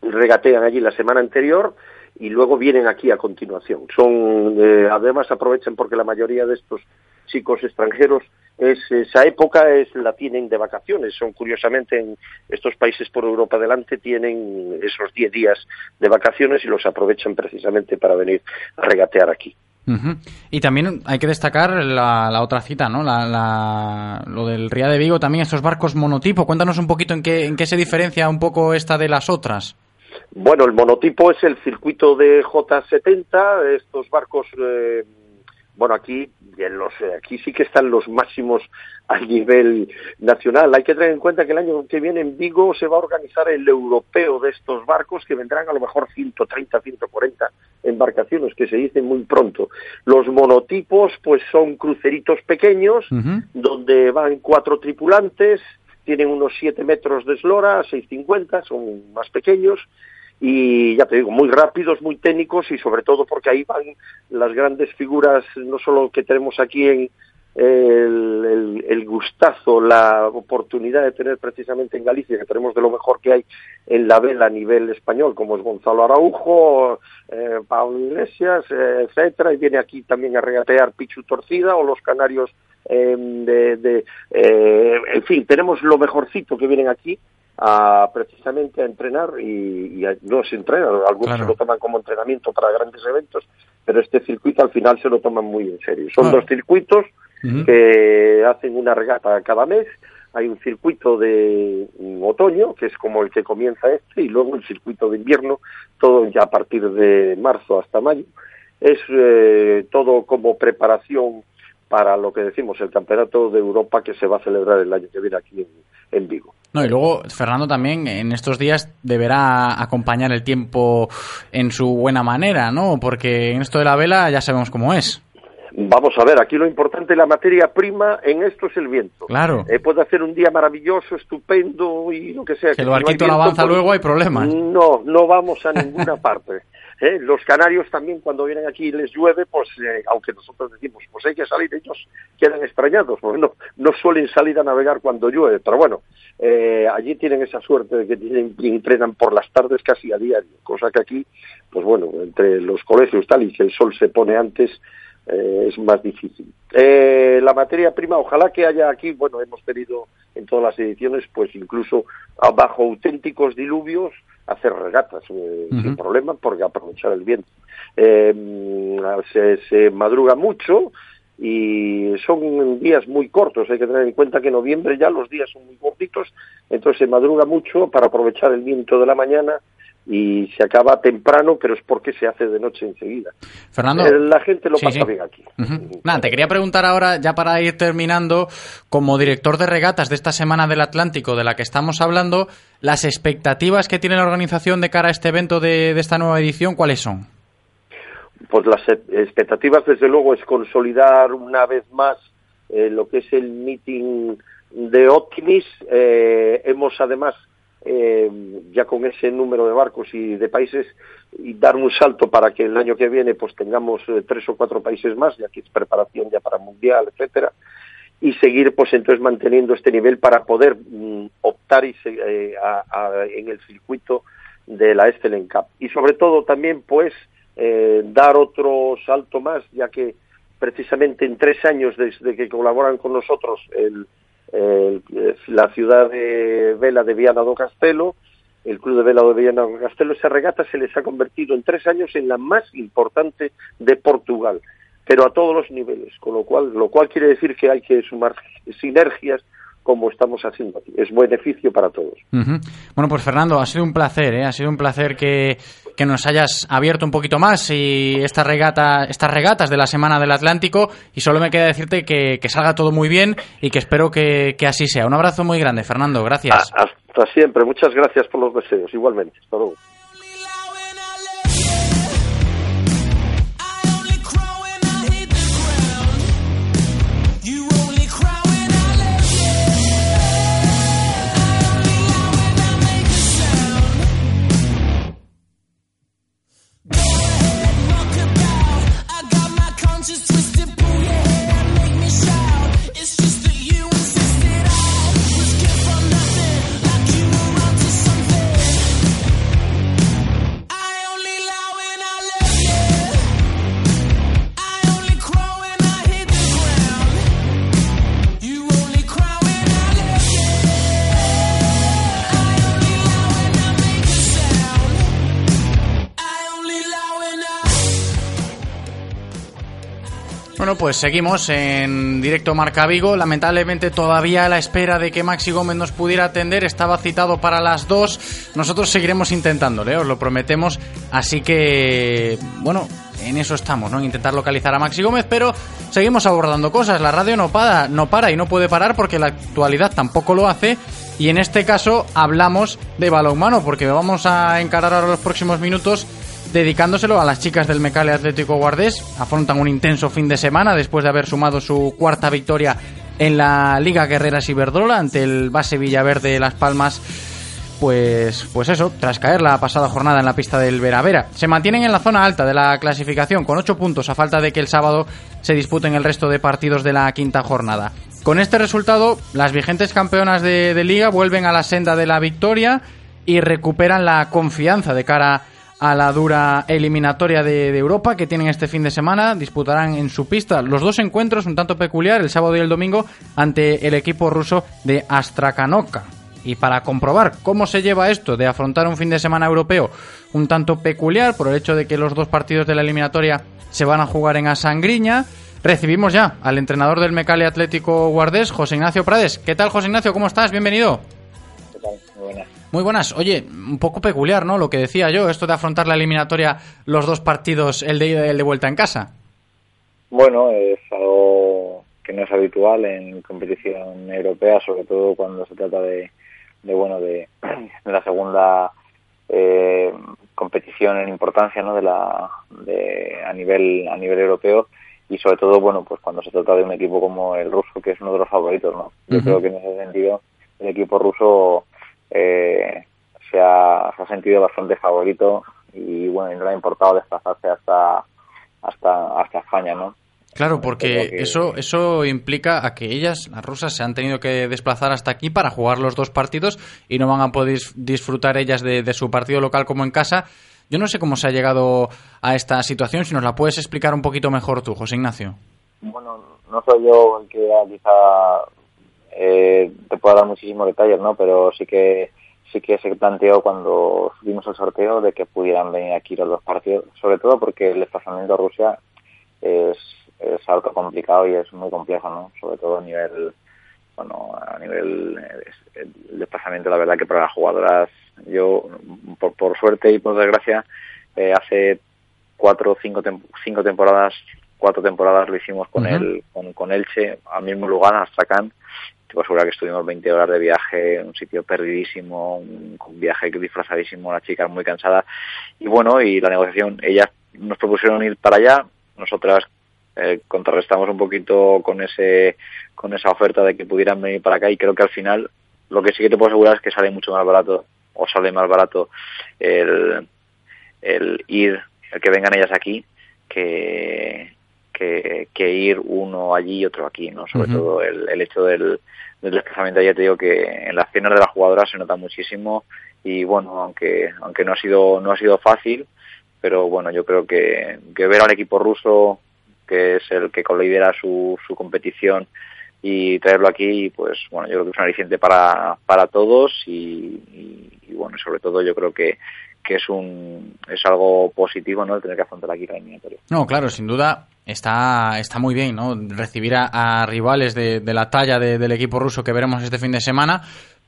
regatean allí la semana anterior, y luego vienen aquí a continuación. Son, eh, además aprovechan porque la mayoría de estos chicos extranjeros es esa época es la tienen de vacaciones. Son curiosamente en estos países por Europa adelante tienen esos 10 días de vacaciones y los aprovechan precisamente para venir a regatear aquí. Y también hay que destacar la, la otra cita, ¿no? La, la, lo del Ría de Vigo, también estos barcos monotipo. Cuéntanos un poquito en qué, en qué se diferencia un poco esta de las otras. Bueno, el monotipo es el circuito de J70, estos barcos, eh, bueno, aquí, en los, eh, aquí sí que están los máximos a nivel nacional. Hay que tener en cuenta que el año que viene en Vigo se va a organizar el europeo de estos barcos, que vendrán a lo mejor 130, 140 embarcaciones, que se dicen muy pronto. Los monotipos, pues son cruceritos pequeños, donde van cuatro tripulantes, tienen unos 7 metros de eslora, 6,50, son más pequeños, y ya te digo, muy rápidos, muy técnicos y sobre todo porque ahí van las grandes figuras, no solo que tenemos aquí en el, gustazo, la oportunidad de tener precisamente en Galicia, que tenemos de lo mejor que hay en la vela a nivel español, como es Gonzalo Araujo, eh, Pablo Iglesias, eh, etcétera, y viene aquí también a regatear Pichu Torcida o los canarios eh, de, de eh, en fin, tenemos lo mejorcito que vienen aquí a precisamente a entrenar y, no se entrena, algunos se lo toman como entrenamiento para grandes eventos, pero este circuito al final se lo toman muy en serio. Son dos circuitos que hacen una regata cada mes, hay un circuito de otoño, que es como el que comienza este, y luego el circuito de invierno, todo ya a partir de marzo hasta mayo. Es eh, todo como preparación para lo que decimos, el Campeonato de Europa que se va a celebrar el año que viene aquí en, en Vigo. No, y luego Fernando también en estos días deberá acompañar el tiempo en su buena manera, ¿no? Porque en esto de la vela ya sabemos cómo es. Vamos a ver, aquí lo importante, la materia prima en esto es el viento. Claro. Eh, puede hacer un día maravilloso, estupendo y lo que sea. Que, el barquito no, avanza pues luego hay problemas. No, no vamos a ninguna parte. ¿Eh? Los canarios también cuando vienen aquí y les llueve, pues eh, aunque nosotros decimos, pues hay que salir, ellos quedan extrañados, porque no, no suelen salir a navegar cuando llueve, pero bueno, eh, allí tienen esa suerte de que tienen, entrenan por las tardes casi a diario, cosa que aquí, pues bueno, entre los colegios tal y que el sol se pone antes, eh, es más difícil. Eh, la materia prima, ojalá que haya aquí, bueno, hemos tenido en todas las ediciones, pues incluso bajo auténticos diluvios, hacer regatas eh, sin problema porque aprovechar el viento. Eh, se, se, madruga mucho y son días muy cortos, hay que tener en cuenta que en noviembre ya los días son muy cortitos, entonces se madruga mucho para aprovechar el viento de la mañana y se acaba temprano, pero es porque se hace de noche enseguida. Fernando, Eh, la gente lo Sí, pasa sí. bien aquí. Ujú. Nada, te quería preguntar ahora, ya para ir terminando, como director de regatas de esta Semana del Atlántico de la que estamos hablando, las expectativas que tiene la organización de cara a este evento de, de esta nueva edición, ¿cuáles son? Pues las e- expectativas, desde luego, es consolidar una vez más eh, lo que es el meeting de Optimis. Eh, hemos además, eh, ya con ese número de barcos y de países, y dar un salto para que el año que viene pues tengamos eh, tres o cuatro países más, ya que es preparación ya para mundial, etcétera, y seguir pues entonces manteniendo este nivel para poder mm, optar y se- eh, a- en el circuito de la Excellent Cup. Y sobre todo también pues eh, dar otro salto más, ya que precisamente en tres años desde que colaboran con nosotros el- la ciudad de vela de Viana do Castelo, el Club de Vela de Viana do Castelo, esa regata se les ha convertido en tres años en la más importante de Portugal, pero a todos los niveles, con lo cual, lo cual quiere decir que hay que sumar sinergias como estamos haciendo aquí. Es beneficio para todos. Bueno, pues Fernando, ha sido un placer, ¿eh? ha sido un placer que, que nos hayas abierto un poquito más y esta regata, estas regatas de la Semana del Atlántico y solo me queda decirte que, que salga todo muy bien y que espero que, que así sea. Un abrazo muy grande, Fernando, gracias. A- hasta siempre. Muchas gracias por los deseos. Igualmente. Hasta luego. Pues seguimos en directo Marca Vigo. Lamentablemente todavía a la espera de que Maxi Gómez nos pudiera atender. Estaba citado para las 2. Nosotros seguiremos intentándole, os lo prometemos. Así que, bueno, en eso estamos, ¿no? En intentar localizar a Maxi Gómez, pero seguimos abordando cosas. La radio no para, no para y no puede parar porque la actualidad tampoco lo hace. Y en este caso hablamos de balonmano, porque vamos a encarar ahora los próximos minutos dedicándoselo a las chicas del Mecale Atlético Guardés. Afrontan un intenso fin de semana después de haber sumado su cuarta victoria en la Liga Guerreras Iberdrola ante el base Villaverde Las Palmas. Pues, pues eso, tras caer la pasada jornada en la pista del Veravera. Se mantienen en la zona alta de la clasificación con 8 puntos a falta de que el sábado se disputen el resto de partidos de la quinta jornada. Con este resultado, las vigentes campeonas de, liga vuelven a la senda de la victoria y recuperan la confianza de cara a la dura eliminatoria de, Europa que tienen este fin de semana. Disputarán en su pista los dos encuentros un tanto peculiar, el sábado y el domingo, ante el equipo ruso de Astrakanoka. Y para comprobar cómo se lleva esto de afrontar un fin de semana europeo un tanto peculiar, por el hecho de que los dos partidos de la eliminatoria se van a jugar en Asangriña, recibimos ya al entrenador del Mecale Atlético Guardés, José Ignacio Prades. ¿Qué tal, José Ignacio? ¿Cómo estás? Bienvenido. ¿Qué tal? Muy buenas. Muy buenas. Oye, un poco peculiar, ¿no? Lo que decía yo, esto de afrontar la eliminatoria los dos partidos, el de ida y el de vuelta en casa. Bueno, es algo que no es habitual en competición europea, sobre todo cuando se trata de, de bueno, de, de la segunda eh, competición en importancia, ¿no? De la, de, a nivel, a nivel europeo y sobre todo, bueno, pues cuando se trata de un equipo como el ruso, que es uno de los favoritos, ¿no? Yo creo que en ese sentido el equipo ruso eh, se, ha, se ha sentido bastante favorito y bueno, y no le ha importado desplazarse hasta hasta hasta España, ¿no? Claro, porque que- eso, eso implica a que ellas, las rusas, se han tenido que desplazar hasta aquí para jugar los dos partidos y no van a poder dis- disfrutar ellas de, de su partido local como en casa. Yo no sé cómo se ha llegado a esta situación, si nos la puedes explicar un poquito mejor tú, José Ignacio. Bueno, no soy yo el que quizá eh, te pueda dar muchísimos detalles, ¿no? Pero sí que sí que se planteó cuando subimos el sorteo de que pudieran venir aquí los dos partidos, sobre todo porque el desplazamiento a Rusia es, es algo complicado y es muy complejo, ¿no? Sobre todo a nivel bueno, a nivel el desplazamiento, la verdad que para las jugadoras, yo por, por suerte y por desgracia, eh, hace cuatro o cinco, cinco temporadas, cuatro temporadas lo hicimos con el con, con, Elche, al mismo lugar, Astracán. Te puedo asegurar que estuvimos 20 horas de viaje, un sitio perdidísimo, un, un viaje disfrazadísimo, las chicas muy cansadas. Y bueno, y la negociación, ellas nos propusieron ir para allá, nosotras eh, contrarrestamos un poquito con ese con esa oferta de que pudieran venir para acá y creo que al final lo que sí que te puedo asegurar es que sale mucho más barato o sale más barato el, el ir el que vengan ellas aquí que, que, ir uno allí y otro aquí no sobre todo el, el hecho del, del desplazamiento ya te digo que en las cenas de las jugadoras se nota muchísimo y bueno aunque aunque no ha sido no ha sido fácil pero bueno yo creo que, que ver al equipo ruso que es el que lidera su, su competición y traerlo aquí, pues bueno, yo creo que es un aliciente para, para todos y, y, bueno, sobre todo yo creo que, que es un es algo positivo no el tener que afrontar aquí la eliminatoria. No, claro, sin duda está está muy bien, ¿no? Recibir a, rivales de, de, la talla del equipo ruso que veremos este fin de semana,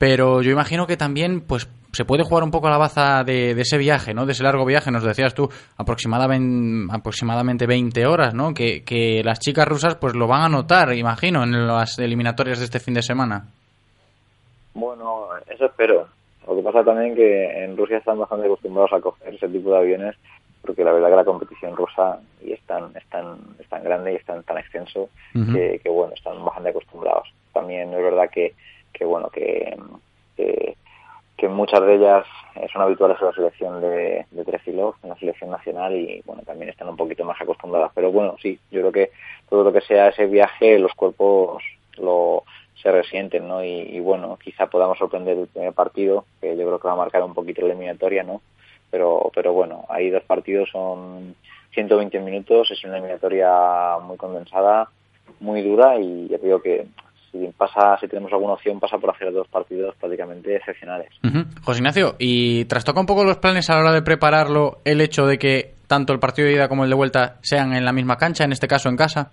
pero yo imagino que también pues se puede jugar un poco a la baza de, ese viaje, ¿no? De ese largo viaje, nos decías tú, aproximadamente, aproximadamente 20 horas, ¿no? Que, que las chicas rusas pues lo van a notar, imagino, en las eliminatorias de este fin de semana. Bueno, eso espero. Lo que pasa también que en Rusia están bastante acostumbrados a coger ese tipo de aviones porque la verdad que la competición rusa y es tan, es tan, es tan grande y es tan, tan extenso que, que, bueno, están bastante acostumbrados. También es verdad que, que bueno, que, que, muchas de ellas son habituales en la selección de, de Trefilov, en la selección nacional y bueno, también están un poquito más acostumbradas. Pero bueno, sí, yo creo que todo lo que sea ese viaje, los cuerpos lo se resienten, ¿no? Y, bueno, quizá podamos sorprender el primer partido, que yo creo que va a marcar un poquito la eliminatoria, ¿no? Pero, pero bueno, hay dos partidos, son 120 minutos, es una eliminatoria muy condensada, muy dura y ya digo que si pasa, si tenemos alguna opción, pasa por hacer dos partidos prácticamente excepcionales. José Ignacio, ¿y trastoca un poco los planes a la hora de prepararlo el hecho de que tanto el partido de ida como el de vuelta sean en la misma cancha, en este caso en casa?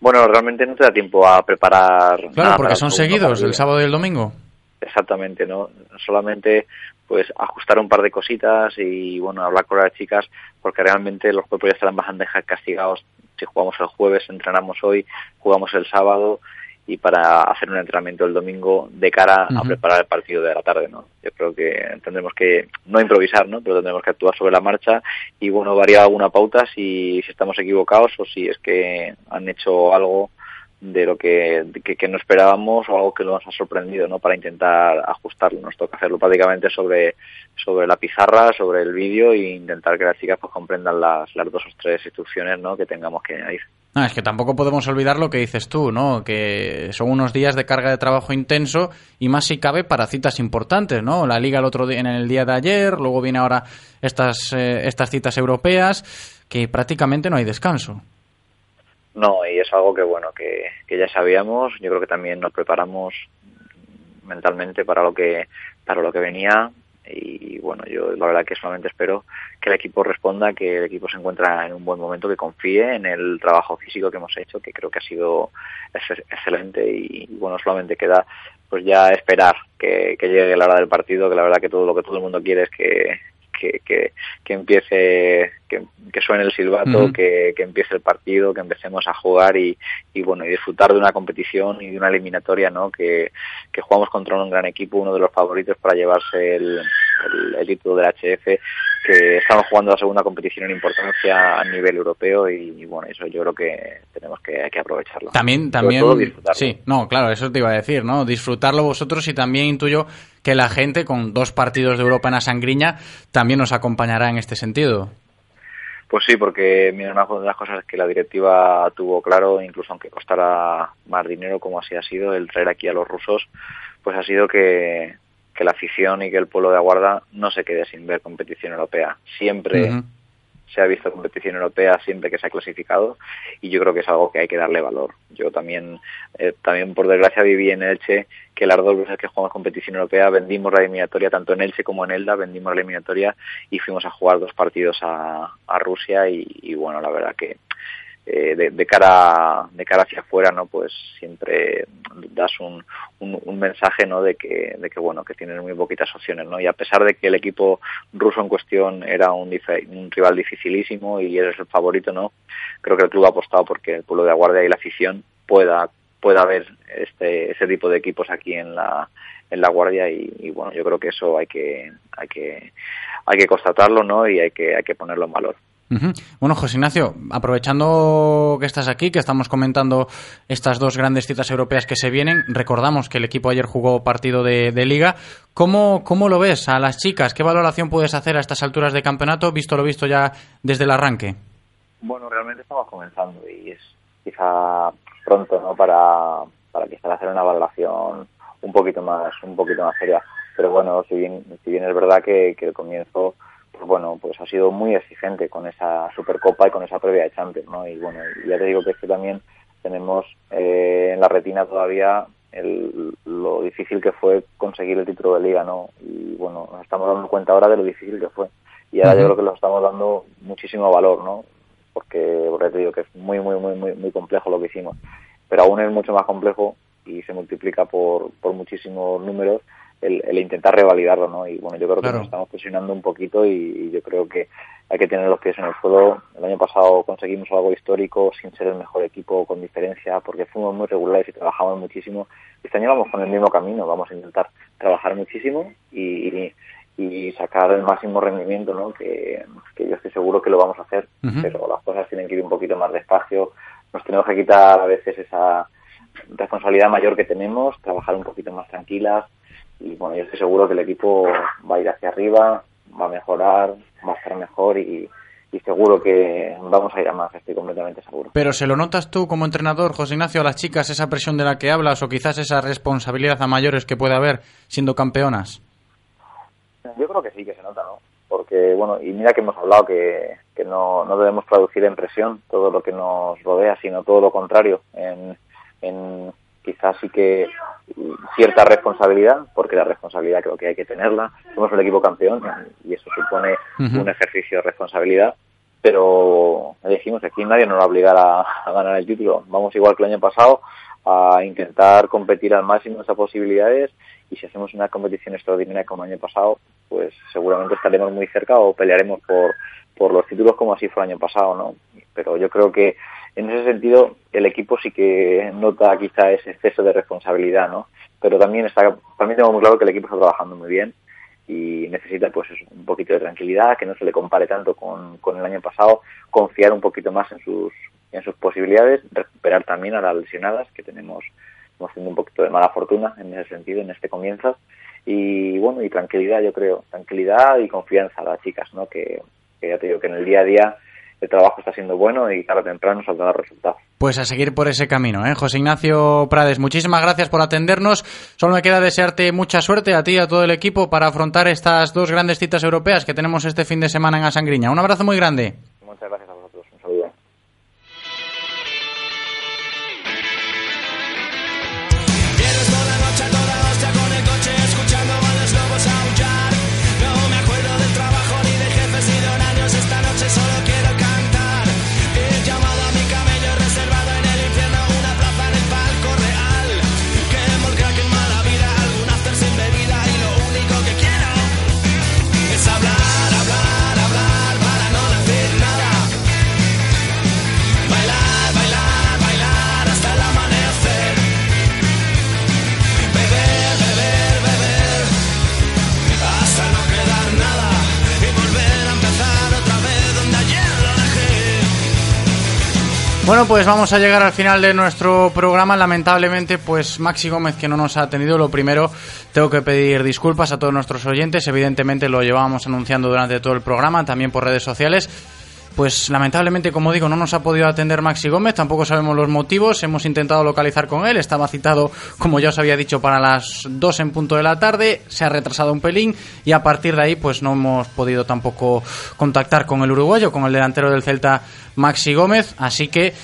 Bueno, realmente no te da tiempo a preparar. Claro, porque son seguidos, el sábado y el domingo. Exactamente, ¿no? Solamente pues ajustar un par de cositas y bueno, hablar con las chicas porque realmente los cuerpos ya estarán bastante castigados. Si jugamos el jueves, entrenamos hoy, jugamos el sábado y para hacer un entrenamiento el domingo de cara a preparar el partido de la tarde, ¿no? Yo creo que tendremos que no improvisar, ¿no? Pero tendremos que actuar sobre la marcha y bueno, variar alguna pauta si, si estamos equivocados o si es que han hecho algo de lo que, que, no esperábamos o algo que nos ha sorprendido, ¿no? Para intentar ajustarlo. Nos toca hacerlo prácticamente sobre, sobre la pizarra, sobre el vídeo e intentar que las chicas pues comprendan las, las dos o tres instrucciones, ¿no? Que tengamos que añadir. Es que tampoco podemos olvidar lo que dices tú, ¿no? Que son unos días de carga de trabajo intenso y más si cabe para citas importantes, ¿no? La liga el otro día, en el día de ayer, luego viene ahora estas, eh, estas citas europeas, que prácticamente no hay descanso. No, y es algo que bueno, que, que ya sabíamos. Yo creo que también nos preparamos mentalmente para lo que para lo que venía y bueno, yo la verdad que solamente espero que el equipo responda, que el equipo se encuentra en un buen momento, que confíe en el trabajo físico que hemos hecho, que creo que ha sido excelente y, bueno, solamente queda pues ya esperar que, que llegue la hora del partido, que la verdad que todo lo que todo el mundo quiere es que, que, que, empiece, que, suene el silbato, que, que, empiece el partido, que empecemos a jugar y, y, bueno, y disfrutar de una competición y de una eliminatoria, ¿no? Que, que jugamos contra un gran equipo, uno de los favoritos para llevarse el, el, título del HF, que estamos jugando la segunda competición en importancia a nivel europeo y, bueno, eso yo creo que tenemos que, que aprovecharlo. También, también, sí, no, claro, eso te iba a decir, ¿no? Disfrutarlo vosotros y también intuyo que la gente con dos partidos de Europa en la sangriña también nos acompañará en este sentido. Pues sí, porque mira, una de las cosas que la directiva tuvo claro, incluso aunque costara más dinero como así ha sido, el traer aquí a los rusos, pues ha sido que, que la afición y que el pueblo de Aguarda no se quede sin ver competición europea. Siempre se ha visto competición europea siempre que se ha clasificado y yo creo que es algo que hay que darle valor. Yo también, eh, también por desgracia viví en Elche que las dos veces que jugamos competición europea vendimos la eliminatoria tanto en Elche como en Elda, vendimos la eliminatoria y fuimos a jugar dos partidos a, a Rusia y, bueno, la verdad que eh, de, cara de cara hacia afuera no pues siempre das un, un, mensaje no de que de que bueno que tienen muy poquitas opciones no y a pesar de que el equipo ruso en cuestión era un, rival dificilísimo y eres el favorito no creo que el club ha apostado porque el pueblo de la guardia y la afición pueda pueda haber este ese tipo de equipos aquí en la en la guardia y, bueno yo creo que eso hay que hay que hay que constatarlo no y hay que hay que ponerlo en valor Bueno, José Ignacio, aprovechando que estás aquí, que estamos comentando estas dos grandes citas europeas que se vienen, recordamos que el equipo ayer jugó partido de, liga. ¿Cómo, ¿Cómo lo ves a las chicas? ¿Qué valoración puedes hacer a estas alturas de campeonato, visto lo visto ya desde el arranque? Bueno, realmente estamos comenzando y es quizá pronto, ¿no? Para, para quizá hacer una valoración un poquito más, un poquito más seria. Pero bueno, si bien, si bien es verdad que, el comienzo, pues bueno, pues ha sido muy exigente con esa Supercopa y con esa previa de Champions, ¿no? Y bueno, ya te digo que es que también tenemos eh, en la retina todavía el, lo difícil que fue conseguir el título de liga, ¿no? Y bueno, nos estamos dando cuenta ahora de lo difícil que fue. Y ahora yo creo que lo estamos dando muchísimo valor, ¿no? Porque, porque te digo que es muy, muy, muy, muy, muy complejo lo que hicimos. Pero aún es mucho más complejo y se multiplica por, por muchísimos números el, intentar revalidarlo, ¿no? Y bueno, yo creo que nos estamos presionando un poquito y, yo creo que hay que tener los pies en el suelo. El año pasado conseguimos algo histórico sin ser el mejor equipo con diferencia porque fuimos muy regulares y trabajamos muchísimo. Este año vamos con el mismo camino, vamos a intentar trabajar muchísimo y, y sacar el máximo rendimiento, ¿no? Que, que, yo estoy seguro que lo vamos a hacer, pero las cosas tienen que ir un poquito más despacio. Nos tenemos que quitar a veces esa responsabilidad mayor que tenemos, trabajar un poquito más tranquilas y bueno, yo estoy seguro que el equipo va a ir hacia arriba, va a mejorar, va a estar mejor y, seguro que vamos a ir a más, estoy completamente seguro. Pero ¿se lo notas tú como entrenador, José Ignacio, a las chicas esa presión de la que hablas o quizás esa responsabilidad a mayores que puede haber siendo campeonas? Yo creo que sí que se nota, ¿no? Porque, bueno, y mira que hemos hablado que, que no, no debemos traducir en presión todo lo que nos rodea, sino todo lo contrario, en en quizás sí que cierta responsabilidad, porque la responsabilidad creo que hay que tenerla. Somos un equipo campeón y eso supone un ejercicio de responsabilidad, pero decimos aquí nadie nos va a obligar a, ganar el título. Vamos igual que el año pasado a intentar competir al máximo de esas posibilidades y si hacemos una competición extraordinaria como el año pasado, pues seguramente estaremos muy cerca o pelearemos por, por los títulos como así fue el año pasado, ¿no? Pero yo creo que en ese sentido el equipo sí que nota quizá ese exceso de responsabilidad, ¿no? Pero también está, también tengo muy claro que el equipo está trabajando muy bien y necesita pues un poquito de tranquilidad, que no se le compare tanto con, con el año pasado, confiar un poquito más en sus, en sus posibilidades, recuperar también a las lesionadas, que tenemos, hemos tenido un poquito de mala fortuna en ese sentido, en este comienzo, y bueno, y tranquilidad yo creo, tranquilidad y confianza a las chicas, ¿no? Que, que ya te digo que en el día a día el trabajo está siendo bueno y tarde o temprano saldrá resultados. Pues a seguir por ese camino, ¿eh? José Ignacio Prades, muchísimas gracias por atendernos. Solo me queda desearte mucha suerte a ti y a todo el equipo para afrontar estas dos grandes citas europeas que tenemos este fin de semana en Asangriña. Un abrazo muy grande. Bueno, pues vamos a llegar al final de nuestro programa. Lamentablemente, pues Maxi Gómez, que no nos ha atendido, lo primero, tengo que pedir disculpas a todos nuestros oyentes. Evidentemente lo llevábamos anunciando durante todo el programa, también por redes sociales. Pues lamentablemente, como digo, no nos ha podido atender Maxi Gómez, tampoco sabemos los motivos, hemos intentado localizar con él, estaba citado, como ya os había dicho, para las 2 en punto de la tarde, se ha retrasado un pelín y a partir de ahí pues no hemos podido tampoco contactar con el uruguayo, con el delantero del Celta Maxi Gómez, así que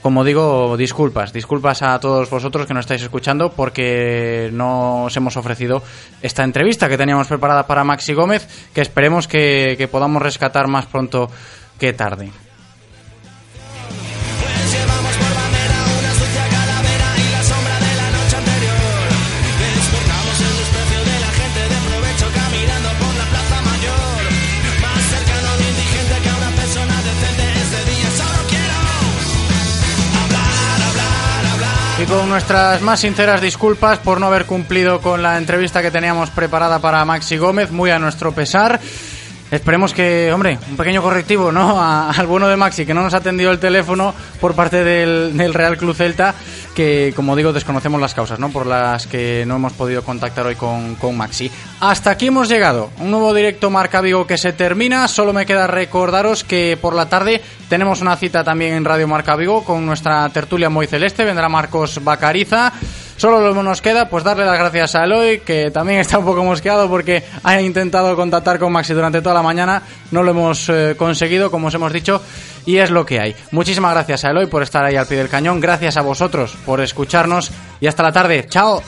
como digo, disculpas, disculpas a todos vosotros que nos estáis escuchando porque no os hemos ofrecido esta entrevista que teníamos preparada para Maxi Gómez, que esperemos que podamos rescatar más pronto qué tarde. Y con nuestras más sinceras disculpas por no haber cumplido con la entrevista que teníamos preparada para Maxi Gómez, muy a nuestro pesar. Esperemos que, hombre, un pequeño correctivo, ¿no? A- al bueno de Maxi, que no nos ha atendido el teléfono por parte del, del Real Club Celta, que, como digo, desconocemos las causas, ¿no? Por las que no hemos podido contactar hoy con, con Maxi. Hasta aquí hemos llegado. Un nuevo directo Marca Vigo que se termina. Solo me queda recordaros que por la tarde tenemos una cita también en Radio Marca Vigo con nuestra tertulia muy celeste. Vendrá Marcos Bacariza. Solo nos queda, pues darle las gracias a Eloy, que también está un poco mosqueado porque ha intentado contactar con Maxi durante toda la mañana. No lo hemos eh, conseguido, como os hemos dicho, y es lo que hay. Muchísimas gracias a Eloy por estar ahí al pie del cañón. Gracias a vosotros por escucharnos y hasta la tarde. ¡Chao!